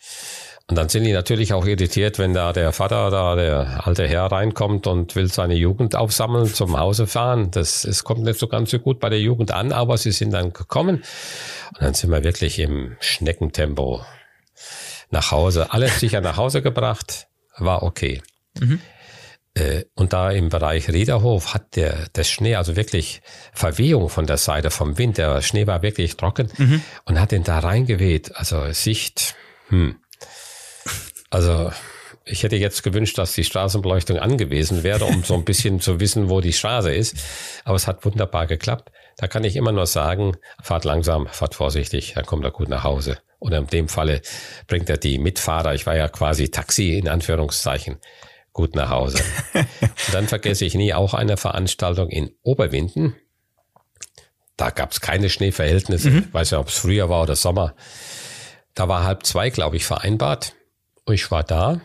Und dann sind die natürlich auch irritiert, wenn da der Vater, da der alte Herr reinkommt und will seine Jugend aufsammeln, zum Hause fahren. Das es kommt nicht so ganz so gut bei der Jugend an, aber sie sind dann gekommen. Und dann sind wir wirklich im Schneckentempo nach Hause. Alles sicher nach Hause gebracht, war okay. Mhm. Äh, und da im Bereich Riederhof hat der, der Schnee, also wirklich Verwehung von der Seite vom Wind, der Schnee war wirklich trocken mhm. und hat den da reingeweht. Also Sicht, hm. Also ich hätte jetzt gewünscht, dass die Straßenbeleuchtung angewiesen wäre, um so ein bisschen zu wissen, wo die Straße ist. Aber es hat wunderbar geklappt. Da kann ich immer nur sagen, fahrt langsam, fahrt vorsichtig, dann kommt er gut nach Hause. Oder in dem Falle bringt er die Mitfahrer, ich war ja quasi Taxi in Anführungszeichen, gut nach Hause. Und dann vergesse ich nie auch eine Veranstaltung in Oberwinden. Da gab es keine Schneeverhältnisse. Mhm. Ich weiß ja, ob es früher war oder Sommer. Da war halb zwei, glaube ich, vereinbart. Ich war da,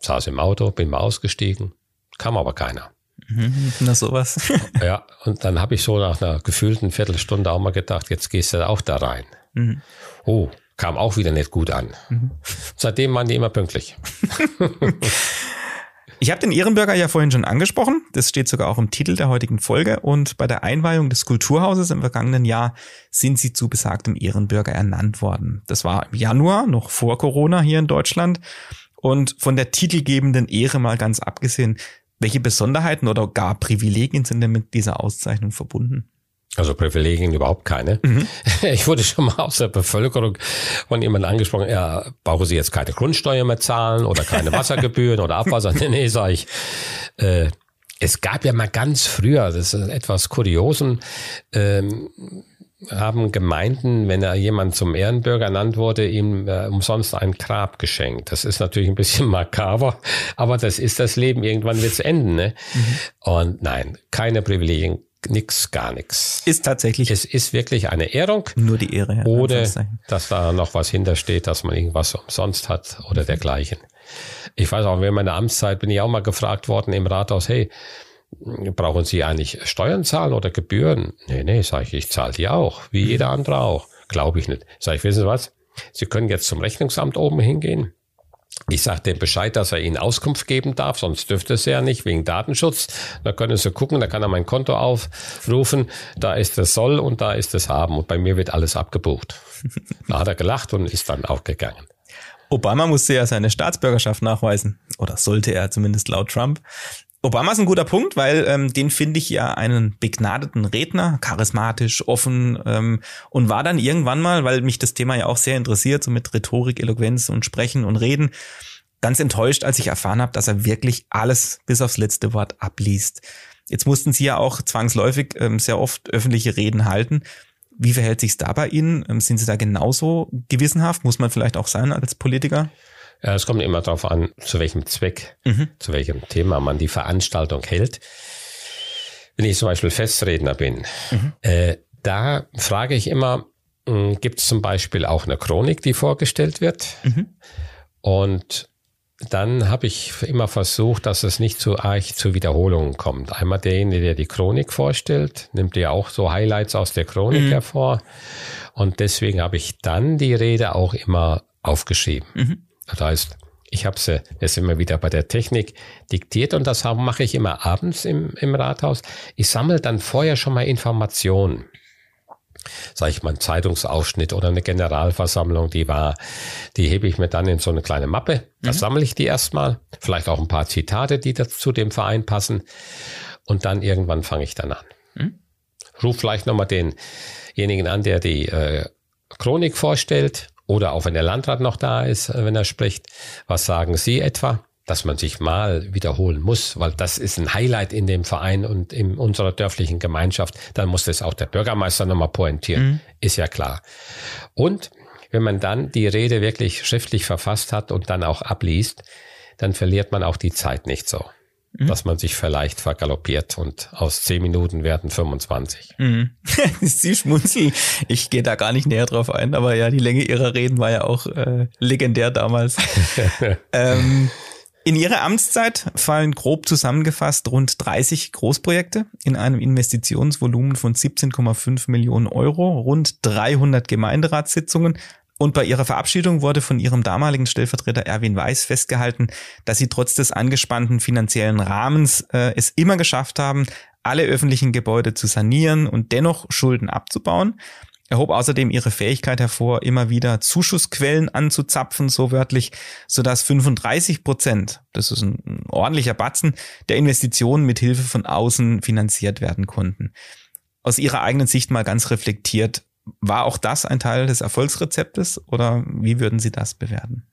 saß im Auto, bin mal ausgestiegen, kam aber keiner. Mhm, na sowas. ja, und dann habe ich so nach einer gefühlten Viertelstunde auch mal gedacht, jetzt gehst du auch da rein. Mhm. Oh, kam auch wieder nicht gut an. Mhm. Seitdem waren die immer pünktlich. Ich habe den Ehrenbürger ja vorhin schon angesprochen. Das steht sogar auch im Titel der heutigen Folge. Und bei der Einweihung des Kulturhauses im vergangenen Jahr sind sie zu besagtem Ehrenbürger ernannt worden. Das war im Januar, noch vor Corona hier in Deutschland. Und von der titelgebenden Ehre mal ganz abgesehen, welche Besonderheiten oder gar Privilegien sind denn mit dieser Auszeichnung verbunden? Also Privilegien überhaupt keine. Mhm. Ich wurde schon mal aus der Bevölkerung von jemandem angesprochen, ja, brauchen Sie jetzt keine Grundsteuer mehr zahlen oder keine Wassergebühren oder Abwasser? Nee, nee, sag ich. Äh, es gab ja mal ganz früher, das ist etwas Kuriosen, ähm, haben Gemeinden, wenn er jemand zum Ehrenbürger ernannt wurde, ihm äh, umsonst ein Grab geschenkt. Das ist natürlich ein bisschen makaber, aber das ist das Leben. Irgendwann wird's enden. Ne? Mhm. Und nein, keine Privilegien, nix, gar nichts. Ist tatsächlich. Es ist wirklich eine Ehrung. Nur die Ehre. Ja, oder dass da noch was hintersteht, dass man irgendwas umsonst hat oder dergleichen. Ich weiß auch, während meiner Amtszeit bin ich auch mal gefragt worden im Rathaus, hey, brauchen Sie eigentlich Steuern zahlen oder Gebühren? Nee, nee, sage ich, ich zahle die auch, wie jeder andere auch. Glaube ich nicht. Sag ich, wissen Sie was? Sie können jetzt zum Rechnungsamt oben hingehen. Ich sage dem Bescheid, dass er Ihnen Auskunft geben darf, sonst dürfte es ja nicht, wegen Datenschutz. Da können Sie gucken, da kann er mein Konto aufrufen, da ist das Soll und da ist das Haben und bei mir wird alles abgebucht. Da hat er gelacht und ist dann auch gegangen. Obama musste ja seine Staatsbürgerschaft nachweisen, oder sollte er zumindest laut Trump. Obama ist ein guter Punkt, weil ähm, den finde ich ja einen begnadeten Redner, charismatisch, offen ähm, und war dann irgendwann mal, weil mich das Thema ja auch sehr interessiert, so mit Rhetorik, Eloquenz und Sprechen und Reden, ganz enttäuscht, als ich erfahren habe, dass er wirklich alles bis aufs letzte Wort abliest. Jetzt mussten Sie ja auch zwangsläufig ähm, sehr oft öffentliche Reden halten. Wie verhält sich's da bei Ihnen? Ähm, sind Sie da genauso gewissenhaft? Muss man vielleicht auch sein als Politiker? Ja, es kommt immer darauf an, zu welchem Zweck, mhm. zu welchem Thema man die Veranstaltung hält. Wenn ich zum Beispiel Festredner bin, mhm. äh, da frage ich immer, hm, gibt es zum Beispiel auch eine Chronik, die vorgestellt wird? Mhm. Und dann habe ich immer versucht, dass es nicht zu arg zu Wiederholungen kommt. Einmal derjenige, der die Chronik vorstellt, nimmt ja auch so Highlights aus der Chronik mhm. hervor. Und deswegen habe ich dann die Rede auch immer aufgeschrieben. Mhm. Das heißt, ich habe sie, jetzt immer wieder bei der Technik diktiert und das mache ich immer abends im, im Rathaus. Ich sammle dann vorher schon mal Informationen. Sag ich mal, ein Zeitungsausschnitt oder eine Generalversammlung, die war, die hebe ich mir dann in so eine kleine Mappe. Da mhm. sammle ich die erstmal. Vielleicht auch ein paar Zitate, die zu dem Verein passen. Und dann irgendwann fange ich dann an. Mhm. Ruf vielleicht nochmal denjenigen an, der die äh, Chronik vorstellt oder auch wenn der Landrat noch da ist, äh, wenn er spricht, was sagen Sie etwa? dass man sich mal wiederholen muss, weil das ist ein Highlight in dem Verein und in unserer dörflichen Gemeinschaft, dann muss das auch der Bürgermeister nochmal pointieren, mhm. ist ja klar. Und wenn man dann die Rede wirklich schriftlich verfasst hat und dann auch abliest, dann verliert man auch die Zeit nicht so mhm. dass man sich vielleicht vergaloppiert und aus zehn Minuten werden 25. Mhm. Sie schmunzeln. Ich gehe da gar nicht näher drauf ein, aber ja, die Länge ihrer Reden war ja auch äh, legendär damals. ähm, in ihrer Amtszeit fallen grob zusammengefasst rund 30 Großprojekte in einem Investitionsvolumen von 17,5 Millionen Euro, rund 300 Gemeinderatssitzungen, und bei ihrer Verabschiedung wurde von ihrem damaligen Stellvertreter Erwin Weiß festgehalten, dass sie trotz des angespannten finanziellen Rahmens äh, es immer geschafft haben, alle öffentlichen Gebäude zu sanieren und dennoch Schulden abzubauen. Er hob außerdem ihre Fähigkeit hervor, immer wieder Zuschussquellen anzuzapfen, so wörtlich, sodass 35 Prozent, das ist ein ordentlicher Batzen, der Investitionen mit Hilfe von außen finanziert werden konnten. Aus ihrer eigenen Sicht mal ganz reflektiert, war auch das ein Teil des Erfolgsrezeptes oder wie würden Sie das bewerten?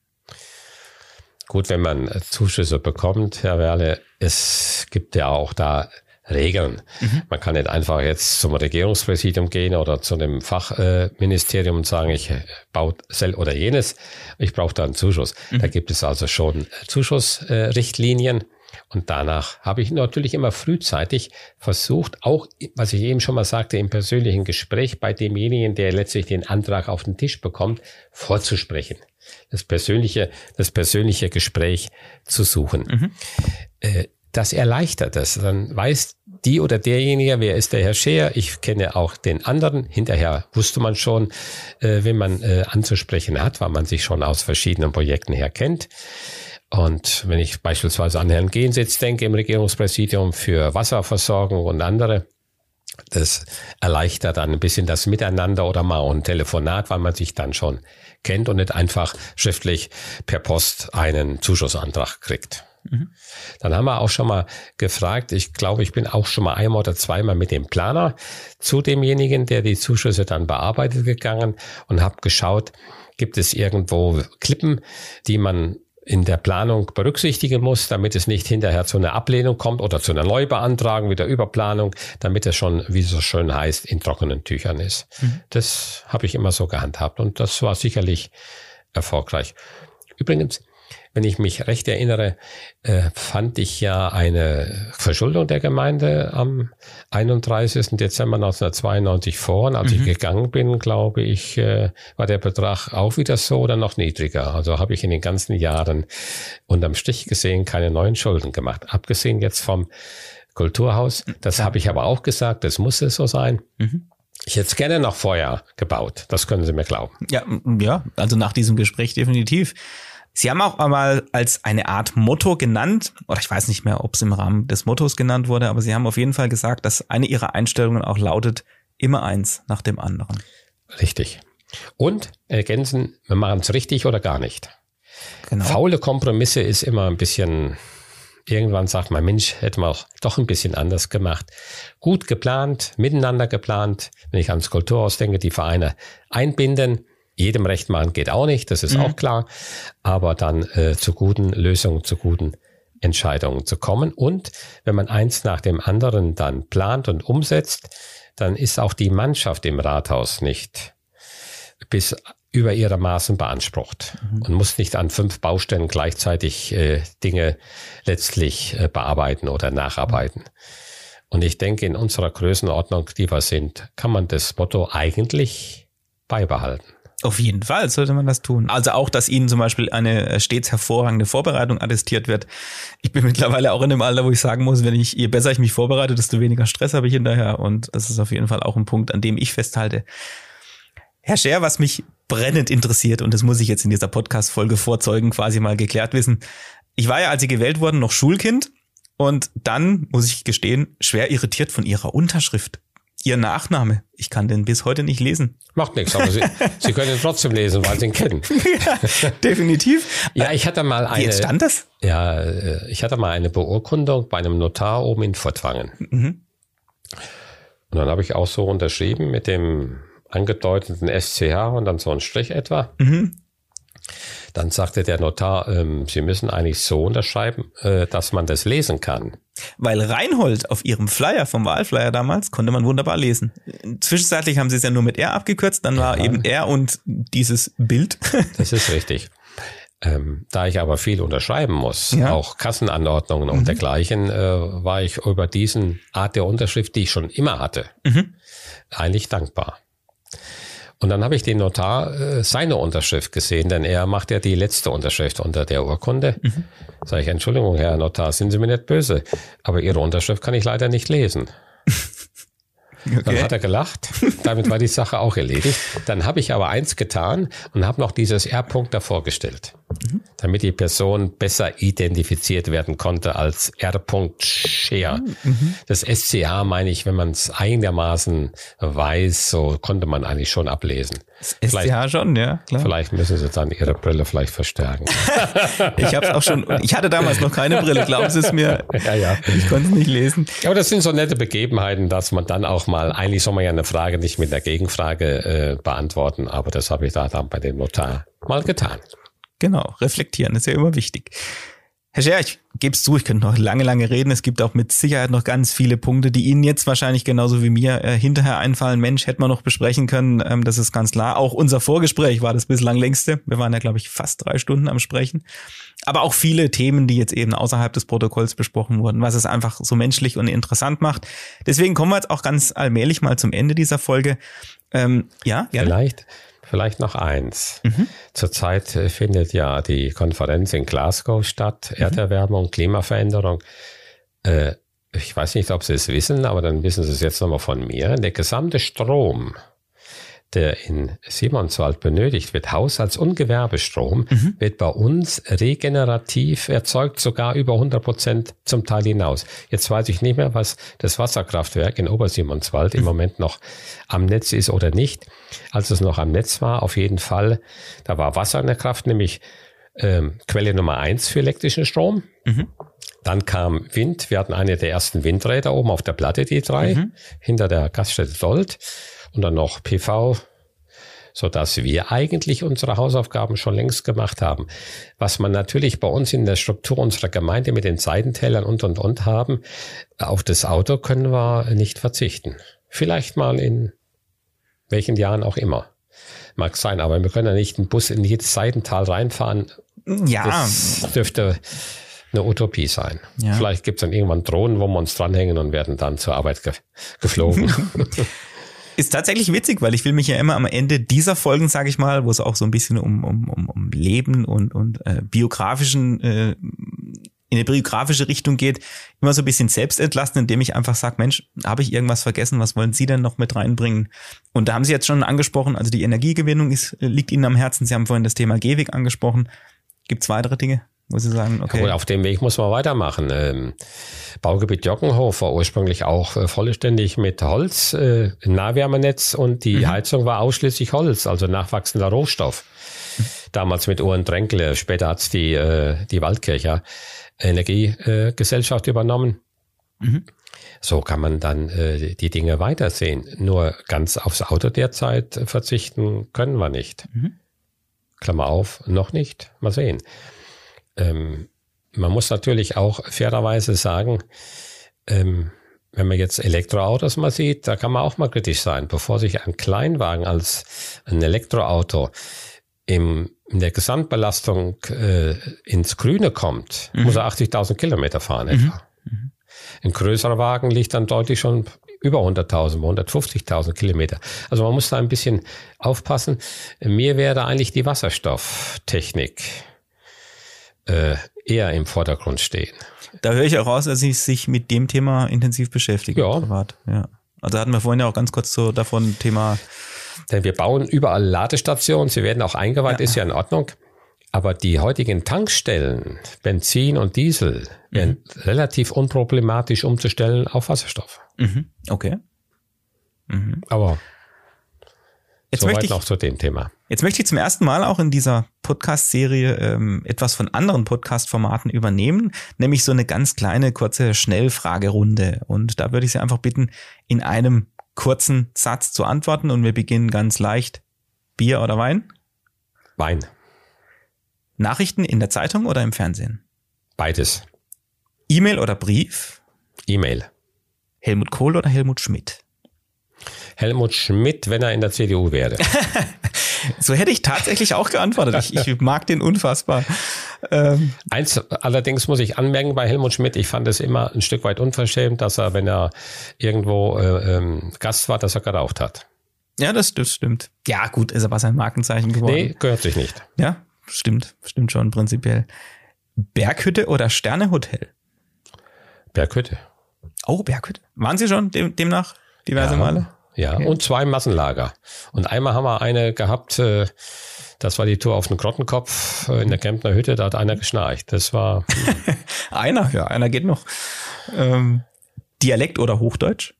Gut, wenn man Zuschüsse bekommt, Herr Werle, es gibt ja auch da Regeln. Mhm. Man kann nicht einfach jetzt zum Regierungspräsidium gehen oder zu einem Fachministerium und sagen, ich baue sel oder jenes, ich brauche da einen Zuschuss. Mhm. Da gibt es also schon Zuschussrichtlinien. Und danach habe ich natürlich immer frühzeitig versucht, auch, was ich eben schon mal sagte, im persönlichen Gespräch bei demjenigen, der letztlich den Antrag auf den Tisch bekommt, vorzusprechen. Das persönliche, das persönliche Gespräch zu suchen. Mhm. Äh, das erleichtert es. Dann weiß die oder derjenige, wer ist der Herr Scheer. Ich kenne auch den anderen. Hinterher wusste man schon, äh, wen man äh, anzusprechen hat, weil man sich schon aus verschiedenen Projekten her kennt. Und wenn ich beispielsweise an Herrn Gehensitz denke im Regierungspräsidium für Wasserversorgung und andere, das erleichtert dann ein bisschen das Miteinander oder mal ein Telefonat, weil man sich dann schon kennt und nicht einfach schriftlich per Post einen Zuschussantrag kriegt. Mhm. Dann haben wir auch schon mal gefragt, ich glaube, ich bin auch schon mal einmal oder zweimal mit dem Planer zu demjenigen, der die Zuschüsse dann bearbeitet gegangen und habe geschaut, gibt es irgendwo Klippen, die man in der Planung berücksichtigen muss, damit es nicht hinterher zu einer Ablehnung kommt oder zu einer Neubeantragung, wieder Überplanung, damit es schon, wie es so schön heißt, in trockenen Tüchern ist. Mhm. Das habe ich immer so gehandhabt und das war sicherlich erfolgreich. Übrigens, wenn ich mich recht erinnere, äh, fand ich ja eine Verschuldung der Gemeinde am 31. Dezember 1992 vor. Und als mhm. ich gegangen bin, glaube ich, äh, war der Betrag auch wieder so oder noch niedriger. Also habe ich in den ganzen Jahren unterm Strich gesehen keine neuen Schulden gemacht. Abgesehen jetzt vom Kulturhaus. Das ja. habe ich aber auch gesagt, das muss es so sein. Mhm. Ich hätte es gerne noch vorher gebaut. Das können Sie mir glauben. Ja, ja, also nach diesem Gespräch definitiv. Sie haben auch einmal als eine Art Motto genannt, oder ich weiß nicht mehr, ob es im Rahmen des Mottos genannt wurde, aber Sie haben auf jeden Fall gesagt, dass eine Ihrer Einstellungen auch lautet, immer eins nach dem anderen. Richtig. Und ergänzen, wir machen es richtig oder gar nicht. Genau. Faule Kompromisse ist immer ein bisschen, irgendwann sagt man, Mensch, hätte man auch doch ein bisschen anders gemacht. Gut geplant, miteinander geplant. Wenn ich ans Kulturhaus denke, die Vereine einbinden, jedem recht machen geht auch nicht, das ist mhm. auch klar, aber dann äh, zu guten Lösungen, zu guten Entscheidungen zu kommen. Und wenn man eins nach dem anderen dann plant und umsetzt, dann ist auch die Mannschaft im Rathaus nicht bis über ihre Maßen beansprucht mhm. und muss nicht an fünf Baustellen gleichzeitig äh, Dinge letztlich äh, bearbeiten oder nacharbeiten. Und ich denke, in unserer Größenordnung, die wir sind, kann man das Motto eigentlich beibehalten. Auf jeden Fall sollte man das tun. Also auch, dass Ihnen zum Beispiel eine äh, stets hervorragende Vorbereitung attestiert wird. Ich bin mittlerweile auch in dem Alter, wo ich sagen muss, wenn ich, je besser ich mich vorbereite, desto weniger Stress habe ich hinterher. Und das ist auf jeden Fall auch ein Punkt, an dem ich festhalte. Herr Scher, was mich brennend interessiert, und das muss ich jetzt in dieser Podcast-Folge vorzeugen, quasi mal geklärt wissen. Ich war ja, als Sie gewählt wurden, noch Schulkind. Und dann, muss ich gestehen, schwer irritiert von Ihrer Unterschrift. Ihr Nachname. Ich kann den bis heute nicht lesen. Macht nichts, aber Sie, Sie können ihn trotzdem lesen, weil Sie ihn kennen. ja, definitiv. Ja, ich hatte mal eine. Wie jetzt stand das? Ja, äh, ich hatte mal eine Beurkundung bei einem Notar oben in Fortwangen. Mhm. Und dann habe ich auch so unterschrieben mit dem angedeuteten SCH und dann so ein Strich etwa. Mhm. Dann sagte der Notar, ähm, Sie müssen eigentlich so unterschreiben, äh, dass man das lesen kann. Weil Reinhold auf ihrem Flyer vom Wahlflyer damals konnte man wunderbar lesen. Zwischenzeitlich haben sie es ja nur mit R abgekürzt, dann war eben R und dieses Bild. Das ist richtig. Ähm, da ich aber viel unterschreiben muss, ja. auch Kassenanordnungen mhm. und dergleichen, äh, war ich über diesen Art der Unterschrift, die ich schon immer hatte, mhm. eigentlich dankbar. Und dann habe ich den Notar äh, seine Unterschrift gesehen, denn er macht ja die letzte Unterschrift unter der Urkunde. Mhm. Sage ich, Entschuldigung, Herr Notar, sind Sie mir nicht böse, aber Ihre Unterschrift kann ich leider nicht lesen. Okay. Dann hat er gelacht. Damit war die Sache auch erledigt. Dann habe ich aber eins getan und habe noch dieses R-Punkt davor gestellt, mhm. damit die Person besser identifiziert werden konnte als R-Punkt Share. Mhm. Das SCA meine ich, wenn man es einigermaßen weiß, so konnte man eigentlich schon ablesen. SCH schon, ja. Klar. Vielleicht müssen sie dann ihre Brille vielleicht verstärken. ich habe auch schon, ich hatte damals noch keine Brille, glauben Sie es mir. Ja, ja. Ich konnte es nicht lesen. Aber das sind so nette Begebenheiten, dass man dann auch mal, eigentlich soll man ja eine Frage nicht mit der Gegenfrage äh, beantworten, aber das habe ich da dann bei dem Notar mal getan. Genau, reflektieren ist ja immer wichtig. Herr Scher, ich gebe es zu, ich könnte noch lange, lange reden. Es gibt auch mit Sicherheit noch ganz viele Punkte, die Ihnen jetzt wahrscheinlich genauso wie mir äh, hinterher einfallen. Mensch, hätte man noch besprechen können, ähm, das ist ganz klar. Auch unser Vorgespräch war das bislang längste. Wir waren ja, glaube ich, fast drei Stunden am Sprechen. Aber auch viele Themen, die jetzt eben außerhalb des Protokolls besprochen wurden, was es einfach so menschlich und interessant macht. Deswegen kommen wir jetzt auch ganz allmählich mal zum Ende dieser Folge. Ähm, ja, gerne. Vielleicht Vielleicht noch eins. Mhm. Zurzeit äh, findet ja die Konferenz in Glasgow statt, mhm. Erderwärmung, Klimaveränderung. Äh, ich weiß nicht, ob Sie es wissen, aber dann wissen Sie es jetzt nochmal von mir. Der gesamte Strom, der in Simonswald benötigt wird, Haushalts- und Gewerbestrom, mhm. wird bei uns regenerativ erzeugt, sogar über 100 Prozent zum Teil hinaus. Jetzt weiß ich nicht mehr, was das Wasserkraftwerk in Obersimonswald mhm. im Moment noch am Netz ist oder nicht. Als es noch am Netz war, auf jeden Fall, da war Wasser in der Kraft, nämlich ähm, Quelle Nummer eins für elektrischen Strom. Mhm. Dann kam Wind. Wir hatten eine der ersten Windräder oben auf der Platte, die drei, mhm. hinter der Gaststätte Dold und dann noch PV, so dass wir eigentlich unsere Hausaufgaben schon längst gemacht haben. Was man natürlich bei uns in der Struktur unserer Gemeinde mit den Seitentälern und und und haben, auf das Auto können wir nicht verzichten. Vielleicht mal in welchen Jahren auch immer. Mag sein, aber wir können ja nicht einen Bus in jedes Seitental reinfahren. Ja. Das dürfte eine Utopie sein. Ja. Vielleicht gibt es dann irgendwann Drohnen, wo wir uns dranhängen und werden dann zur Arbeit ge geflogen. Ist tatsächlich witzig, weil ich will mich ja immer am Ende dieser Folgen, sage ich mal, wo es auch so ein bisschen um, um, um, um Leben und, und äh, biografischen, äh, in eine biografische Richtung geht, immer so ein bisschen selbst entlasten, indem ich einfach sage, Mensch, habe ich irgendwas vergessen, was wollen Sie denn noch mit reinbringen? Und da haben Sie jetzt schon angesprochen, also die Energiegewinnung ist, liegt Ihnen am Herzen. Sie haben vorhin das Thema Gehweg angesprochen. Gibt es weitere Dinge? Wo Sie sagen, okay. Ja, auf dem Weg muss man weitermachen. Ähm, Baugebiet Jockenhof war ursprünglich auch äh, vollständig mit Holz, äh, Nahwärmenetz und die mhm. Heizung war ausschließlich Holz, also nachwachsender Rohstoff. Damals mit Uhren Dränkle, später hat's die, äh, die Waldkircher Energiegesellschaft übernommen. Mhm. So kann man dann äh, die Dinge weitersehen. Nur ganz aufs Auto derzeit verzichten können wir nicht. Mhm. Klammer auf, noch nicht. Mal sehen. Ähm, man muss natürlich auch fairerweise sagen, ähm, wenn man jetzt Elektroautos mal sieht, da kann man auch mal kritisch sein. Bevor sich ein Kleinwagen als ein Elektroauto im, in der Gesamtbelastung äh, ins Grüne kommt, mhm. muss er 80.000 Kilometer fahren mhm. etwa. Mhm. Ein größerer Wagen liegt dann deutlich schon über 100.000, 150.000 Kilometer. Also man muss da ein bisschen aufpassen. Mir wäre eigentlich die Wasserstofftechnik äh, eher im Vordergrund stehen. Da höre ich auch raus, dass Sie sich mit dem Thema intensiv beschäftigen. Ja. Privat. ja. Also hatten wir vorhin ja auch ganz kurz so davon Thema. Denn wir bauen überall Ladestationen, sie werden auch eingeweiht, ja. ist ja in Ordnung. Aber die heutigen Tankstellen, Benzin und Diesel, mhm. werden relativ unproblematisch umzustellen auf Wasserstoff. Mhm. Okay. Mhm. Aber Jetzt Soweit möchte ich, noch zu dem Thema. Jetzt möchte ich zum ersten Mal auch in dieser Podcast-Serie ähm, etwas von anderen Podcast-Formaten übernehmen, nämlich so eine ganz kleine, kurze Schnellfragerunde. Und da würde ich Sie einfach bitten, in einem kurzen Satz zu antworten. Und wir beginnen ganz leicht. Bier oder Wein? Wein. Nachrichten in der Zeitung oder im Fernsehen? Beides. E-Mail oder Brief? E-Mail. Helmut Kohl oder Helmut Schmidt? Helmut Schmidt, wenn er in der CDU wäre. so hätte ich tatsächlich auch geantwortet. Ich, ich mag den unfassbar. Ähm. Eins allerdings muss ich anmerken bei Helmut Schmidt, ich fand es immer ein Stück weit unverschämt, dass er, wenn er irgendwo äh, ähm, Gast war, dass er geraucht hat. Ja, das, das stimmt. Ja, gut, ist aber sein Markenzeichen geworden. Nee, gehört sich nicht. Ja, stimmt, stimmt schon prinzipiell. Berghütte oder Sternehotel? Berghütte. Oh, Berghütte. Waren Sie schon dem, demnach diverse ja. Male? Ja, okay. und zwei Massenlager. Und einmal haben wir eine gehabt, äh, das war die Tour auf den Grottenkopf äh, in der Kempner Hütte, da hat einer geschnarcht. Das war. einer, ja, einer geht noch. Ähm, Dialekt oder Hochdeutsch?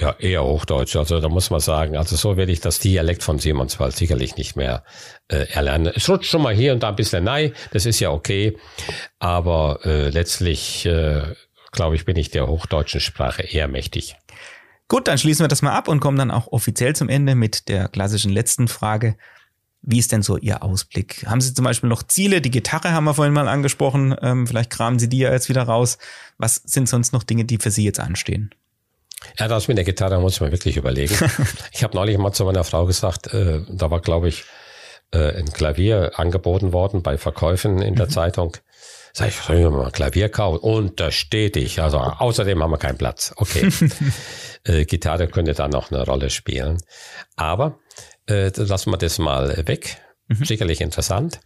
Ja, eher Hochdeutsch. Also da muss man sagen, also so werde ich das Dialekt von Simonswald sicherlich nicht mehr äh, erlernen. Es rutscht schon mal hier und da ein bisschen nein, das ist ja okay. Aber äh, letztlich, äh, glaube ich, bin ich der hochdeutschen Sprache eher mächtig. Gut, dann schließen wir das mal ab und kommen dann auch offiziell zum Ende mit der klassischen letzten Frage. Wie ist denn so Ihr Ausblick? Haben Sie zum Beispiel noch Ziele? Die Gitarre haben wir vorhin mal angesprochen. Ähm, vielleicht kramen Sie die ja jetzt wieder raus. Was sind sonst noch Dinge, die für Sie jetzt anstehen? Ja, das mit der Gitarre muss ich mir wirklich überlegen. ich habe neulich mal zu meiner Frau gesagt, äh, da war, glaube ich, äh, ein Klavier angeboten worden bei Verkäufen in der mhm. Zeitung. Sag ich, soll ich mal ein Klavier kaufen? Und da steht ich. Also außerdem haben wir keinen Platz. Okay. Äh, Gitarre könnte da noch eine Rolle spielen. Aber äh, lassen wir das mal weg. Mhm. Sicherlich interessant.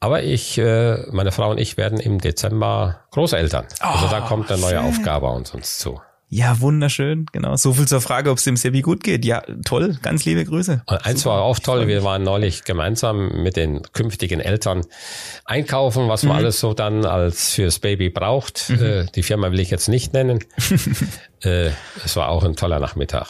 Aber ich, äh, meine Frau und ich werden im Dezember Großeltern. Oh, also da oh, kommt eine neue schön. Aufgabe uns, uns zu. Ja, wunderschön, genau. So viel zur Frage, ob es dem Sebi gut geht. Ja, toll, ganz liebe Grüße. Und eins war auch toll, wir waren neulich gemeinsam mit den künftigen Eltern einkaufen, was man mhm. alles so dann als fürs Baby braucht. Mhm. Äh, die Firma will ich jetzt nicht nennen. äh, es war auch ein toller Nachmittag.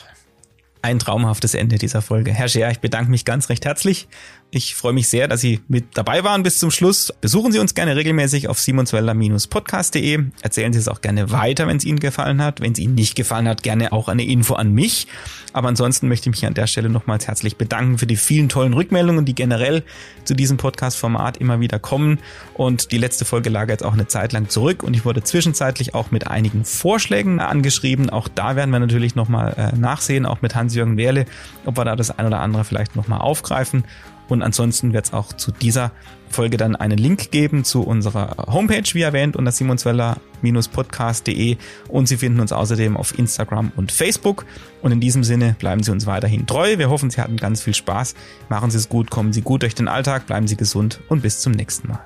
Ein traumhaftes Ende dieser Folge. Herr Scher, ich bedanke mich ganz recht herzlich ich freue mich sehr, dass Sie mit dabei waren bis zum Schluss. Besuchen Sie uns gerne regelmäßig auf simonsweller-podcast.de. Erzählen Sie es auch gerne weiter, wenn es Ihnen gefallen hat. Wenn es Ihnen nicht gefallen hat, gerne auch eine Info an mich. Aber ansonsten möchte ich mich an der Stelle nochmals herzlich bedanken für die vielen tollen Rückmeldungen, die generell zu diesem Podcast-Format immer wieder kommen. Und die letzte Folge lag jetzt auch eine Zeit lang zurück und ich wurde zwischenzeitlich auch mit einigen Vorschlägen angeschrieben. Auch da werden wir natürlich nochmal äh, nachsehen, auch mit Hans-Jürgen Wehrle, ob wir da das ein oder andere vielleicht nochmal aufgreifen. Und ansonsten wird es auch zu dieser Folge dann einen Link geben zu unserer Homepage, wie erwähnt, unter simonsweller-podcast.de. Und Sie finden uns außerdem auf Instagram und Facebook. Und in diesem Sinne bleiben Sie uns weiterhin treu. Wir hoffen, Sie hatten ganz viel Spaß. Machen Sie es gut, kommen Sie gut durch den Alltag, bleiben Sie gesund und bis zum nächsten Mal.